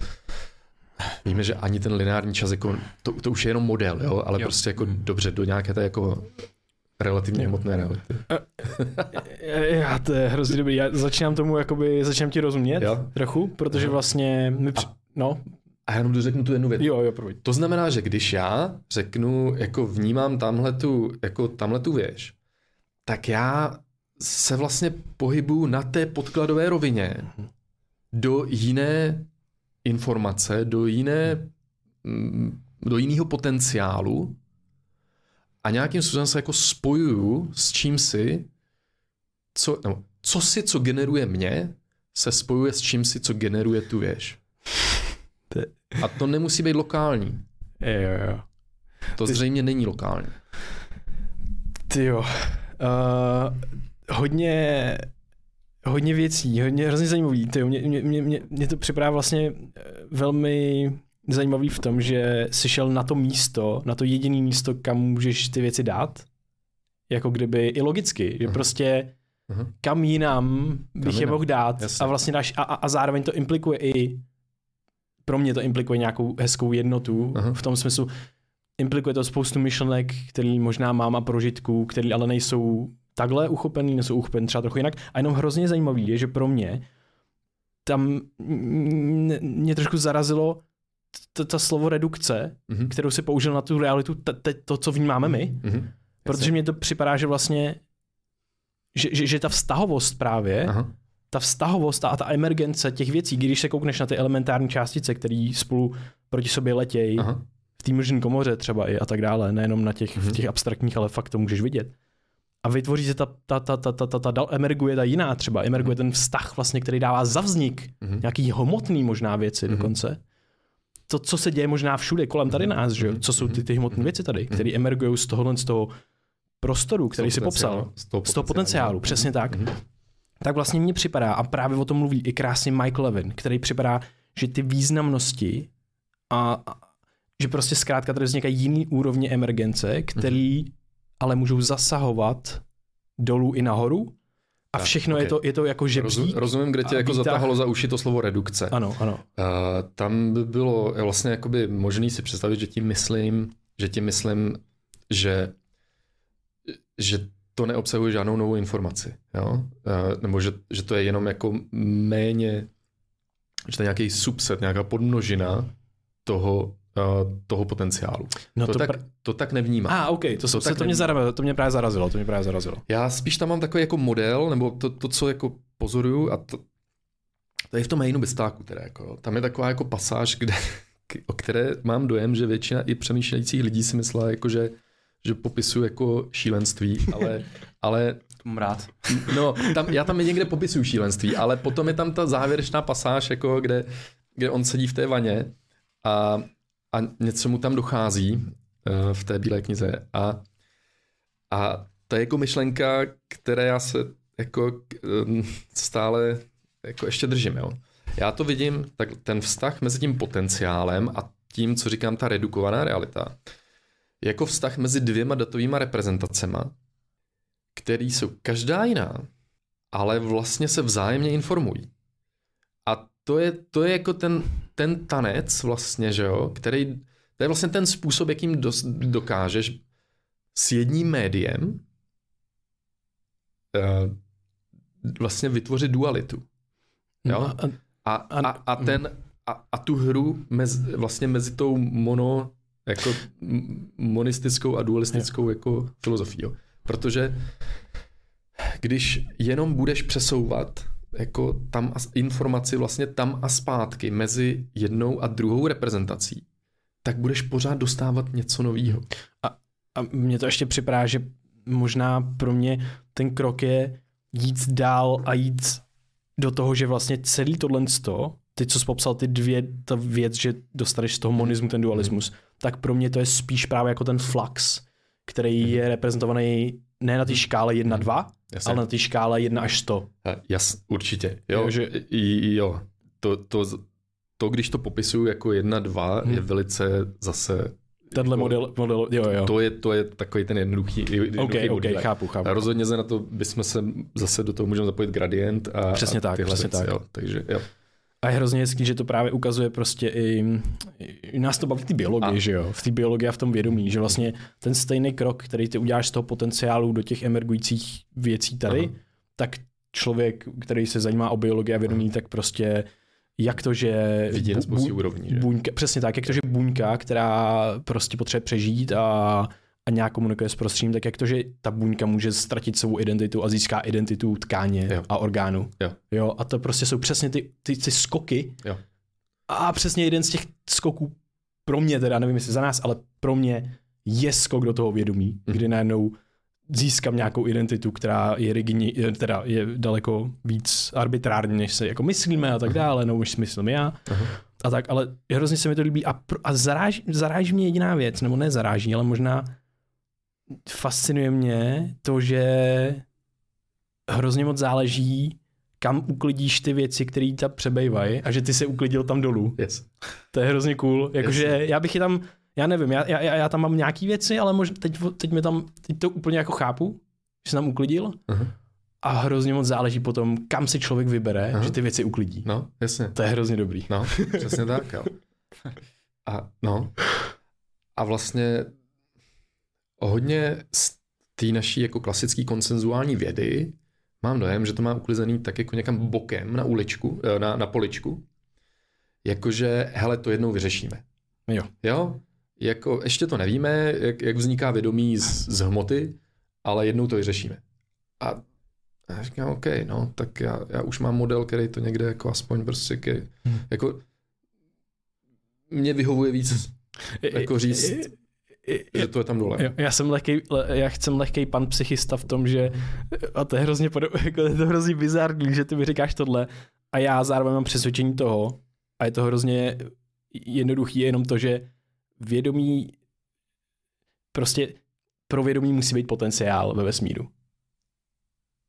víme, že ani ten lineární čas, jako, to, to už je jenom model, jo, ale jo. prostě jako hmm. dobře, do nějaké té jako relativně hmotné reality. Já, to je hrozně dobrý. Já začínám tomu, jakoby, začínám ti rozumět jo? trochu, protože vlastně mi při... no. A já jenom řeknu tu jednu věc. Jo, jo, promiň. To znamená, že když já řeknu, jako vnímám tamhle tu, jako tamhle tu věž, tak já se vlastně pohybuju na té podkladové rovině mhm. do jiné informace, do jiné, mm, do jiného potenciálu, a nějakým způsobem se jako spojuju s čím si, co, no, co si, co generuje mě, se spojuje s čím si, co generuje tu věž. [LAUGHS] A to nemusí být lokální. Jo, jo. To Ty... zřejmě není lokální. Ty jo. Uh, hodně, hodně věcí, hodně hrozně zajímavý. Ty mě, mě, mě, mě to připadá vlastně eh, velmi zajímavý v tom, že jsi šel na to místo, na to jediné místo, kam můžeš ty věci dát. Jako kdyby i logicky, že uh-huh. prostě uh-huh. kam jinam bych kam je mohl dát Jasně. a vlastně dáš, a, a zároveň to implikuje i pro mě to implikuje nějakou hezkou jednotu uh-huh. v tom smyslu, implikuje to spoustu myšlenek, který možná mám a prožitků, který ale nejsou takhle uchopený, nejsou uchopený třeba trochu jinak. A jenom hrozně zajímavý je, že pro mě tam mě trošku zarazilo to, to slovo redukce, mm-hmm. kterou si použil na tu realitu, t- t- to, co vnímáme my, mm-hmm. protože mně to připadá, že vlastně, že, že, že ta vztahovost právě, Aha. ta vztahovost a ta emergence těch věcí, když se koukneš na ty elementární částice, které spolu proti sobě letějí, v té mlžní komoře třeba i a tak dále, nejenom na těch, mm-hmm. v mhm. těch abstraktních, ale fakt to můžeš vidět. A vytvoří se ta, ta, ta, ta, ta, ta, ta, ta emerguje ta jiná třeba, emerguje mm-hmm. ten vztah vlastně, který dává za vznik mm-hmm. nějaký hmotný možná věci mm-hmm. dokonce to, co se děje možná všude kolem tady nás, že? co jsou ty, ty hmotné věci tady, mhm. které emergují z tohohle z toho prostoru, který si popsal, z toho, z toho potenciálu, přesně tak. Tak vlastně mně připadá, a právě o tom mluví i krásně Mike Levin, který připadá, že ty významnosti a, a že prostě zkrátka tady vznikají jiný úrovně emergence, který ale můžou zasahovat dolů i nahoru a všechno okay. je, to, je to jako žebřík. Rozum, rozumím, kde tě jako výtah... zatáhlo za uši to slovo redukce. Ano, ano. Uh, tam by bylo vlastně jakoby možný si představit, že tím myslím, že tím myslím, že, že to neobsahuje žádnou novou informaci. Jo? Uh, nebo že, že to je jenom jako méně, že to je nějaký subset, nějaká podmnožina toho, toho potenciálu. No to, to, tak, pr... to tak nevnímám. A, ah, OK, to, to, se, to, mě zarazilo, to mě právě zarazilo, to mě právě zarazilo. Já spíš tam mám takový jako model, nebo to, to co jako pozoruju, a to, to je v tom mainu bestáku teda, jako, tam je taková jako pasáž, kde, o které mám dojem, že většina i přemýšlejících lidí si myslela, jako že, že popisuju jako šílenství, ale, [LAUGHS] ale mám rád. No, tam, já tam někde popisuju šílenství, ale potom je tam ta závěrečná pasáž, jako kde, kde on sedí v té vaně a a něco mu tam dochází uh, v té bílé knize a, a to je jako myšlenka, které já se jako um, stále jako ještě držím. Jo. Já to vidím, tak ten vztah mezi tím potenciálem a tím, co říkám, ta redukovaná realita, jako vztah mezi dvěma datovými reprezentacema, který jsou každá jiná, ale vlastně se vzájemně informují. A to je, to je jako ten, ten tanec vlastně, že jo, který, to je vlastně ten způsob, jakým dos, dokážeš s jedním médiem uh, vlastně vytvořit dualitu. Jo? No a, a, a, ten, a, a tu hru mez, vlastně mezi tou mono, jako monistickou a dualistickou jako filozofií. Protože když jenom budeš přesouvat jako tam informaci vlastně tam a zpátky mezi jednou a druhou reprezentací, tak budeš pořád dostávat něco nového. A, a mně to ještě připadá, že možná pro mě ten krok je jít dál a jít do toho, že vlastně celý tohle ty, co jsi popsal, ty dvě, ta věc, že dostaneš z toho monismu ten dualismus, mm. tak pro mě to je spíš právě jako ten flux, který mm. je reprezentovaný ne na té škále 1-2, jasně. ale na té škále 1 až 100. A Jas, určitě. Jo, Jo, že- jo. To, to, to, když to popisuju jako jedna, dva, Hmm. je velice zase... Tenhle jako, model, model, jo, jo. To je, to je takový ten jednoduchý, jednoduchý OK, OK, model. chápu, chápu. A rozhodně se na to bychom se zase do toho můžeme zapojit gradient a, Přesně a tak, tyhle přesně věci, tak. Jo. Takže jo. A je hrozně hezký, že to právě ukazuje prostě i, i nás to baví v té biologii, A- že jo, v té biologii a v tom vědomí, že vlastně ten stejný krok, který ty uděláš z toho potenciálu do těch emergujících věcí tady, Aha. tak člověk, který se zajímá o biologii a vědomí, tak prostě jak to, že Vidí na bu- spoustě bu- úrovní. Že? buňka, přesně tak, jak to, že buňka, která prostě potřebuje přežít a, a nějak komunikuje s prostředím, tak jak to, že ta buňka může ztratit svou identitu a získá identitu tkáně Jo. a orgánu. Jo. jo. A to prostě jsou přesně ty, ty, ty skoky. Jo. A přesně jeden z těch skoků pro mě teda, nevím jestli za nás, ale pro mě je skok do toho vědomí, Mhm. kdy najednou získám nějakou identitu, která je rigidní, teda je daleko víc arbitrární, než se jako myslíme a tak dále, nebo než si myslím já. Aha. A tak, ale hrozně se mi to líbí a, pr- a zaráží, zaráží mě jediná věc, nebo ne zaráží, ale možná fascinuje mě to, že hrozně moc záleží, kam uklidíš ty věci, které tam přebejvají a že ty se uklidil tam dolů. Yes. To je hrozně cool. Jakože Jasně. já bych je tam, já nevím, já, já, já tam mám nějaký věci, ale možná teď, teď, mi tam, teď to úplně jako chápu, že jsem tam uklidil Aha. a hrozně moc záleží potom, kam si člověk vybere, Aha. že ty věci uklidí. No, jasně. To je hrozně dobrý. No, přesně tak, jo. A, no. A vlastně hodně z té naší jako klasické konsenzuální vědy mám dojem, že to má uklizený tak jako někam bokem na uličku, eh, na, na poličku. Jakože, hele, to jednou vyřešíme. Jo. Jo? Jako, ještě to nevíme, jak, jak vzniká vědomí z, z hmoty, ale jednou to vyřešíme. A a já říkám, OK, no, tak já, já už mám model, který to někde jako aspoň prostě, ke, Hmm. jako mě vyhovuje víc, jako říct, že to je tam dole. Jo, já jsem lehkej, le, já jsem lehkej pan psychista v tom, že a to je hrozně podob, [LAUGHS] jako je to hrozně bizarní, že ty mi říkáš tohle a já zároveň mám přesvědčení toho a je to hrozně jednoduchý, je jenom to, že vědomí prostě pro vědomí musí být potenciál ve vesmíru.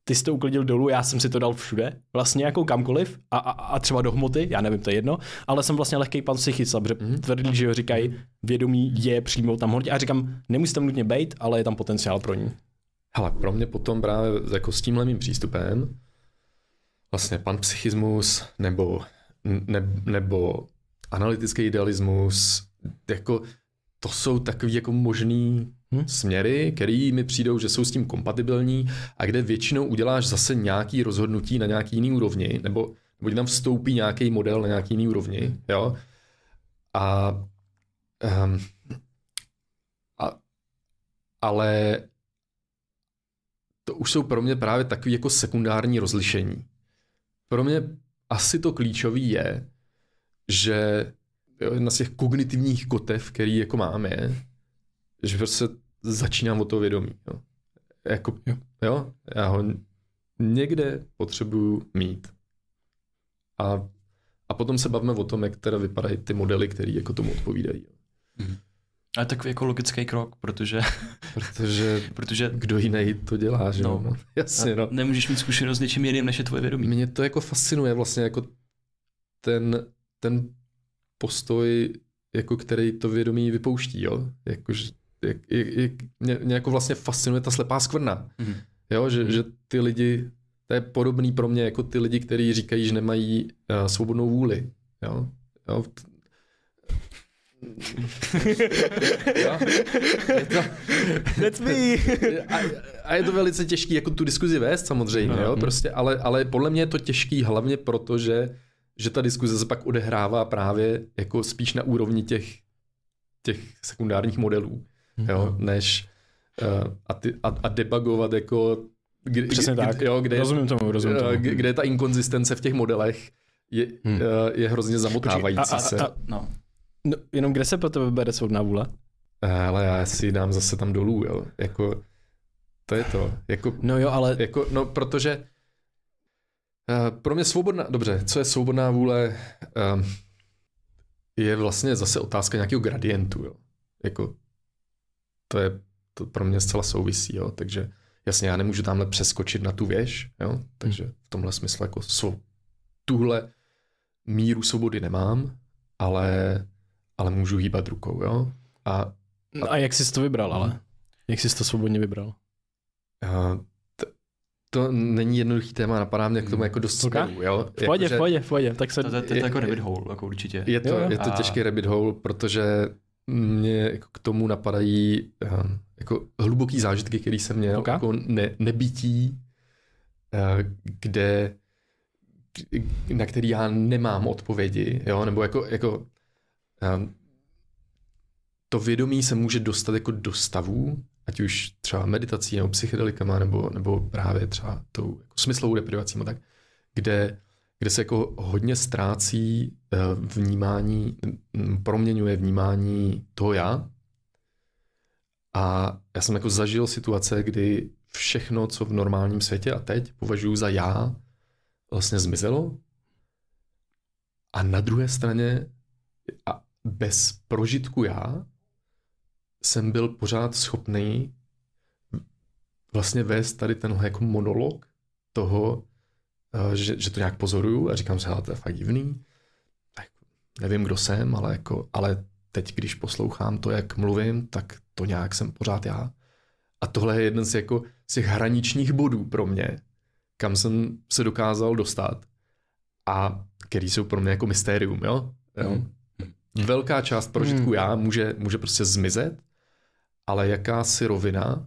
Ty jsi to uklidil dolů, já jsem si to dal všude, vlastně jako kamkoliv a, a, a třeba do hmoty, já nevím, to je jedno, ale jsem vlastně lehký pan psychista, protože Mhm. tvrdí, že ho říkají, vědomí je přímo tam hodně. A říkám, nemusí tam nutně být, ale je tam potenciál pro ní. Hele, pro mě potom právě jako s tímhle mým přístupem vlastně pan psychismus nebo, ne, nebo analytický idealismus, jako to jsou takový jako možný Hm? směry, který mi přijdou, že jsou s tím kompatibilní a kde většinou uděláš zase nějaký rozhodnutí na nějaký jiný úrovni, nebo, nebo tam vstoupí nějaký model na nějaký jiný úrovni, jo. A, um, a ale to už jsou pro mě právě takový jako sekundární rozlišení. Pro mě asi to klíčový je, že jo, jedna z těch kognitivních kotev, který jako máme, je, že prostě začínám od toho vědomí. Jo. Jako, Jo. jo, já ho někde potřebuju mít. A, a potom se bavíme o tom, jak teda vypadají ty modely, které jako tomu odpovídají. Jo. Ale takový jako logický krok, protože, [LAUGHS] Protože protože kdo jiný to dělá, že no. No. no. [LAUGHS] Jasně, no. nemůžeš mít zkušenost s něčím jiným, než je tvoje vědomí. Mě to jako fascinuje vlastně jako ten, ten postoj, jako který to vědomí vypouští, jo. Jako, že, jak, jak, jak, mě, mě jako vlastně fascinuje ta slepá skvrna, Mhm. jo, že, že ty lidi, to je podobný pro mě jako ty lidi, kteří říkají, že nemají uh, svobodnou vůli, jo. jo. [LAUGHS] jo. Je to, That's me! [LAUGHS] a, a je to velice těžký jako tu diskuzi vést samozřejmě, jo, prostě, ale, ale podle mě je to těžký hlavně proto, že, že ta diskuze se pak odehrává právě jako spíš na úrovni těch, těch sekundárních modelů, jo, než uh, a, ty, a, a debugovat jako kdy, Přesně kdy, tak. Jo, kde, Rozumím tomu, rozumím eh, tomu. kde- ta inkonzistence v těch modelech je, Hmm. eh, je hrozně zamotávající a, a, se. a, No. no, jenom kde se pro tebe bere svobodná vůle? Ale já si dám zase tam dolů, jo. Jako, to je to. Jako, No jo, ale Jako, no, protože uh, pro mě svobodná, dobře, co je svobodná vůle, um, je vlastně zase otázka nějakého gradientu, jo. Jako, to je, to pro mě zcela souvisí, jo. Takže jasně, já nemůžu tamhle přeskočit na tu věž, jo? takže v tomhle smyslu jako svou, tuhle míru svobody nemám, ale, ale můžu hýbat rukou, jo. A, A jak jsi to vybral, ale? Jak jsi to svobodně vybral? a t, to není jednoduchý téma, napadá mě k tomu jako dost Ok. směrů, jo. V pohodě, Jakože v pohodě, v pohodě. Tak se... To, to, to je je- jako rabbit hole, jako určitě. Je to, Jo, jo. je to A- těžký rabbit hole, protože mě jako k tomu napadají uh, jako hluboký zážitky, který jsem měl, Ok. jako ne, nebytí, uh, kde, na který já nemám odpovědi, jo, nebo jako, jako um, to vědomí se může dostat jako do stavů, ať už třeba meditací nebo psychedelikama, nebo, nebo právě třeba tou jako smyslovou deprivací, tak, kde, kde se jako hodně ztrácí eh, vnímání, proměňuje vnímání toho já. A já jsem jako zažil situace, kdy všechno, co v normálním světě a teď považuji za já, vlastně zmizelo. A na druhé straně a bez prožitku já jsem byl pořád schopný vlastně vést tady tenhle jako monolog toho, eh, že, že to nějak pozoruju a říkám si, hele, to je fakt divný. Tak nevím, kdo jsem, ale, jako, ale teď, když poslouchám to, jak mluvím, tak to nějak jsem pořád já. A tohle je jeden z, jako, z těch hraničních bodů pro mě, kam jsem se dokázal dostat a který jsou pro mě jako mystérium, jo? jo? Mhm. Velká část prožitku Hmm. já může, může prostě zmizet, ale jakási rovina,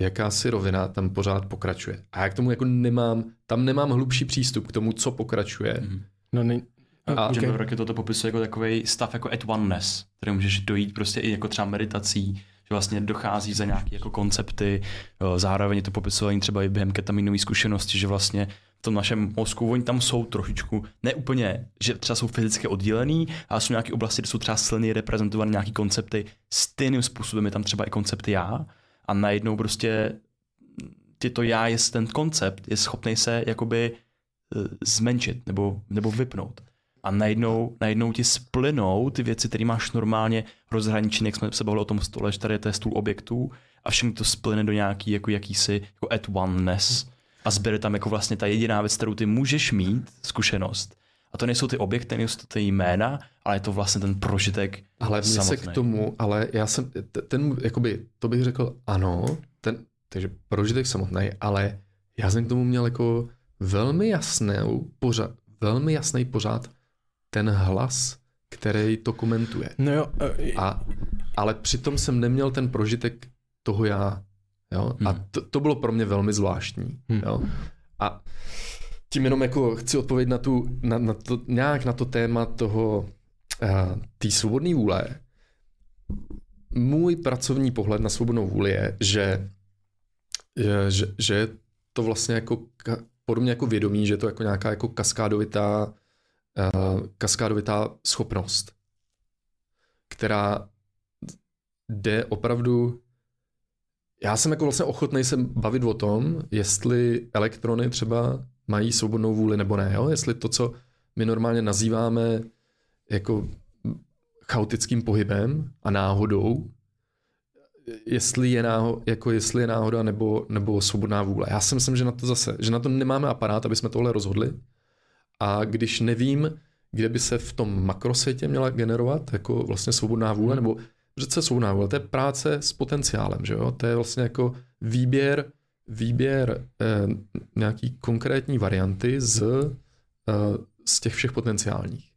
jakási rovina tam pořád pokračuje. A já k tomu jako nemám, tam nemám hlubší přístup k tomu, co pokračuje. Mhm. No, ne... A- a, Jim okay. Rocky toto popisuje jako takový stav jako at oneness, který můžeš dojít prostě i jako třeba meditací, že vlastně dochází za nějaké jako koncepty, zároveň je to popisování třeba i během ketaminové zkušenosti, že vlastně tom našem mozku, oni tam jsou trošičku, ne úplně, že třeba jsou fyzicky oddělený, ale jsou nějaké oblasti, kde jsou třeba silně reprezentované nějaké koncepty, stejným způsobem je tam třeba i koncepty já. A najednou prostě tyto já je ten koncept, je schopný se jakoby eh, zmenšit nebo, nebo vypnout. A najednou, najednou ti splynou ty věci, které máš normálně rozhraničené, jak jsme se bavili o tom stole, že tady je to je stůl objektů a všechno to splyne do nějaký jako jakýsi jako at oneness a zbyde tam jako vlastně ta jediná věc, kterou ty můžeš mít, zkušenost. A to nejsou ty objekty, nejsou to ty jména, ale je to vlastně ten prožitek Ale se samotný. k tomu, ale já jsem, ten, jakoby, to bych řekl ano, ten, takže prožitek samotný, ale já jsem k tomu měl jako velmi jasnou, pořád, velmi jasný pořád ten hlas, který to komentuje. No jo, eh, A, ale přitom jsem neměl ten prožitek toho já. Jo? A Hmm. to, to bylo pro mě velmi zvláštní. Hmm. Jo? A tím jenom jako chci odpovědět na, tu, na, na to, nějak na to téma toho uh, té svobodné vůle. Můj pracovní pohled na svobodnou vůli je, že, je, že, že je to vlastně jako podobně jako vědomí, že je to jako nějaká jako kaskádovitá, uh, kaskádovitá schopnost, která jde opravdu já jsem jako vlastně ochotný se bavit o tom, jestli elektrony třeba mají svobodnou vůli nebo ne. Jo? Jestli to, co my normálně nazýváme jako chaotickým pohybem a náhodou, jestli je, náho, jako jestli je náhoda nebo, nebo svobodná vůle. Já si myslím, že na to zase, že na to nemáme aparát, aby jsme tohle rozhodli. A když nevím, kde by se v tom makrosvětě měla generovat jako vlastně svobodná vůle, nebo že co je svobodná vůle? To je práce s potenciálem, že jo? To je vlastně jako výběr, výběr eh, nějaký konkrétní varianty z, eh, z těch všech potenciálních.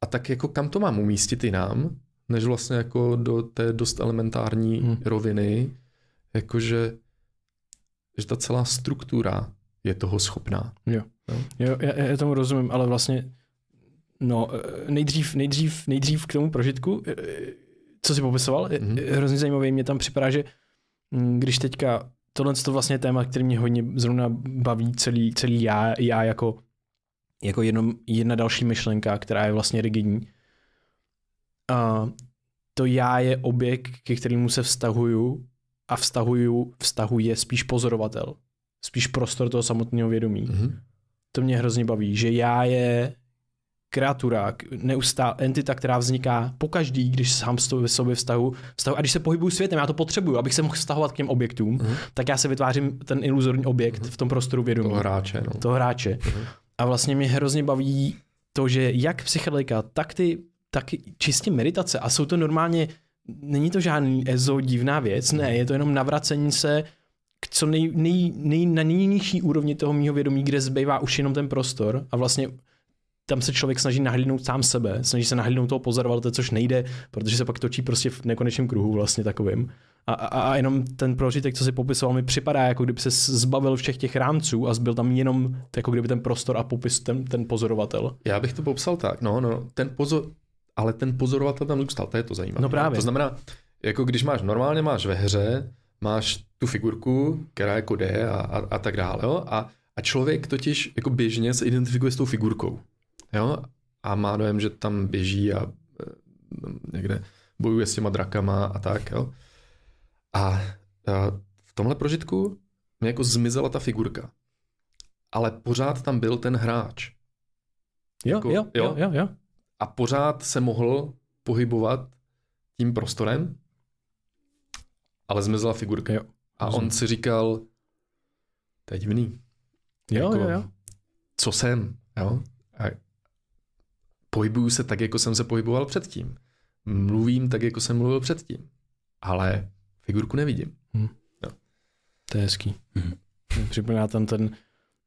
A tak jako kam to mám umístit i nám, než vlastně jako do té dost elementární Hmm. roviny, jakože že ta celá struktura je toho schopná. Jo, já, já tomu rozumím, ale vlastně no, eh, nejdřív, nejdřív, nejdřív k tomu prožitku, eh, co jsi popisoval, je, Mhm. je hrozně zajímavý, mně tam připadá, že mm, když teďka, tohle je to vlastně téma, který mě hodně zrovna baví, celý, celý já, já jako, jako jenom jedna další myšlenka, která je vlastně rigidní. A to já je objekt, ke kterému se vztahuju a vztahuju, vztahuje spíš pozorovatel. Spíš prostor toho samotného vědomí Mhm. to mě hrozně baví, že já je kreatura, neustá, entita, která vzniká pokaždý, když sám s ve sobě vztahu, vztahu, a když se pohybuju světem, já to potřebuju, abych se mohl vztahovat k těm objektům, uh-huh. tak já se vytvářím ten iluzorní objekt uh-huh. v tom prostoru vědomí. Toho hráče. No. Toho hráče. Uh-huh. A vlastně mě hrozně baví to, že jak psychedelika, tak ty, tak čistě meditace, a jsou to normálně, není to žádný ezo divná věc, ne, je to jenom navracení se k co nej, nej, nej, na nejnižší úrovni toho mýho vědomí, kde zbývá už jenom ten prostor a vlastně tam se člověk snaží nahlídnout sám sebe, snaží se nahlídnout toho pozorovatele, což nejde, protože se pak točí prostě v nekonečném kruhu vlastně takovým. A, a, a jenom ten prožitek, co si popisoval, mi připadá, jako kdyby se zbavil všech těch rámců a zbyl tam jenom jako kdyby ten prostor a popis ten, ten pozorovatel. Já bych to popsal tak, no, no, ten pozor, ale ten pozorovatel tam zůstal, to je to zajímavé. No právě. To znamená, jako když máš, normálně máš ve hře, máš tu figurku, která jako jde a, a, a tak dále, jo? A, a člověk totiž jako běžně se identifikuje s tou figurkou. Jo? A má dojem, že tam běží a e, někde bojuje s těma drakama a tak. Jo? A, a v tomhle prožitku mi jako zmizela ta figurka. Ale pořád tam byl ten hráč. Jo, jako, jo, jo, jo, jo. A pořád se mohl pohybovat tím prostorem, ale zmizela figurka. Jo. A on si říkal, to je divný. Jo, jako, jo, jo. Co jsem, jo? Pohybuju se tak, jako jsem se pohyboval předtím. Mluvím tak, jako jsem mluvil předtím. Ale figurku nevidím. Hmm. No. To je hezký. Hmm. Připomíná tam ten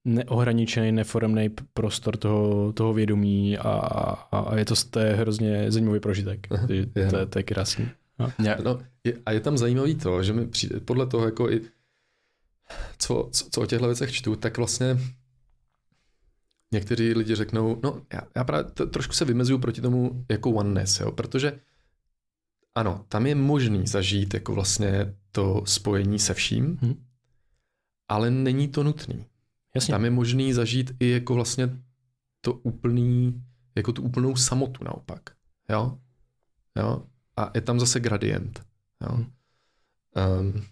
neohraničený, neforemný prostor toho, toho vědomí a, a, a je to, to je hrozně zajímavý prožitek. to, je, to je krásný. No. No, je, a je tam zajímavý to, že mi přijde, podle toho, jako i, co, co, co o těchto věcech čtu, tak vlastně někteří lidi řeknou, no já, já právě to, trošku se vymezuju proti tomu jako oneness, jo, protože ano, tam je možný zažít jako vlastně to spojení se vším, hmm. ale není to nutný. Jasně. Tam je možný zažít i jako vlastně to úplný, jako tu úplnou samotu naopak. Jo? Jo? A je tam zase gradient. Jo? Hmm. Um,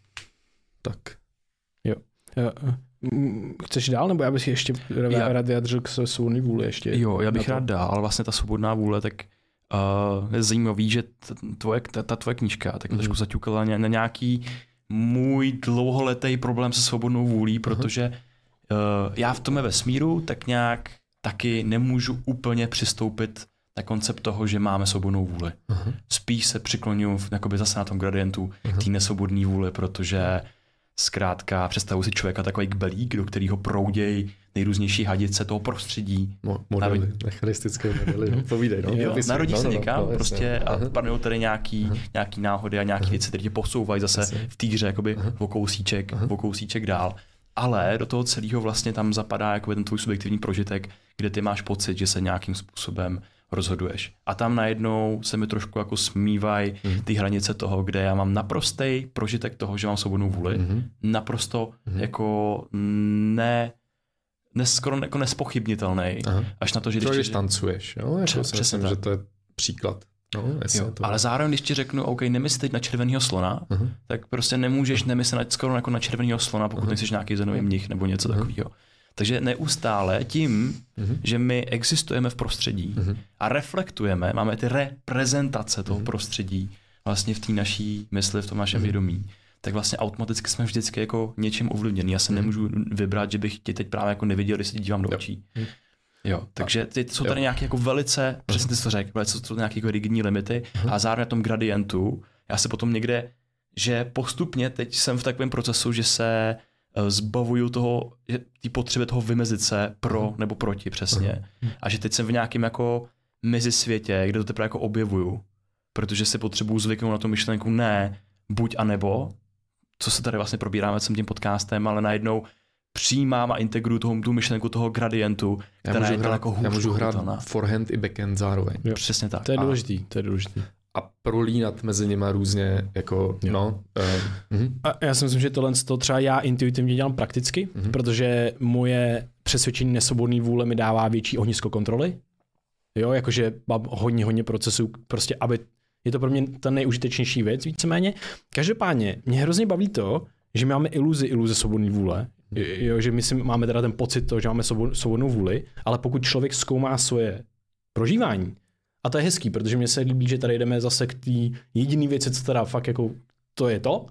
tak. Jo. jo. Chceš dál, nebo já bych ještě já, rád vyjadřil k svobodné vůli ještě? Jo, já bych rád dál, ale vlastně ta svobodná vůle, tak uh, je zajímavý, že tvoje, ta, ta tvoje knížka tak mm-hmm. trošku zaťukala na, na nějaký můj dlouholetý problém se svobodnou vůlí, mhm. protože uh, já v tomhle vesmíru tak nějak taky nemůžu úplně přistoupit na koncept toho, že máme svobodnou vůli. Uh-huh. Spíš se přiklonuju zase na tom gradientu uh-huh. té nesvobodné vůli, protože Zkrátka představuji si člověka takový kbelík, do kterého proudějí nejrůznější hadice toho prostředí. Mo- modely, Navi- mechanistické modely, no, povídej. No, jo, narodí no, se no, někam no, prostě no, a padnou tady nějaký, nějaký náhody a nějaké věci, které tě posouvají zase jasně. v týře jakoby o kousíček, o kousíček dál. Ale do toho celého vlastně tam zapadá jakoby ten tvůj subjektivní prožitek, kde ty máš pocit, že se nějakým způsobem rozhoduješ. A tam najednou se mi trošku jako smívají mm. ty hranice toho, kde já mám naprostý prožitek toho, že mám svobodnou vůli, mm. naprosto mm. jako ne, ne, skoro jako nespochybnitelný. Až na to, že když... když tancuješ, jo? Jako Přes, přesně myslím, že to je příklad. No, jo, to... Ale zároveň, když ti řeknu, OK, nemysli teď na červeného slona, uh-huh. tak prostě nemůžeš nemyslet skoro jako na červeného slona, pokud uh-huh. nejsi nějaký zenový mnich nebo něco uh-huh. takového. Takže neustále tím, mm-hmm. že my existujeme v prostředí mm-hmm. a reflektujeme, máme ty reprezentace toho mm-hmm. prostředí vlastně v té naší mysli, v tom našem mm-hmm. vědomí, tak vlastně automaticky jsme vždycky jako něčím ovlivněni. Já se mm-hmm. nemůžu vybrat, že bych tě teď právě jako neviděl, když se dívám do očí. Jo. Jo, takže ty, jsou tady jo. nějaké jako velice, přesně ty to řekl, velice jsou nějaké jako rigidní limity mm-hmm. a zároveň na tom gradientu já se potom někde, že postupně teď jsem v takovém procesu, že se zbavuju toho, ty potřeby toho vymezit se pro uh-huh. nebo proti přesně. Uh-huh. A že teď jsem v nějakém jako mezisvětě, kde to teprve jako objevuju, protože si potřebuju zvyknout na tu myšlenku ne, buď a nebo, co se tady vlastně probíráme celým tím podcastem, ale najednou přijímám a integruju toho, tu myšlenku toho gradientu, která já můžu je hrát, jako Já můžu hrát forehand i backhand zároveň. Jo. Přesně tak. To je důležitý, to je důležitý a prolínat mezi nimi různě, jako, jo. no. Uh, a já si myslím, že tohle to třeba já intuitivně dělám prakticky, uh-huh. protože moje přesvědčení nesvobodný vůle mi dává větší ohnisko kontroly. Jo, jakože mám hodně, hodně procesů, prostě aby, je to pro mě ta nejužitečnější věc, víceméně. Každopádně, mě hrozně baví to, že my máme iluzi, iluze svobodné vůle, mhm. jo, že my si máme teda ten pocit toho, že máme svobodnou vůli, ale pokud člověk zkoumá svoje prožívání. A to je hezký, protože mně se líbí, že tady jdeme zase k té jediné věci, co teda fakt jako to je to,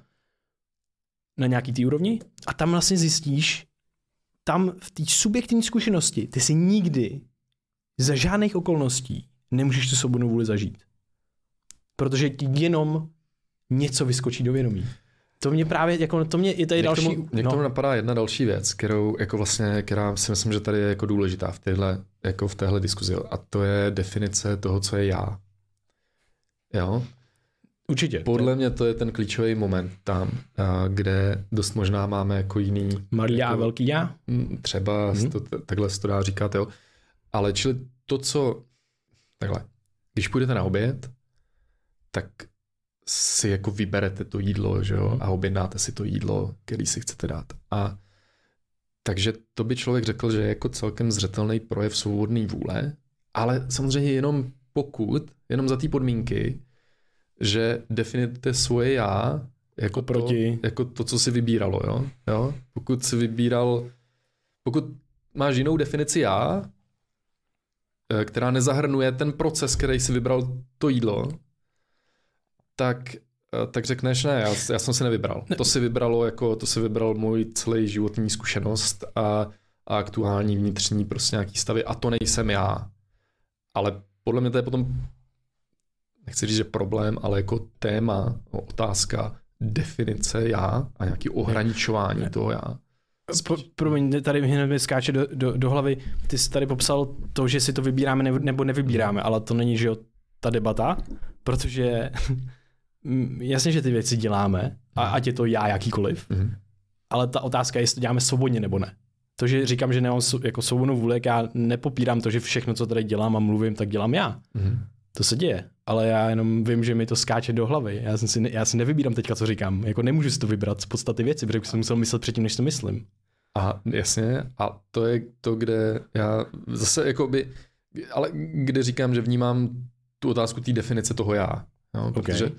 na nějaký té úrovni a tam vlastně zjistíš, tam v té subjektivní zkušenosti ty si nikdy za žádných okolností nemůžeš tu svobodnou vůli zažít. Protože ti jenom něco vyskočí do vědomí. To mě právě, jako, to mě je tady Mě další... tomu, mě k tomu napadá jedna další věc, kterou jako vlastně, která si myslím, že tady je jako důležitá v téhle, jako v téhle diskuzi. A to je definice toho, co je já. Jo? Určitě. Podle mě to je ten klíčový moment tam, kde dost možná máme jako jiný... Malý já jako, velký já? mm, Třeba hmm. to, takhle se to dá říkat, jo. Ale čili to, co... Takhle. Když půjdete na oběd, tak si jako vyberete to jídlo, že jo, Mhm. a objednáte si to jídlo, který si chcete dát. A takže to by člověk řekl, že je jako celkem zřetelný projev svobodné vůle, ale samozřejmě jenom pokud, jenom za té podmínky, že definujete svoje já jako, Oproti- to, jako to, co si vybíralo. Jo? Jo? Pokud si vybíral, pokud máš jinou definici já, eh, která nezahrnuje ten proces, který si vybral to jídlo, tak, eh, tak řekneš, ne, já, já jsem si nevybral. To si vybralo jako, to si vybral můj celý životní zkušenost a, a aktuální vnitřní prostě nějaký stavy a to nejsem já. Ale podle mě to je potom, nechci říct, že problém, ale jako téma, no, otázka definice já a nějaký ohraničování toho já. Po, promiň, tady hned mi skáče do, do, do hlavy. Ty jsi tady popsal to, že si to vybíráme ne- nebo nevybíráme, ale to není, že jo, ta debata, protože jasně, že ty věci děláme, a ať je to já jakýkoliv, Mhm. ale ta otázka je, jestli to děláme svobodně nebo ne. To, že říkám, že nemám jako svobodnou vůli, jak já nepopírám to, že všechno, co tady dělám a mluvím, tak dělám já. Mhm. To se děje, ale já jenom vím, že mi to skáče do hlavy. Já, jsem si, ne, já si nevybírám teďka, co říkám. Jako nemůžu si to vybrat z podstaty věci, protože si musel myslet předtím, než to myslím. A jasně, a to je to, kde já zase jakoby, ale kde říkám, že vnímám tu otázku té definice toho já. Jo? Protože,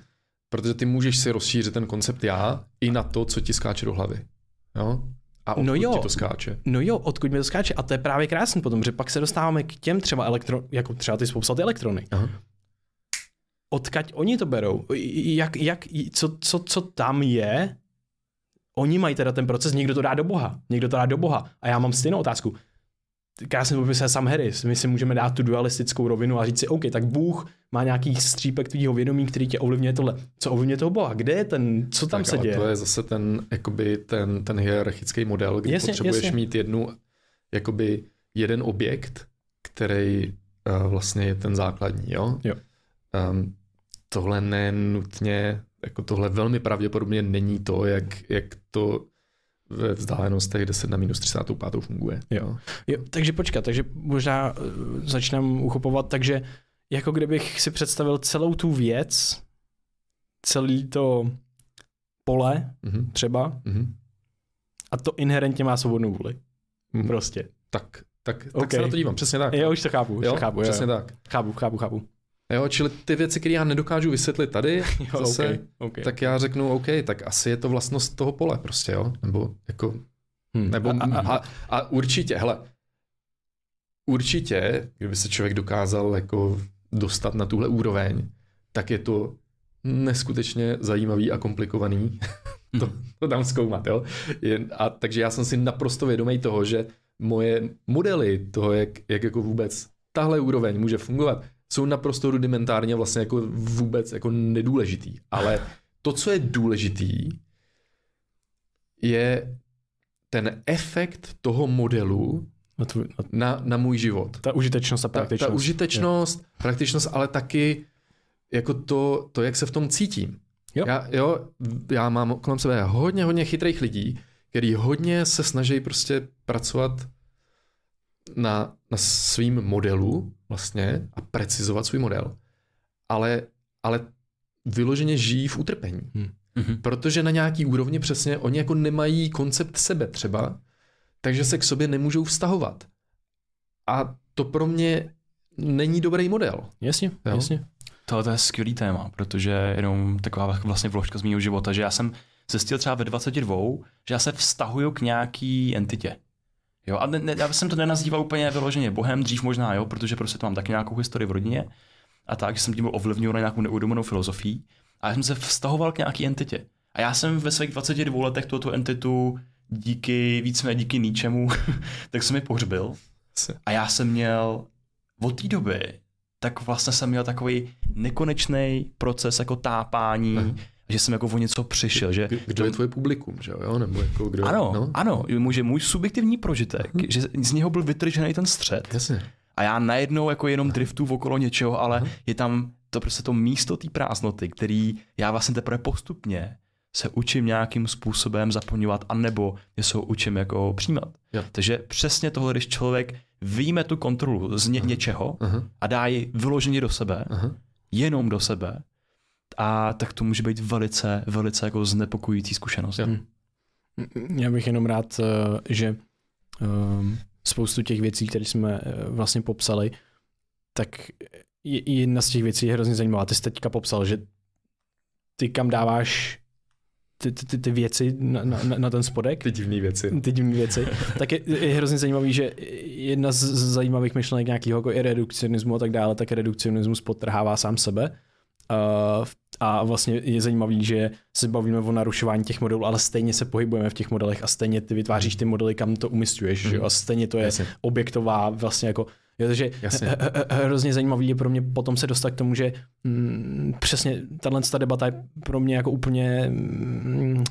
protože ty můžeš si rozšířit ten koncept já i na to, co ti skáče do hlavy. Jo? A odkud No jo. ti to skáče. No jo, odkud mi to skáče. A to je právě krásný potom, že pak se dostáváme k těm třeba elektro, jako třeba ty jsi popsal ty elektrony. Aha. Odkaď oni to berou? Jak, jak, co, co, co tam je? Oni mají teda ten proces, někdo to dá do Boha. Někdo to dá do Boha. A já mám stejnou otázku. Krásně popisuje Sam Harris. My si můžeme dát tu dualistickou rovinu a říct si, OK, tak Bůh má nějaký střípek tvýho vědomí, který tě ovlivňuje tohle. Co ovlivňuje toho Boha? Kde je ten, co tam tak, se děje? To je zase ten, jakoby ten, ten hierarchický model, kdy Jasně, potřebuješ jasně. mít jednu, jakoby jeden objekt, který uh, vlastně je ten základní. Jo? Jo. Um, tohle nenutně, jako tohle velmi pravděpodobně není to, jak, jak to ve vzdálenostech 10 na minus 35 funguje. Jo. Jo, takže počkat, takže možná uh, začneme uchopovat, takže jako kdybych si představil celou tu věc, celý to pole Mhm. třeba, Mhm. a to inherentně má svobodnou vůli. Mhm. Prostě. Tak, tak, tak OK. se na to dívám, přesně tak. Jo, už to chápu, už jo, to chápu. přesně jo. tak. Chápu, chápu, chápu. Jo, čili ty věci, které já nedokážu vysvětlit tady, [LAUGHS] Jo, zase, okay, okay. tak já řeknu, OK, tak asi je to vlastnost toho pole prostě, jo? Nebo jako, Hmm. nebo a, a, a, a, určitě, hele, určitě, kdyby se člověk dokázal jako dostat na tuhle úroveň, tak je to neskutečně zajímavý a komplikovaný [LAUGHS] to, to tam zkoumat, jo? Je, a takže já jsem si naprosto vědomý toho, že moje modely toho, jak, jak jako vůbec tahle úroveň může fungovat, jsou naprosto rudimentárně vlastně jako vůbec jako nedůležitý. Ale to, co je důležitý, je ten efekt toho modelu na tvůj, na, na, na můj život. ta užitečnost a Ta, praktičnost. ta užitečnost, praktičnost, ale taky jako to, to, jak se v tom cítím. Jo. Já, jo, já mám kolem sebe hodně, hodně chytrých lidí, který hodně se snaží prostě pracovat na, na svým modelu vlastně a precizovat svůj model, ale, ale vyloženě žijí v utrpení. Mhm. Protože na nějaký úrovni přesně oni jako nemají koncept sebe třeba, takže se k sobě nemůžou vztahovat. A to pro mě není dobrý model. Jasně, Jo. jasně. Tohle je skvělý téma, protože jenom taková vlastně vložka z mého života, že já jsem zjistil třeba ve 22, že já se vztahuju k nějaký entitě. Jo, a ne, ne, já jsem to nenazýval úplně vyloženě bohem, dřív možná, jo, protože prostě to mám taky nějakou historii v rodině a tak, že jsem tím byl nějakou neuvědomenou filozofií. A já jsem se vztahoval k nějaký entitě. A já jsem ve svých 22 letech tuto entitu díky, víceméně díky ničemu, [LAUGHS] tak jsem mi pohřbil. A já jsem měl od té doby, tak vlastně jsem měl takový nekonečný proces jako tápání, Aha. Že jsem jako o něco přišel. Že kdo je tvoje publikum, že jo? Nebo jako kdo, ano, no? ano, může můj subjektivní prožitek, hmm. že z něho byl vytržený ten střed. Jasně. A já najednou jako jenom driftu okolo něčeho, ale Aha. je tam to prostě to místo té prázdnoty, který já vlastně teprve postupně se učím nějakým způsobem zaplňovat, anebo je se učím jako přijímat. Jo. Takže přesně tohle, když člověk vyjme tu kontrolu z ně, něčeho uh-huh. a dá ji vyloženě do sebe, uh-huh. jenom do sebe, a tak to může být velice, velice jako znepokojící zkušenost. Jo. Hmm. Já bych jenom rád, eh, že um, spoustu těch věcí, které jsme eh, vlastně popsali, tak jedna z těch věcí je hrozně zajímavá. Ty jsi teďka popsal, že ty kam dáváš ty, ty, ty věci na, na, na ten spodek. Ty divné věci. Ty divné věci. tak je, je hrozně zajímavý, že jedna z zajímavých myšlenek nějakého jako i redukcionismu a tak dále, tak redukcionismus podtrhává sám sebe. Uh, a vlastně je zajímavý, že se bavíme o narušování těch modelů, ale stejně se pohybujeme v těch modelech a stejně ty vytváříš ty modely, kam to umistuješ. Mm. Že? A stejně to je Jasně. objektová vlastně jako Jo, takže hrozně zajímavý je pro mě potom se dostat k tomu, že mm, přesně tahle debata je pro mě jako úplně mm,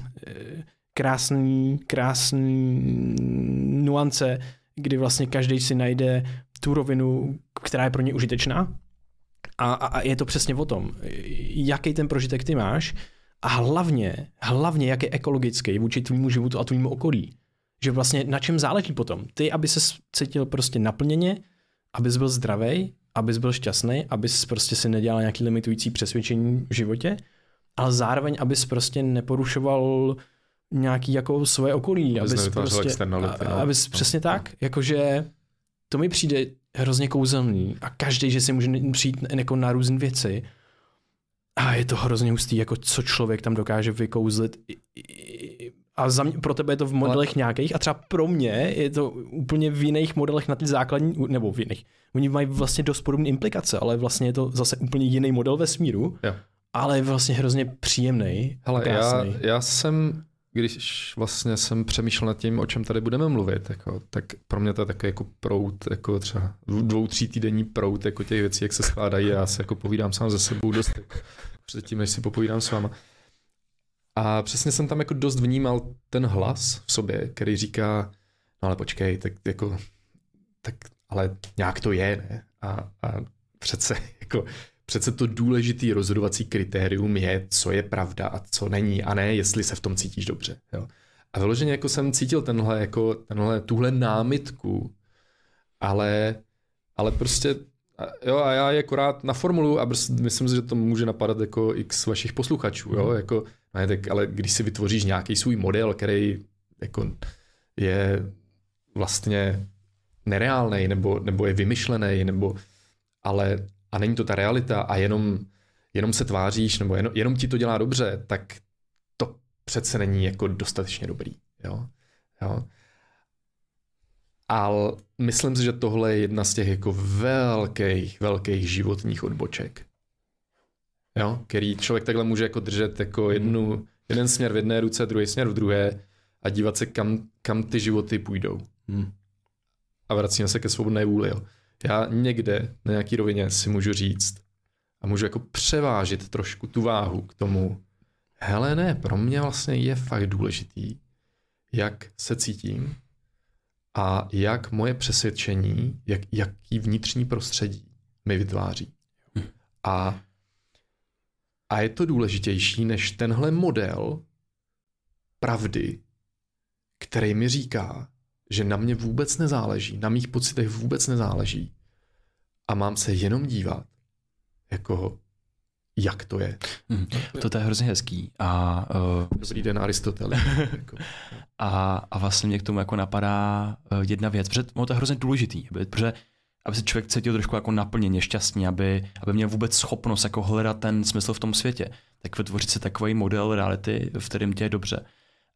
krásný, krásný nuance, kdy vlastně každý si najde tu rovinu, která je pro ně užitečná. A, a je to přesně o tom, jaký ten prožitek ty máš a hlavně, hlavně jak je ekologický vůči tvýmu životu a tvýmu okolí. Že vlastně na čem záleží potom? Ty, aby se cítil prostě naplněně, abys byl zdravý, abys byl šťastný, abys prostě si nedělal nějaký limitující přesvědčení v životě, ale zároveň, abys prostě neporušoval nějaký jako svoje okolí. Abys, abys prostě, no. abys no. přesně tak, jakože to mi přijde hrozně kouzelný a každý, že si může přijít jako na různé věci a je to hrozně hustý, jako co člověk tam dokáže vykouzlit a za mě, pro tebe je to v modelech Ale... nějakých a třeba pro mě je to úplně v jiných modelech na ty základní, nebo v jiných. Oni mají vlastně dost podobné implikace, ale vlastně je to zase úplně jiný model vesmíru, jo. ale je vlastně hrozně příjemný. Ale já, já jsem, když vlastně jsem přemýšlel nad tím, o čem tady budeme mluvit, jako, tak pro mě to je takový jako prout, jako třeba dvou, tří týdenní prout jako těch věcí, jak se skládají a já se jako povídám sám ze sebou dost předtím, než si popovídám s váma. A přesně jsem tam jako dost vnímal ten hlas v sobě, který říká, no ale počkej, tak jako, tak ale nějak to je, ne? A, a přece jako, přece to důležitý rozhodovací kritérium je, co je pravda a co není, a ne, jestli se v tom cítíš dobře. Jo? A vyloženě jako jsem cítil tenhle, jako, tenhle, tuhle námitku, ale, ale prostě jo, a já je akorát na formulu a myslím si, že to může napadat jako x vašich posluchačů, jo, mhm. jako ne, tak, ale když si vytvoříš nějaký svůj model, který jako je vlastně nereálný, nebo, nebo je vymyšlený, nebo ale a není to ta realita a jenom, jenom se tváříš, nebo jenom, jenom ti to dělá dobře, tak to přece není jako dostatečně dobrý. Jo? Jo? Ale myslím si, že tohle je jedna z těch jako velkých, velkých životních odboček jo, který člověk takhle může jako držet jako jednu, jeden směr v jedné ruce, druhý směr v druhé a dívat se, kam, kam ty životy půjdou. Hmm. A vracíme se ke svobodné vůli. Jo. Já někde na nějaký rovině si můžu říct a můžu jako převážit trošku tu váhu k tomu, hele ne, pro mě vlastně je fakt důležitý, jak se cítím a jak moje přesvědčení, jak, jaký vnitřní prostředí mi vytváří. Hm. A a je to důležitější než tenhle model pravdy, který mi říká, že na mě vůbec nezáleží, na mých pocitech vůbec nezáleží a mám se jenom dívat, jako jak to je. Mm, to, to je hrozně hezký. A, uh, Dobrý den, Aristotele. [LAUGHS] jako. a, a vlastně mě k tomu jako napadá uh, jedna věc, protože to je hrozně důležitý, protože aby se člověk cítil trošku jako naplněně šťastný, aby, aby měl vůbec schopnost jako hledat ten smysl v tom světě, tak vytvořit si takový model reality, v kterém tě je dobře.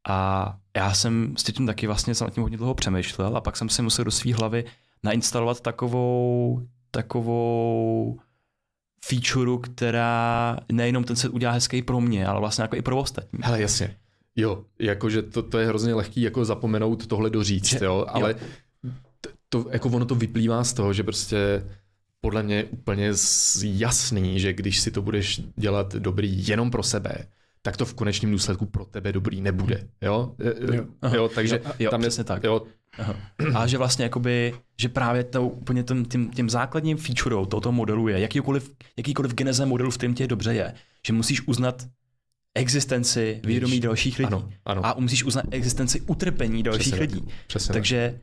A já jsem s tím taky vlastně jsem nad tím hodně dlouho přemýšlel a pak jsem si musel do své hlavy nainstalovat takovou, takovou feature, která nejenom ten set udělá hezký pro mě, ale vlastně jako i pro ostatní. Hele, jasně. Jo, jakože to, to je hrozně lehký jako zapomenout tohle doříct, Že- jo, ale jo. to, jako ono to vyplývá z toho, že prostě podle mě je úplně jasný, že když si to budeš dělat dobrý jenom pro sebe, tak to v konečném důsledku pro tebe dobrý nebude, jo? Jo, Aha. jo takže Jo, jo, tam je, přesně tak. Jo, Aha. A že vlastně jakoby, že právě to úplně tím, tím, tím základním featurou tohoto modelu je, jakýkoliv, jakýkoliv geneze modelu, v kterém tě dobře je, že musíš uznat existenci vědomí dalších lidí. ano, ano, A musíš uznat existenci utrpení dalších Přesně tak. lidí. přesně tak. Takže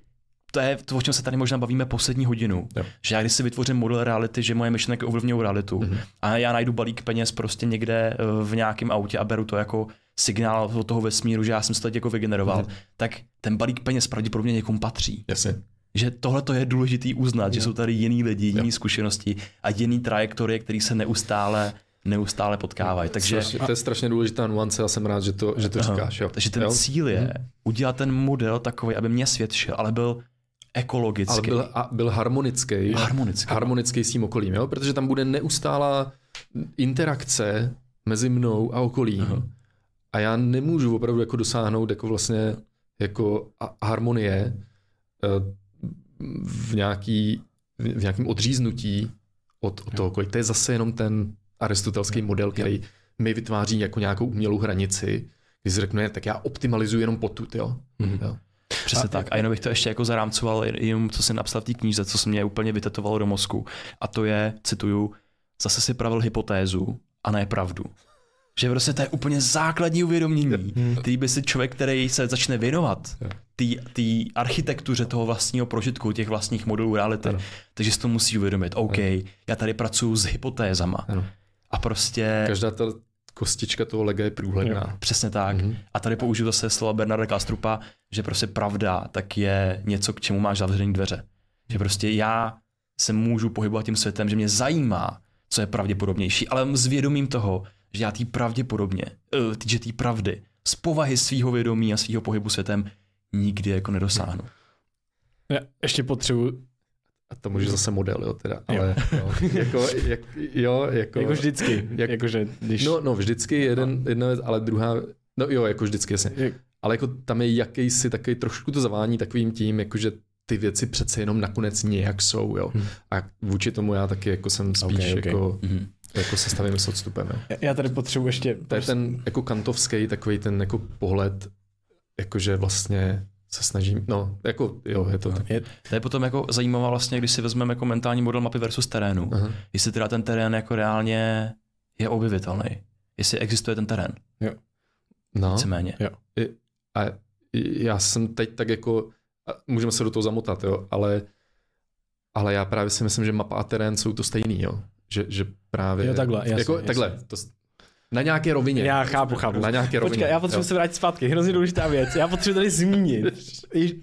to je to, o čem se tady možná bavíme poslední hodinu. Jo. Že já když si vytvořím model reality, že moje myšlenky ovlivňují realitu Mhm. a já najdu balík peněz prostě někde eh, v nějakém autě a beru to jako signál od toho vesmíru, že já jsem se to teď jako vygeneroval, Mhm. tak ten balík peněz pravděpodobně někomu patří. Jasně. Že tohle to je důležitý uznat, že Jo. jsou tady jiný lidi, jiný Jo. zkušenosti a jiný trajektorie, které se neustále neustále potkávají. Takže, Strašně, to je strašně důležitá nuance a jsem rád, že to, že to Aha. říkáš. Jo. takže ten jo? cíl je udělat ten model takový, aby mě svědčil, ale byl ekologický, Ale byl, a byl harmonický. harmonický. harmonický s tím okolím, jo? protože tam bude neustálá interakce mezi mnou a okolím. Aha. A já nemůžu opravdu jako dosáhnout jako vlastně jako harmonie eh, v nějaký v nějakém odříznutí od, od toho okolí. To je zase jenom ten aristotelský model, který mi vytváří jako nějakou umělou hranici, kdy si řekne, tak já optimalizuji jenom potud, jo. Mhm. jo. Přesně tak. A jenom bych to ještě jako zarámcoval, jenom co jsem napsal v té knížce, co se mě úplně vytetovalo do mozku. A to je, cituju, zase si pravil hypotézu a ne pravdu. Že prostě to je úplně základní uvědomění, který by si člověk, který se začne věnovat Jo. té architektuře toho vlastního prožitku, těch vlastních modelů reality, Ano. takže si to musí uvědomit. OK, já tady pracuji s hypotézama. Ano. A prostě... Každá ta kostička toho lega je průhledná. Přesně tak. Mhm. Mm-hmm. A tady použiju zase slova Bernarda Kastrupa, že prostě pravda tak je něco, k čemu máš zavřený dveře. Že prostě já se můžu pohybovat tím světem, že mě zajímá, co je pravděpodobnější, ale s vědomím toho, že já tý pravděpodobně, uh, že té pravdy, z povahy svého vědomí a svého pohybu světem nikdy jako nedosáhnu. Já ještě potřebuji, A to může zase model, jo, teda, ale jo. [LAUGHS] jako, jak, jo, jako, jako vždycky, jak- jak, jakože když... no, no, vždycky jeden, jedna věc, ale druhá, no jo, jako vždycky, jasně. jak, Ale jako tam je jakýsi takový, trošku to zavání takovým tím, jakože ty věci přece jenom nakonec nějak jsou, jo. Hmm. A vůči tomu já taky jako jsem spíš Ok, ok. Jako, Mhm. jako se stavím s odstupem, jo. já- tady potřebuji ještě... To je ten jako kantovský takový ten jako pohled, jakože vlastně se snažím, no, jako jo, je to tak. Je, To je potom jako zajímavá vlastně, když si vezmeme jako mentální model mapy versus terénu. Aha. Jestli teda ten terén jako reálně je objevitelný. Jestli existuje ten terén, No, víceméně. A já jsem teď tak jako, můžeme se do toho zamotat, jo, ale, ale já právě si myslím, že mapa a terén jsou to stejný, jo. Že, že právě... Jo, takhle, jasně, jako, jasně. takhle, to, na nějaké rovině. Já chápu, chápu. Na nějaké rovině. Počkej, já potřebuji jo. se vrátit zpátky. Hrozně důležitá věc. Já potřebuji tady zmínit.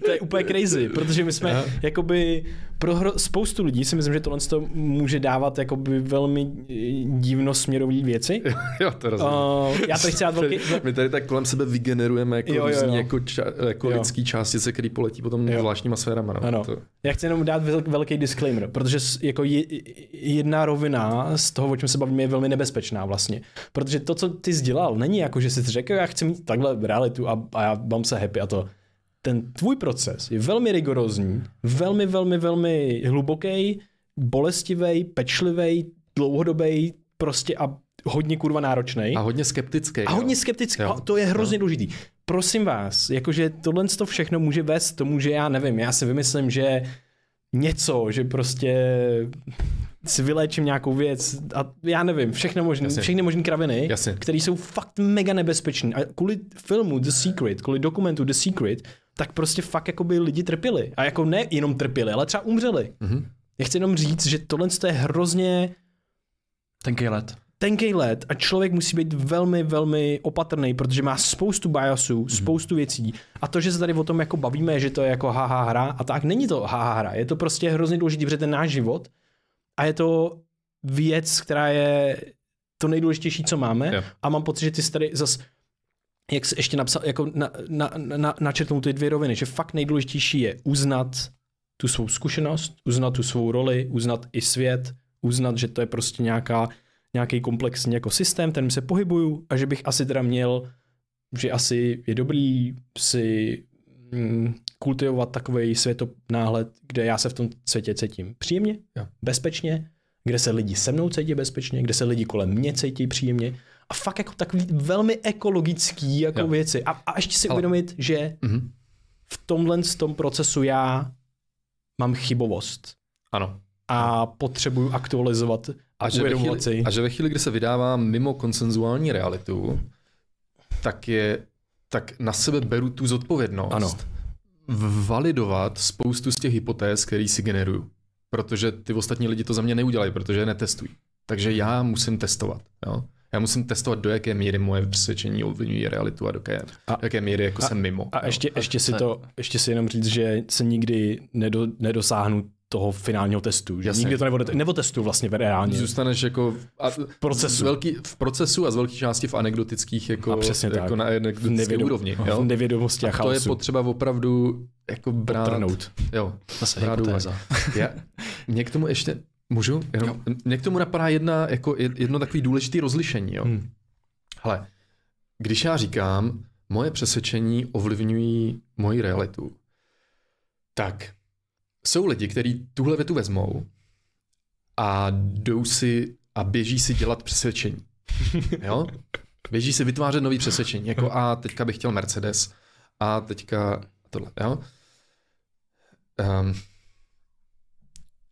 To je úplně crazy, protože my jsme Aha. jakoby pro hro, spoustu lidí si myslím, že tohle to může dávat jakoby velmi eh, divno směrový věci. [LAUGHS] jo, to rozumím. Uh, já tady chci dát velký... [LAUGHS] My tady tak kolem sebe vygenerujeme jako, Jo, jo, jo. jako, ča, jako Jo. lidský částice, které poletí potom Jo. zvláštníma sférama. No. Ano. To, Já chci jenom dát vel- velký disclaimer, protože jako je, jedna rovina z toho, o čem se bavíme, je velmi nebezpečná vlastně. Protože to, co ty jsi dělal, není jako, že jsi řekl, já chci mít takhle realitu a, a já mám se happy a to. Ten tvůj proces je velmi rigorózní, velmi, velmi, velmi hluboký, bolestivý, pečlivý, dlouhodobý, prostě a hodně kurva náročný. a hodně skeptický. A hodně skeptický, Jo. a to je hrozně důležitý. Prosím vás, jakože tohle to všechno může vést k tomu, že já nevím, já si vymyslím, že něco, že prostě si vyléčím nějakou věc a já nevím, všechno možný, Jasně. všechny možné kraviny, které jsou fakt mega nebezpečné. A kvůli filmu The Secret, kvůli dokumentu The Secret, tak prostě fakt jako by lidi trpěli. A jako ne jenom trpěli, ale třeba umřeli. Mhm. Já chci jenom říct, že tohle je hrozně Tenký let. tenký let a člověk musí být velmi, velmi opatrný, protože má spoustu biasů, Mhm. spoustu věcí. A to, že se tady o tom jako bavíme, že to je jako haha hra a tak, není to haha hra. Je to prostě hrozně důležité, protože ten náš život a je to věc, která je to nejdůležitější, co máme. Jo. A mám pocit, že ty jsi tady zas jak jsi ještě napsal, jako na, na, na, načrtnout ty dvě roviny, že fakt nejdůležitější je uznat tu svou zkušenost, uznat tu svou roli, uznat i svět, uznat, že to je prostě nějaká, nějaký komplexní jako systém, ten se pohybuju a že bych asi teda měl, že asi je dobrý si mm, kultivovat takový světonáhled, kde já se v tom světě cítím příjemně, Jo. bezpečně, kde se lidi se mnou cítí bezpečně, kde se lidi kolem mě cítí příjemně a fakt jako takový velmi ekologický jako Jo. věci. A, a ještě si Ale- uvědomit, že Mhm. v tomhle z tom procesu já mám chybovost Ano. a potřebuju aktualizovat a, že si. chvíli, a že ve chvíli, kdy se vydává mimo konsenzuální realitu, tak je tak na sebe beru tu zodpovědnost Ano. Validovat spoustu z těch hypotéz, který si generuju. Protože ty ostatní lidi to za mě neudělají, protože je netestují. Takže já musím testovat. Jo? Já musím testovat, do jaké míry moje přesvědčení ovlivňují realitu a do jaké, A- do jaké míry jako a- jsem mimo. A jo. ještě, ještě, si to- to, ještě si jenom říct, že se nikdy nedo, nedosáhnu toho finálního testu. Že Jasně. nikdy to nebo, nebo testu vlastně reálně. Zůstaneš jako a, procesu. Z velký, v procesu a z velké části v anekdotických jako, A přesně jako tak. na anekdotické Nevědom- úrovni. v Jo? [LAUGHS] nevědomosti a, A to je chaosu. potřeba opravdu jako brát. Trnout. Jo, Zase brát. Já, mě k tomu ještě, můžu? Jenom, mě k tomu napadá jedna, jako jedno takový důležitý rozlišení. Jo? Hmm. Hele, když já říkám, moje přesvědčení ovlivňují moji realitu, tak jsou lidi, kteří tuhle větu vezmou a jdou si a běží si dělat přesvědčení. [LAUGHS] Jo? Běží si vytvářet nový přesvědčení. Jako a teďka bych chtěl Mercedes a teďka tohle. Jo? Um,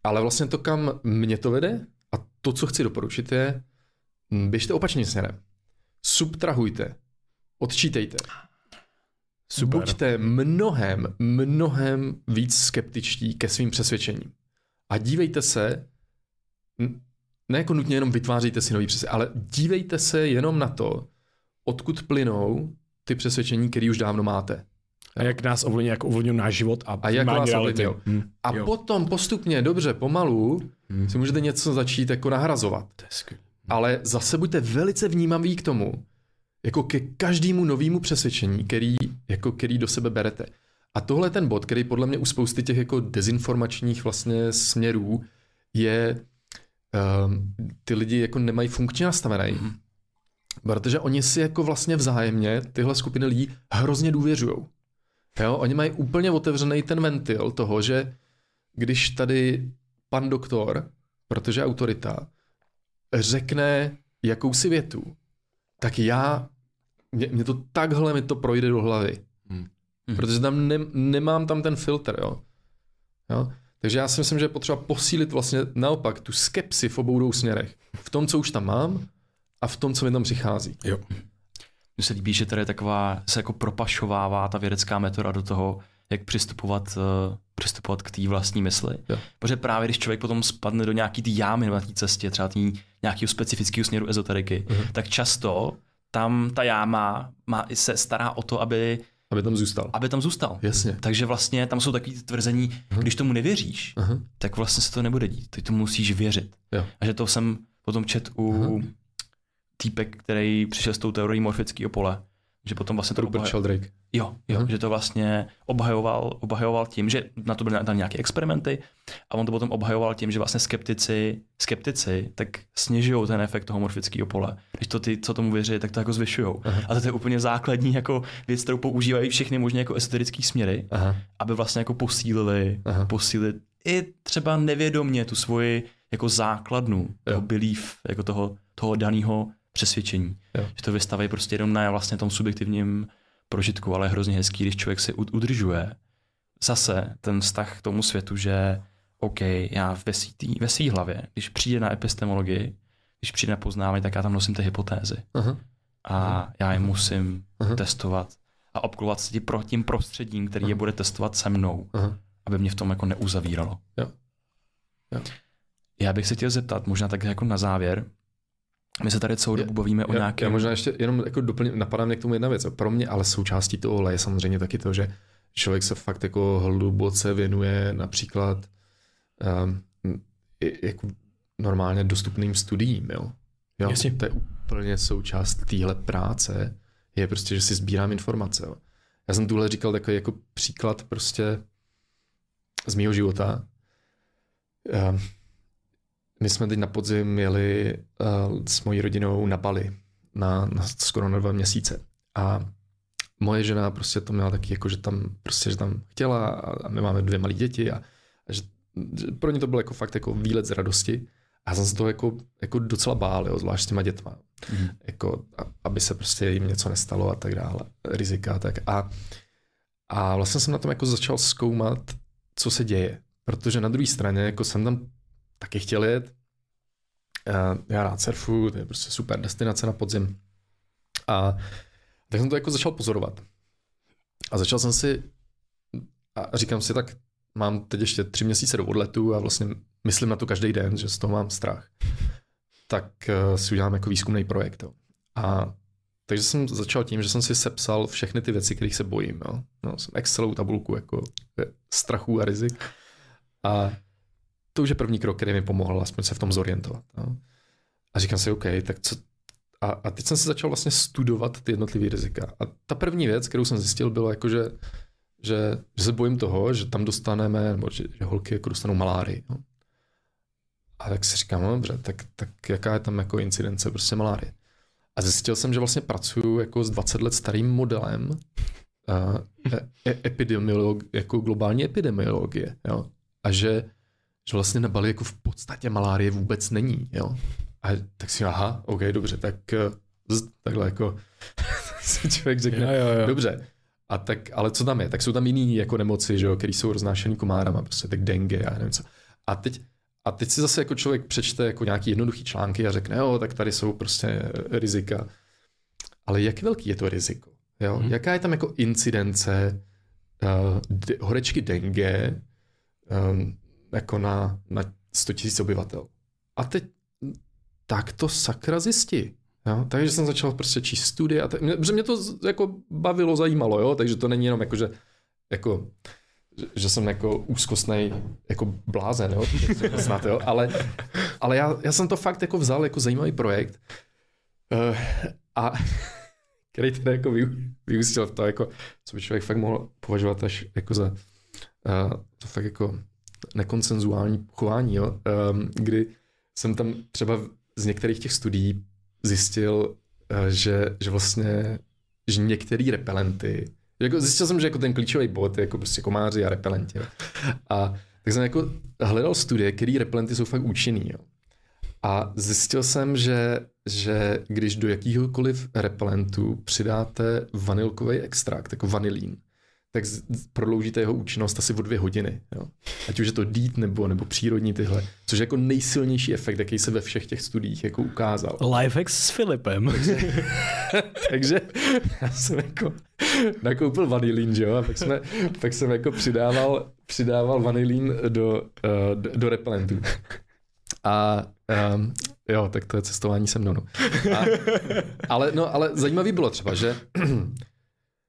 ale vlastně to, kam mě to vede a to, co chci doporučit, je běžte opačným směrem. Subtrahujte, odčítejte. Super. Buďte mnohem, mnohem víc skeptičtí ke svým přesvědčením. A dívejte se, ne jako nutně jenom vytvářejte si nový přesvědčení, ale dívejte se jenom na to, odkud plynou ty přesvědčení, které už dávno máte. A jak nás ovlivňuje, jak ovlivňují náš život a, A jak vás reality. Hmm. A Jo. potom postupně, dobře, pomalu, Hmm. si můžete něco začít jako nahrazovat. Ale zase buďte velice vnímaví k tomu, jako ke každému novému přesvědčení, který, jako který do sebe berete. A tohle je ten bod, který podle mě u spousty těch jako dezinformačních vlastně směrů je, um, ty lidi jako nemají funkčně nastavený. Mhm. Protože oni si jako vlastně vzájemně, tyhle skupiny lidí, hrozně důvěřují. Jo, oni mají úplně otevřený ten ventil toho, že když tady pan doktor, protože autorita, řekne jakousi větu, tak já, mě, mě to takhle mi to projde do hlavy. Hmm. Hmm. Protože tam ne, nemám tam ten filtr, jo. jo. Takže já si myslím, že je potřeba posílit vlastně naopak tu skepsi v obou dvou směrech. V tom, co už tam mám a v tom, co mi tam přichází. Jo. Mně se líbí, že tady je taková, se jako propašovává ta vědecká metoda do toho, jak přistupovat, uh, přistupovat k té vlastní mysli. Jo. Protože právě když člověk potom spadne do nějaký té jámy na té cestě, třeba tý nějakého specifického směru ezoteriky, Mhm. tak často tam ta jáma má, se stará o to, aby, Aby tam zůstal. aby tam zůstal. Jasně. Takže vlastně tam jsou takové tvrzení, Mhm. když tomu nevěříš, Aha. tak vlastně se to nebude dít. Ty to musíš věřit. Jo. A že to jsem potom čet u Aha. týpek, který přišel s tou teorií morfického pole. Že potom vlastně to Rupert. Sheldrake. Jo, jo Aha. že to vlastně obhajoval, obhajoval tím, že na to byly tam nějaké experimenty a on to potom obhajoval tím, že vlastně skeptici, skeptici tak snižují ten efekt toho morfického pole. Když to ty, co tomu věří, tak to jako zvyšují. A to je úplně základní jako věc, kterou používají všechny možné jako esoterické směry, Aha. aby vlastně jako posílili, Aha. posílili i třeba nevědomě tu svoji jako základnu, toho Jo. belief, jako toho, toho daného přesvědčení. Jo. Že to vystaví prostě jenom na vlastně tom subjektivním prožitku, ale je hrozně hezký, když člověk si ud- udržuje zase ten vztah k tomu světu, že OK, já ve svý, ve svý hlavě, když přijde na epistemologii, když přijde na poznávání, tak já tam nosím ty hypotézy Aha. a já je musím Aha. testovat a obklovat se tím, pro, tím prostředím, který je bude testovat se mnou, Aha. aby mě v tom jako neuzavíralo. Jo. Jo. Já bych se chtěl zeptat, možná tak jako na závěr, my se tady celou dobu bavíme o já, nějakém... já možná ještě jenom jako doplním, napadá mě k tomu jedna věc. Pro mě ale součástí toho je samozřejmě taky to, že člověk se fakt jako hluboce věnuje například um, jako normálně dostupným studiím, jo. jo Jasně. to je úplně součást téhle práce, je prostě, že si sbírám informace. Jo. Já jsem tuhle říkal takový jako příklad prostě z mého života. Uh, my jsme teď na podzim jeli uh, s mojí rodinou na Bali na, na skoro na dva měsíce. A moje žena prostě to měla taky, jako, že tam prostě, že tam chtěla a, a my máme dvě malé děti a, a že, že, pro ně to bylo jako fakt jako výlet z radosti. A jsem se toho jako, jako docela bál, jo, zvlášť s těma dětma. Mm. Jako, a, aby se prostě jim něco nestalo a tak dále, rizika a tak. A, a vlastně jsem na tom jako začal zkoumat, co se děje. Protože na druhé straně jako jsem tam taky chtěl jet. Já rád surfu, to je prostě super destinace na podzim. A tak jsem to jako začal pozorovat. A začal jsem si, a říkám si, tak mám teď ještě tři měsíce do odletu a vlastně myslím na to každý den, že z toho mám strach. Tak eh, si udělám jako výzkumný projekt. Jo. A takže jsem začal tím, že jsem si sepsal všechny ty věci, kterých se bojím. Jo. No, jsem Excelovou tabulku jako strachů a rizik. A to už je první krok, který mi pomohl aspoň se v tom zorientovat. Jo. A říkám si, OK, tak co, a, a teď jsem se začal vlastně studovat ty jednotlivé rizika. A ta první věc, kterou jsem zjistil, bylo jako, že, že, že se bojím toho, že tam dostaneme, nebo že, že holky jako dostanou malárii. No. A tak si říkám, no dobře, tak, tak jaká je tam jako incidence prostě malárie. A zjistil jsem, že vlastně pracuju jako s 20 let starým modelem uh, e, epidemiolog, jako globální epidemiologie. Jo? A že, že vlastně na Bali jako v podstatě malárie vůbec není. Jo? A tak si aha, OK, dobře, tak eh, z, takhle jako [LAUGHS] si člověk řekne, jo, jo, jo. dobře, a tak, ale co tam je? Tak jsou tam jiný jako nemoci, že jo, které jsou roznášený komárama, prostě tak dengue a nevím co. A teď, a teď si zase jako člověk přečte jako nějaký jednoduchý články a řekne, jo, tak tady jsou prostě rizika. Ale jak velký je to riziko? Jo? Hmm. Jaká je tam jako incidence uh, de, horečky dengue um, jako na, na 100 000 obyvatel? A teď tak to sakra zjistí. Jo? Takže jsem začal prostě číst studie, a t- protože mě to jako bavilo, zajímalo, jo? takže to není jenom jako, že jako, že, jsem jako úzkostný jako blázen, jo? [LAUGHS] Snad, jo? ale, ale já, já, jsem to fakt jako vzal jako zajímavý projekt uh, a [LAUGHS] který teda jako vyústil v to, jako, co by člověk fakt mohl považovat až jako za uh, to fakt jako nekonsenzuální chování, jo? Um, kdy jsem tam třeba z některých těch studií zjistil, eh, že, že vlastně že některé repelenty, jako zjistil jsem, že jako ten klíčový bod je jako prostě komáři a repelenti. Jo. A tak jsem jako hledal studie, které repelenty jsou fakt účinný. Jo. A zjistil jsem, že, že když do jakýhokoliv repelentu přidáte vanilkový extrakt, jako vanilín, tak prodloužíte jeho účinnost asi o dvě hodiny. Jo. Ať už je to dít nebo, nebo přírodní tyhle, což je jako nejsilnější efekt, jaký se ve všech těch studiích jako ukázal. Lifehacks s Filipem. Takže, [LAUGHS] takže já jsem jako nakoupil vanilín, že jo, a pak, jsme, pak jsem jako přidával, přidával vanilín do, uh, do, do repelentů. A um, jo, tak to je cestování se mnou. No. A, ale, no, ale zajímavý bylo třeba, že [CLEARS THROAT]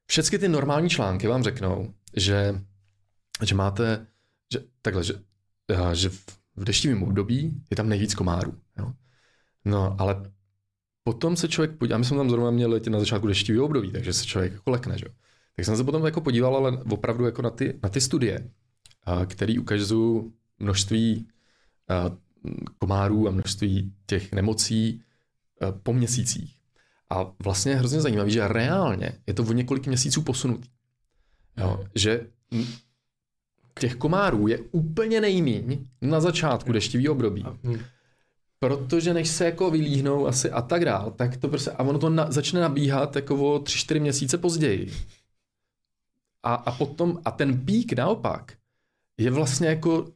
všechny ty normální články vám řeknou, že, že máte, že, takhle, že, eh, že v deštivém období je tam nejvíc komárů. Jo? No, ale potom se člověk podívá, my jsme tam zrovna měli na začátku deštivého období, takže se člověk jako lekne, že? Tak jsem se potom jako podíval, ale opravdu jako na ty, na ty studie, které ukazují množství komárů a množství těch nemocí po měsících. A vlastně je hrozně zajímavé, že reálně je to o několik měsíců posunutý. Jo, že těch komárů je úplně nejmíň na začátku deštivého období. Hm. Protože než se jako vylíhnou asi a tak dál, tak to prostě, a ono to na, začne nabíhat jako o 3-4 měsíce později. A, a potom, a ten pík naopak je vlastně jako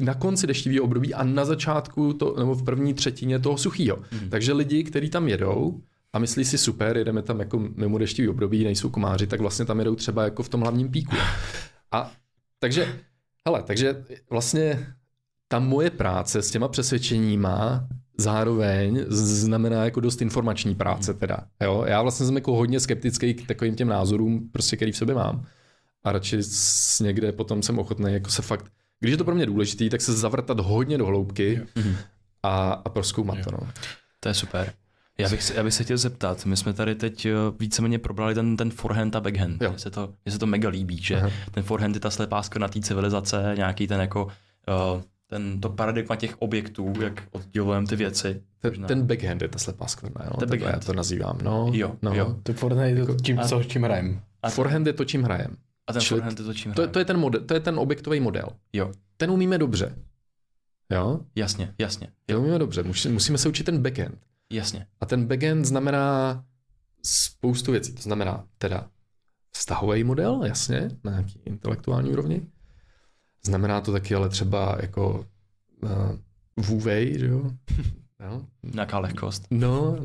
na konci deštivého období a na začátku, to, nebo v první třetině toho suchého. Hmm. Takže lidi, kteří tam jedou, a myslí si super, jedeme tam jako mimo deštivý období, nejsou komáři, tak vlastně tam jedou třeba jako v tom hlavním píku. A takže, hele, takže vlastně ta moje práce s těma přesvědčeníma zároveň znamená jako dost informační práce teda. Jo? Já vlastně jsem jako hodně skeptický k takovým těm názorům, prostě, který v sobě mám. A radši někde potom jsem ochotný jako se fakt, když je to pro mě důležitý, tak se zavrtat hodně do hloubky a, a proskoumat to. No. To je super. Já bych, se, já bych se chtěl zeptat, my jsme tady teď eh, víceméně probrali ten, ten forehand a backhand. Jo. Mně se, to, mně se to mega líbí, že Aha. ten forehand je ta slepá skvrna té civilizace, nějaký ten jako uh, ten, to paradigma těch objektů, jak oddělujeme ty věci. Ten, ten backhand je ta slepá skvrna, jo? Ten backhand. já to nazývám, no. Jo, no. jo. To Fortnite je to tím, a- co čím hrajem. A, Forehand je to, čím hrajem. a ten čili forehand je to čím To, hraje. to, je ten model, to je ten objektový model. Jo, Ten umíme dobře. Jo? jasně, jasně, Ten umíme dobře. Musí- Musíme se učit ten backhand. Jasně. A ten backend znamená spoustu věcí. To znamená teda vztahový model, jasně, na nějaký intelektuální úrovni. Znamená to taky ale třeba jako uh, vůvej, že jo? [LAUGHS] jo? Nějaká lehkost. No,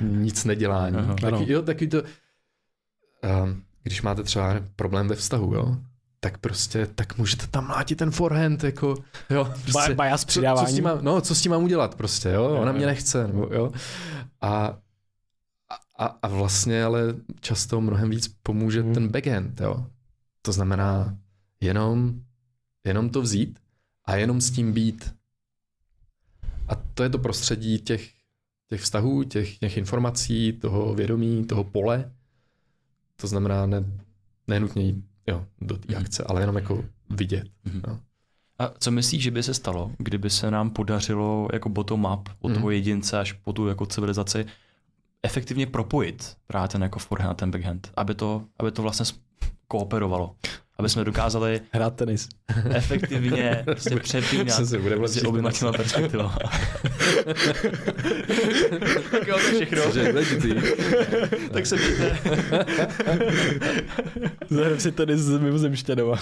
nic nedělání. Aha. Ano. Taky, jo, taky to, um, když máte třeba problém ve vztahu, jo, tak prostě, tak můžete tam mlátit ten forehand, jako, jo, prostě, s co, co, s tím mám, no, co s tím mám udělat prostě, jo, ona mě nechce, nebo, jo, a, a, a vlastně ale často mnohem víc pomůže Hmm. ten backhand, jo, to znamená jenom, jenom to vzít a jenom s tím být. A to je to prostředí těch, těch vztahů, těch, těch informací, toho vědomí, toho pole. To znamená ne, nenutně jít jo, do té Mhm. akce, ale jenom jako vidět. Mhm. No. A co myslíš, že by se stalo, kdyby se nám podařilo jako bottom-up od Mhm. toho jedince až po tu jako civilizaci efektivně propojit právě ten jako forehand a ten backhand, aby to, aby to vlastně kooperovalo. Aby jsme dokázali Hrát tenis. efektivně [LAUGHS] prostě přepínat se lepší oběma tenis. těma perspektivama. [LAUGHS] tak jo, to je všechno. Což je důležitý. tak se mějte. [LAUGHS] Zahrám si tenis s mimozemštěnou.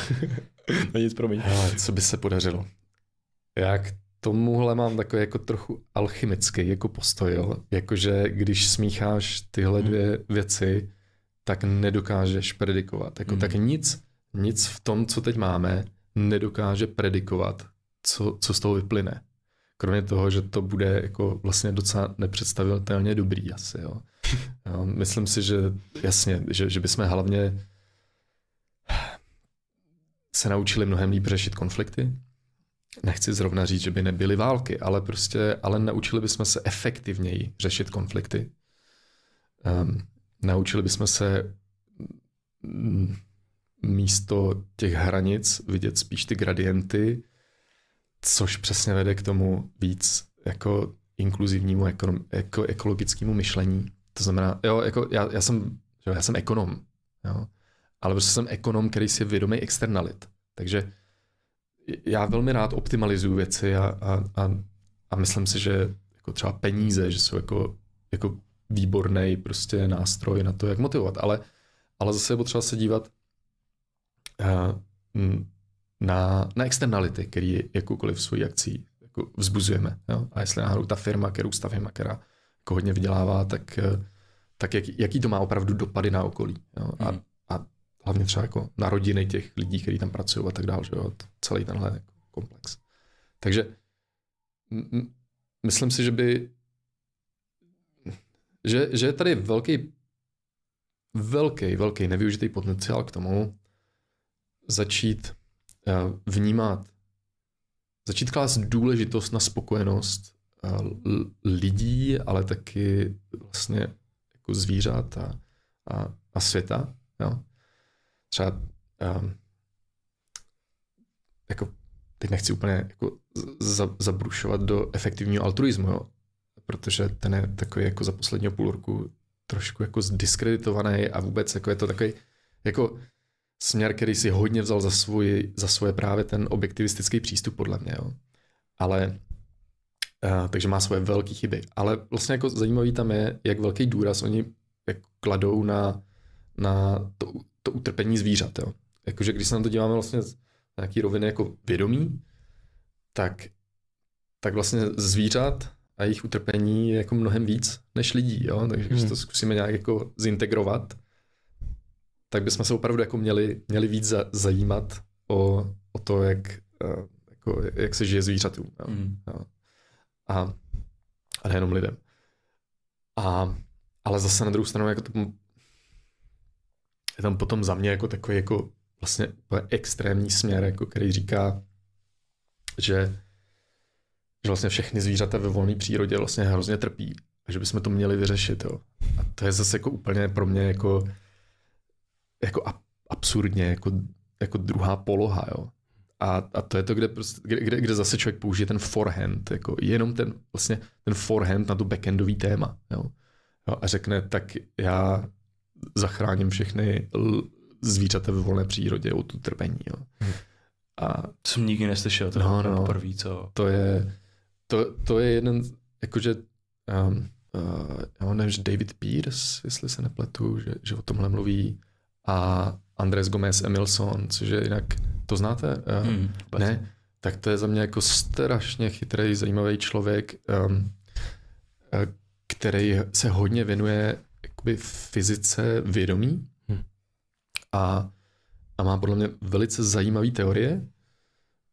no nic, promiň. Hele, co by se podařilo? Já k tomuhle mám takový jako trochu alchymický jako postoj, jo? Jakože když smícháš tyhle Hmm. dvě věci, tak nedokážeš predikovat. Jako, Hmm. Tak nic, nic v tom, co teď máme, nedokáže predikovat, co, co z toho vyplyne. Kromě toho, že to bude jako vlastně docela nepředstavitelně dobrý asi. Jo? [LAUGHS] Jo, myslím si, že jasně, že, že bychom hlavně se naučili mnohem líp řešit konflikty. Nechci zrovna říct, že by nebyly války, ale prostě, ale naučili bychom se efektivněji řešit konflikty. Um, naučili bychom se mm, místo těch hranic vidět spíš ty gradienty, což přesně vede k tomu víc jako inkluzivnímu ekonom, jako ekologickému myšlení. To znamená, jo, jako já, já, jsem, jo, já jsem ekonom, jo, ale prostě jsem ekonom, který si je vědomý externalit. Takže já velmi rád optimalizuju věci a, a, a, a myslím si, že jako třeba peníze, že jsou jako, jako výborný prostě nástroj na to, jak motivovat. Ale, ale zase je potřeba se dívat na, na externality, které jakoukoliv svojí akcí jako vzbuzujeme. Jo? A jestli náhodou ta firma, kterou stavím a která jako hodně vydělává, tak, eh, tak jak, jaký to má opravdu dopady na okolí. Jo? A, Mhm. a hlavně třeba jako na rodiny těch lidí, kteří tam pracují a tak dále. Že jo? Celý tenhle jako komplex. Takže m- m- myslím si, že by že, že je tady velký velký, velký nevyužitý potenciál k tomu začít eh, vnímat, začít klást důležitost na spokojenost eh, lidí, ale taky vlastně jako zvířat a, a, a světa. Jo? Třeba um, jako teď nechci úplně jako za, zabrušovat do efektivního altruismu, jo? protože ten je takový jako za posledního půl roku trošku jako zdiskreditovaný a vůbec jako je to takový jako směr, který si hodně vzal za, svůj, za svoje právě ten objektivistický přístup podle mě. Jo? Ale uh, takže má svoje velké chyby. Ale vlastně jako zajímavý tam je, jak velký důraz oni jako kladou na, na to, to utrpení zvířat. Jo? Jakože když se na to díváme vlastně z nějaký roviny jako vědomí, tak, tak vlastně zvířat a jejich utrpení je jako mnohem víc než lidí, jo? takže když Hmm. to zkusíme nějak jako zintegrovat, tak bychom se opravdu jako měli, měli víc za, zajímat o, o to, jak, eh, jako, jak se žije zvířatům. Jo? Mm. Jo? A, a nejenom lidem. A, ale zase na druhou stranu jako to, je tam potom za mě jako takový jako vlastně extrémní směr, jako který říká, že, že vlastně všechny zvířata ve volné přírodě vlastně hrozně trpí a že bychom to měli vyřešit. Jo. A to je zase jako úplně pro mě jako, jako absurdně, jako, jako druhá poloha. Jo. A, a to je to, kde, prostě, kde, kde zase člověk použije ten forehand, jako jenom ten, vlastně ten forehand na to backendový téma. Jo. Jo, a řekne, tak já zachráním všechny zvířata ve volné přírodě od utrpení. Jo. Hmm. A to jsem nikdy neslyšel, to no, no, poprvé, co... To je, to, to je jeden, jakože, um, uh, já nevím, že David Pierce, jestli se nepletu, že, že o tomhle mluví, a Andres Gomez Emilson, což je jinak, to znáte? Uh, hmm, ne? Tak to je za mě jako strašně chytrý, zajímavý člověk, um, který se hodně věnuje jakoby fyzice vědomí hmm. a, a má podle mě velice zajímavé teorie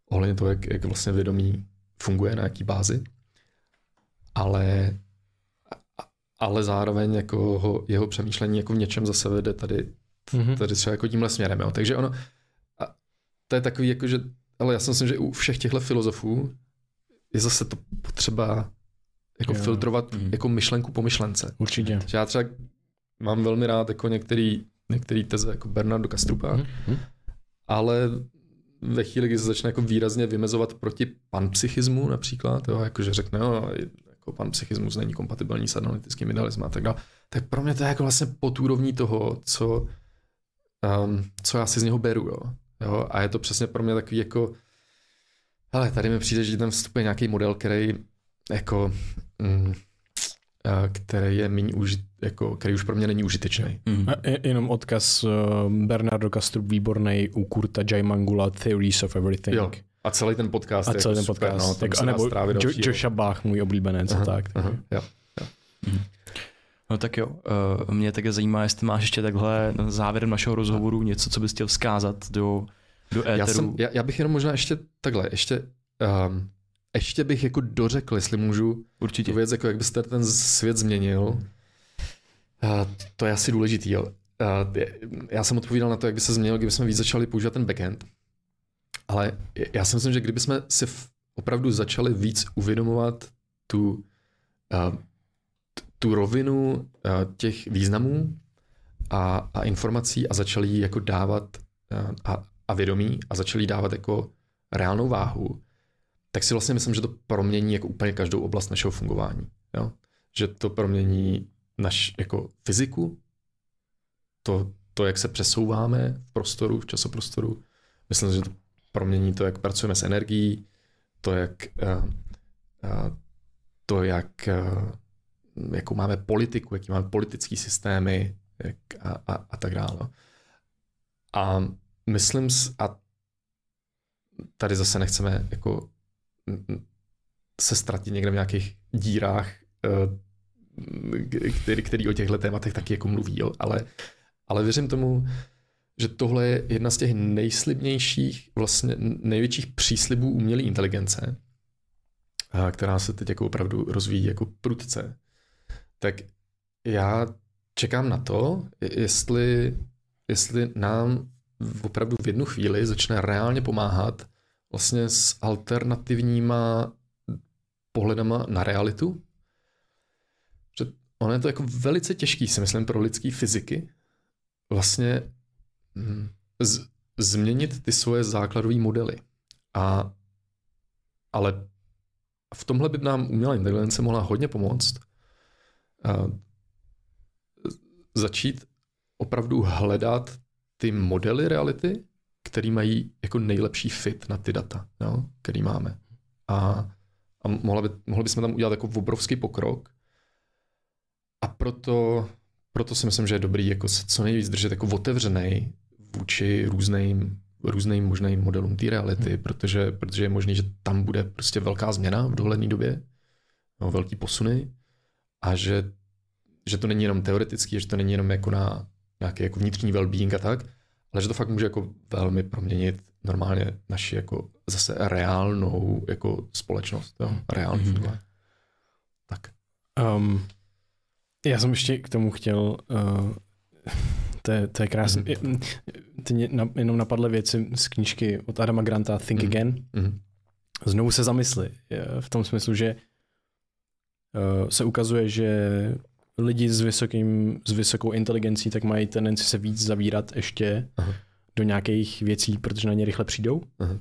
ohledně toho, jak, jak vlastně vědomí funguje, na jaký bázi, ale, ale zároveň jako ho, jeho přemýšlení jako v něčem zase vede tady, mm-hmm. tady třeba jako tímhle směrem. Jo. Takže ono, a to je takový jako, že, ale já si myslím, že u všech těchto filozofů je zase to potřeba jako jo. filtrovat mm. jako myšlenku po myšlence. Určitě. Já třeba mám velmi rád jako některý, některý teze jako Bernardo Kastrupa, mm. ale ve chvíli, kdy se začne jako výrazně vymezovat proti panpsychismu například, jo, jako že řekne, jo, jako panpsychismus není kompatibilní s analytickým idealismem a tak dále, tak pro mě to je jako vlastně pod úrovní toho, co, um, co já si z něho beru. Jo. Jo, a je to přesně pro mě takový jako, ale tady mi přijde, že tam vstupuje nějaký model, který jako mm, který je méně užit, jako, který už pro mě není užitečný. Mm. jenom odkaz uh, Bernardo Kastrup výborný u Kurta Jaimangula Theories of Everything. Jo. A celý ten podcast a celý ten podcast. Super, no, tak, a nebo jo, Joshua Bach, můj oblíbenec. Aha, tak. Aha, jo, jo. Mm. No tak jo, uh, mě také zajímá, jestli máš ještě takhle závěrem našeho rozhovoru něco, co bys chtěl vzkázat do, do éteru. Já, jsem, já, já bych jenom možná ještě takhle, ještě um, ještě bych jako dořekl, jestli můžu Určitě. tu věc, jako jak byste ten svět změnil. Uh, to je asi důležitý. Jo. Uh, já jsem odpovídal na to, jak by se změnil, kdybychom víc začali používat ten backend. Ale já si myslím, že kdybychom si opravdu začali víc uvědomovat tu, uh, tu rovinu uh, těch významů a, a informací a začali ji jako dávat uh, a, a vědomí a začali dávat jako reálnou váhu, tak si vlastně myslím, že to promění jako úplně každou oblast našeho fungování. Jo? Že to promění naš jako fyziku, to, to, jak se přesouváme v prostoru, v časoprostoru. Myslím, že to promění to, jak pracujeme s energií, to, jak, uh, to, jak jakou máme politiku, jaký máme politické systémy jak, a, a, a tak dále. A myslím, a tady zase nechceme jako se ztratit někde v nějakých dírách, eh, který, který o těchto tématech taky jako mluví, jo? Ale, ale věřím tomu, že tohle je jedna z těch nejslibnějších, vlastně největších příslibů umělé inteligence, která se teď jako opravdu rozvíjí jako prudce. Tak já čekám na to, jestli, jestli nám opravdu v jednu chvíli začne reálně pomáhat vlastně s alternativníma pohledama na realitu. Že ono je to jako velice těžký, si myslím, pro lidský fyziky vlastně hm, z, změnit ty svoje základové modely. A, ale v tomhle by nám umělá inteligence mohla hodně pomoct začít opravdu hledat ty modely reality, který mají jako nejlepší fit na ty data, jo, který máme. A, a mohli, by, mohli bychom tam udělat jako obrovský pokrok. A proto, proto si myslím, že je dobrý jako se co nejvíc držet jako otevřený vůči různým, různým možným modelům té reality, hmm. protože, protože je možný, že tam bude prostě velká změna v dohledné době, no, velký posuny a že, že to není jenom teoretický, že to není jenom jako na nějaký jako vnitřní well-being a tak, ale že to fakt může jako velmi proměnit normálně naši jako zase reálnou jako společnost, jo, reálný mm-hmm. Tak. Um, já jsem ještě k tomu chtěl, uh, [LAUGHS] to, je, to je krásné, mm-hmm. Ty na, jenom napadly věci z knížky od Adama Granta Think mm-hmm. Again. Mm-hmm. Znovu se zamysli v tom smyslu, že se ukazuje, že lidi s, vysokým, s vysokou inteligencí tak mají tendenci se víc zavírat ještě Aha. do nějakých věcí, protože na ně rychle přijdou. Aha.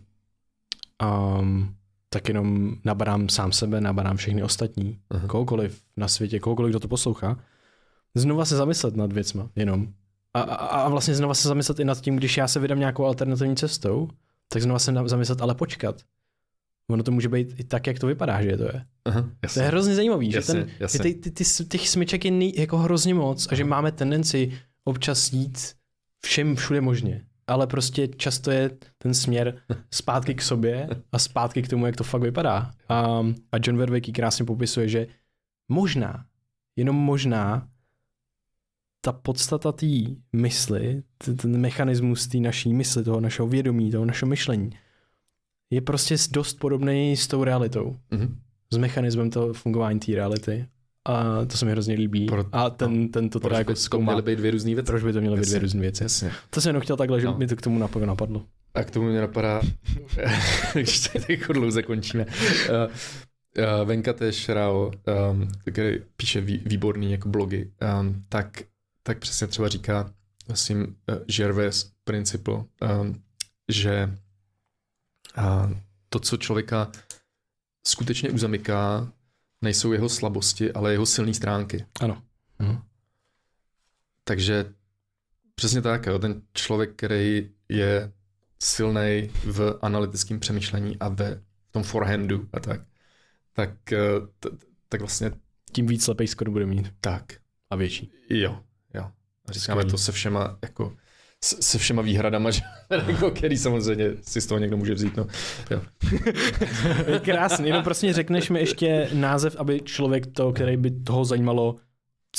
Um, tak jenom nabarám sám sebe, nabarám všechny ostatní, Aha. kohokoliv na světě, kohokoliv, kdo to poslouchá, znova se zamyslet nad věcma, jenom. A, a, a vlastně znova se zamyslet i nad tím, když já se vydám nějakou alternativní cestou, tak znova se zamyslet, ale počkat. Ono to může být i tak, jak to vypadá, že to je. Aha, To je hrozně zajímavý, že, Jasně, ten, že ty, ty, ty, těch smyček je nej, jako hrozně moc a že máme tendenci občas jít všem všude možně. Ale prostě často je ten směr [LAUGHS] zpátky k sobě a zpátky k tomu, jak to fakt vypadá. A, a John Verwicki krásně popisuje, že možná, jenom možná, ta podstata té mysli, ten mechanismus té naší mysli, toho našeho vědomí, toho našeho myšlení, je prostě dost podobný s tou realitou Mhm. S mechanismem toho fungování té reality. A to se mi hrozně líbí. Pro- a ten, ten to teda jako to zkoumá. měly být dvě různé věci? Proč by to měly být dvě různé věci? Jasně. To jsem jenom chtěl takhle, že No. mi to k tomu napadlo. A k tomu mě napadá, [LAUGHS] když tady jako dlouze končíme, uh, uh, Venkatesh Rao, um, který píše vý, výborný jako blogy, um, tak, tak přesně třeba říká, myslím, uh, Gervais principle, um, že uh, to, co člověka skutečně uzamyká, nejsou jeho slabosti, ale jeho silné stránky. Ano. Mhm. Takže přesně tak, jo, ten člověk, který je silný v analytickém přemýšlení a ve v tom forehandu a tak, tak, eh, t, tak vlastně Tím víc slepej skoro bude mít. tak, A větší. jo, jo. A říkáme Skvělý. to se všema, jako, s- se všema výhradama, [LAUGHS] že, jako, který samozřejmě si z toho někdo může vzít. No. Jo. [LAUGHS] Je krásný. Jenom prostě řekneš mi ještě název, aby člověk to, který by toho zajímalo,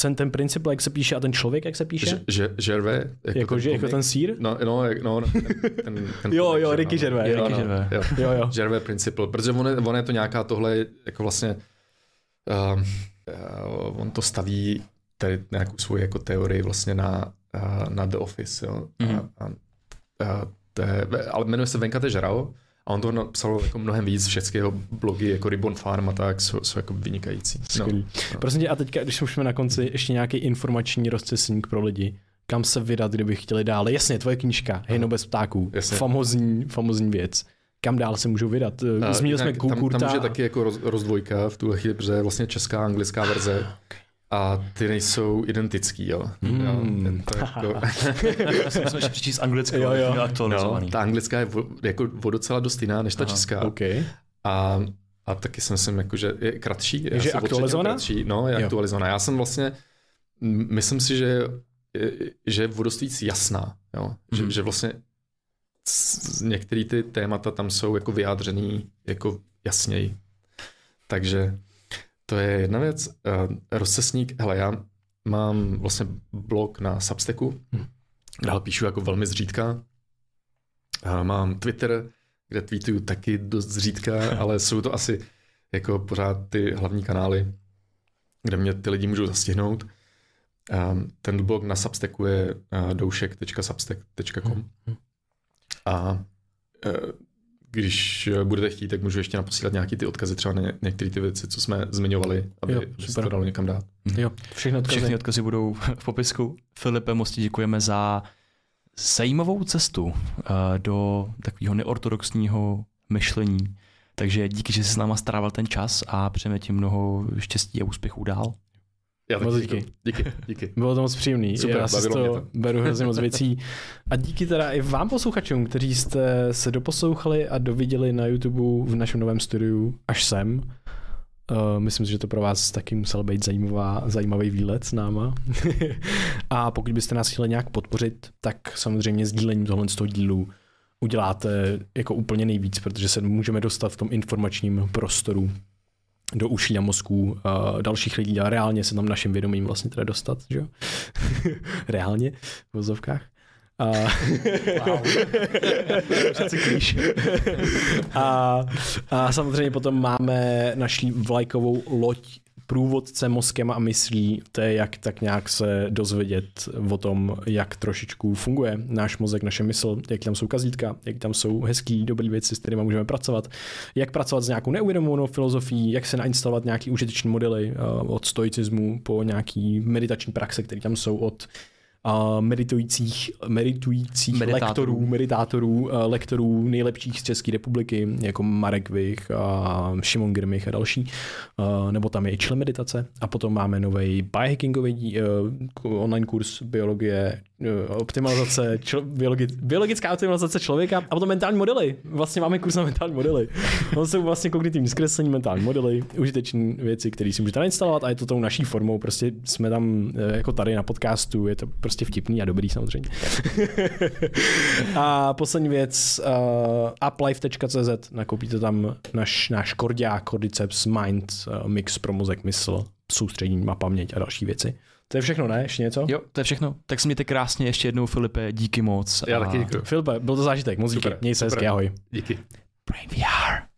ten, ten princip, jak se píše a ten člověk, jak se píše? Že, že, Gervais, jako, jako, že, jako ten sír? No, no, no, no ten, ten, ten Jo, jo, Ricky no. Gervais, Jo, Ricky no, Gervais. Jo. Jo, jo. Gervais principle, protože on je, on je to nějaká tohle, jako vlastně, um, uh, on to staví tady nějakou svoji jako teorii vlastně na, uh, na The Office, jo. Mhm. A, a, a to je, ale jmenuje se Venkatesh Rao a on to napsal jako mnohem víc, všechny jeho blogy jako Ribbon Farm a tak jsou, jsou jako vynikající. Skvělý. no. Prosím tě, a teďka, když už jsme na konci, ještě nějaký informační rozcesník pro lidi. Kam se vydat, kdyby chtěli dále? Jasně, tvoje knížka, Hejno bez ptáků. Jasně. Famozní, famozní věc. Kam dál se můžou vydat? Zmínili jsme jinak tam, Kukurta. tam už je taky jako roz, rozdvojka v tuhle chvíli, protože je vlastně česká anglická verze. A ty nejsou identický, jo. Mm. jo to jako, [LAUGHS] Já jsem přečíst anglickou, Jo, jo. no, aktualizovaný. ta anglická je vo, jako o docela dost jiná než ta Aha, česká. OK. A, a taky jsem si jako, že je kratší. Je, že aktualizovaná? Kratší, no, je Jo. aktualizovaná. Já jsem vlastně, myslím si, že, je- že je dost víc jasná. Jo? Že, Mhm. že vlastně některé ty témata tam jsou jako vyjádřený jako jasněji. Takže to je jedna věc. Uh, rozcesník, hele, já mám vlastně blog na Substacku, Hm. kde ho píšu jako velmi zřídka. Uh, mám Twitter, kde tweetuju taky dost zřídka, [LAUGHS] ale jsou to asi jako pořád ty hlavní kanály, kde mě ty lidi můžou zastihnout. Um, ten blog na Substacku je uh, doušek.substack.com Hm. a uh, když budete chtít, tak můžu ještě naposílat nějaký ty odkazy třeba na ně, některé ty věci, co jsme zmiňovali, aby, Jo, se to dalo někam dát. Jo, všechno odkazy. Všechny odkazy budou v popisku. Filipe, moc ti děkujeme za zajímavou cestu eh, do takového neortodoxního myšlení. Takže díky, že jsi s náma strávil ten čas a přejeme ti mnoho štěstí a úspěchů dál. Já Moc díky. Díky, díky. [LAUGHS] Bylo to moc příjemný. Super, Já si to. beru hrozně moc [LAUGHS] věcí. A díky teda i vám posluchačům, kteří jste se doposlouchali a doviděli na YouTube v našem novém studiu až sem. Uh, myslím si, že to pro vás taky musel být zajímavá, zajímavý výlet s náma. [LAUGHS] a pokud byste nás chtěli nějak podpořit, tak samozřejmě sdílením tohle z toho dílu uděláte jako úplně nejvíc, protože se můžeme dostat v tom informačním prostoru do uší a mozků uh, dalších lidí a reálně se tam naším vědomím vlastně teda dostat, že jo? [LAUGHS] reálně v vozovkách. A, Wow. a, a samozřejmě potom máme naší vlajkovou loď průvodce mozkem a myslí, to je jak tak nějak se dozvědět o tom, jak trošičku funguje náš mozek, naše mysl, jak tam jsou kazítka, jak tam jsou hezký, dobré věci, s kterými můžeme pracovat, jak pracovat s nějakou neuvědomovanou filozofií, jak se nainstalovat nějaký užitečné modely uh, od stoicismu po nějaký meditační praxe, které tam jsou od uh, meditujících, meditujících Meditátorů. lektorů, meditátorů, uh, lektorů nejlepších z České republiky, jako Marek Vich, a Šimon Girmich a další, uh, nebo tam je i člen meditace. A potom máme nový biohackingový uh, online kurz biologie, uh, optimalizace, člo, biologi, biologická optimalizace člověka a potom mentální modely. Vlastně máme kurz na mentální modely. To jsou vlastně kognitivní zkreslení, mentální modely, užitečné věci, které si můžete nainstalovat a je to tou naší formou. Prostě jsme tam eh, jako tady na podcastu, je to prostě vtipný a dobrý samozřejmě. [LAUGHS] a poslední věc, uh, uplife.cz, nakoupíte tam naš, náš kordiák, Cordyceps Mind uh, Mix pro mozek, mysl, soustředění, a paměť a další věci. To je všechno, ne? Ještě něco? Jo, to je všechno. Tak se mějte krásně ještě jednou, Filipe, díky moc. Já a taky děkuji. Filipe, byl to zážitek, moc díky. Super, Měj se super. hezky, ahoj. Díky. Brain VR.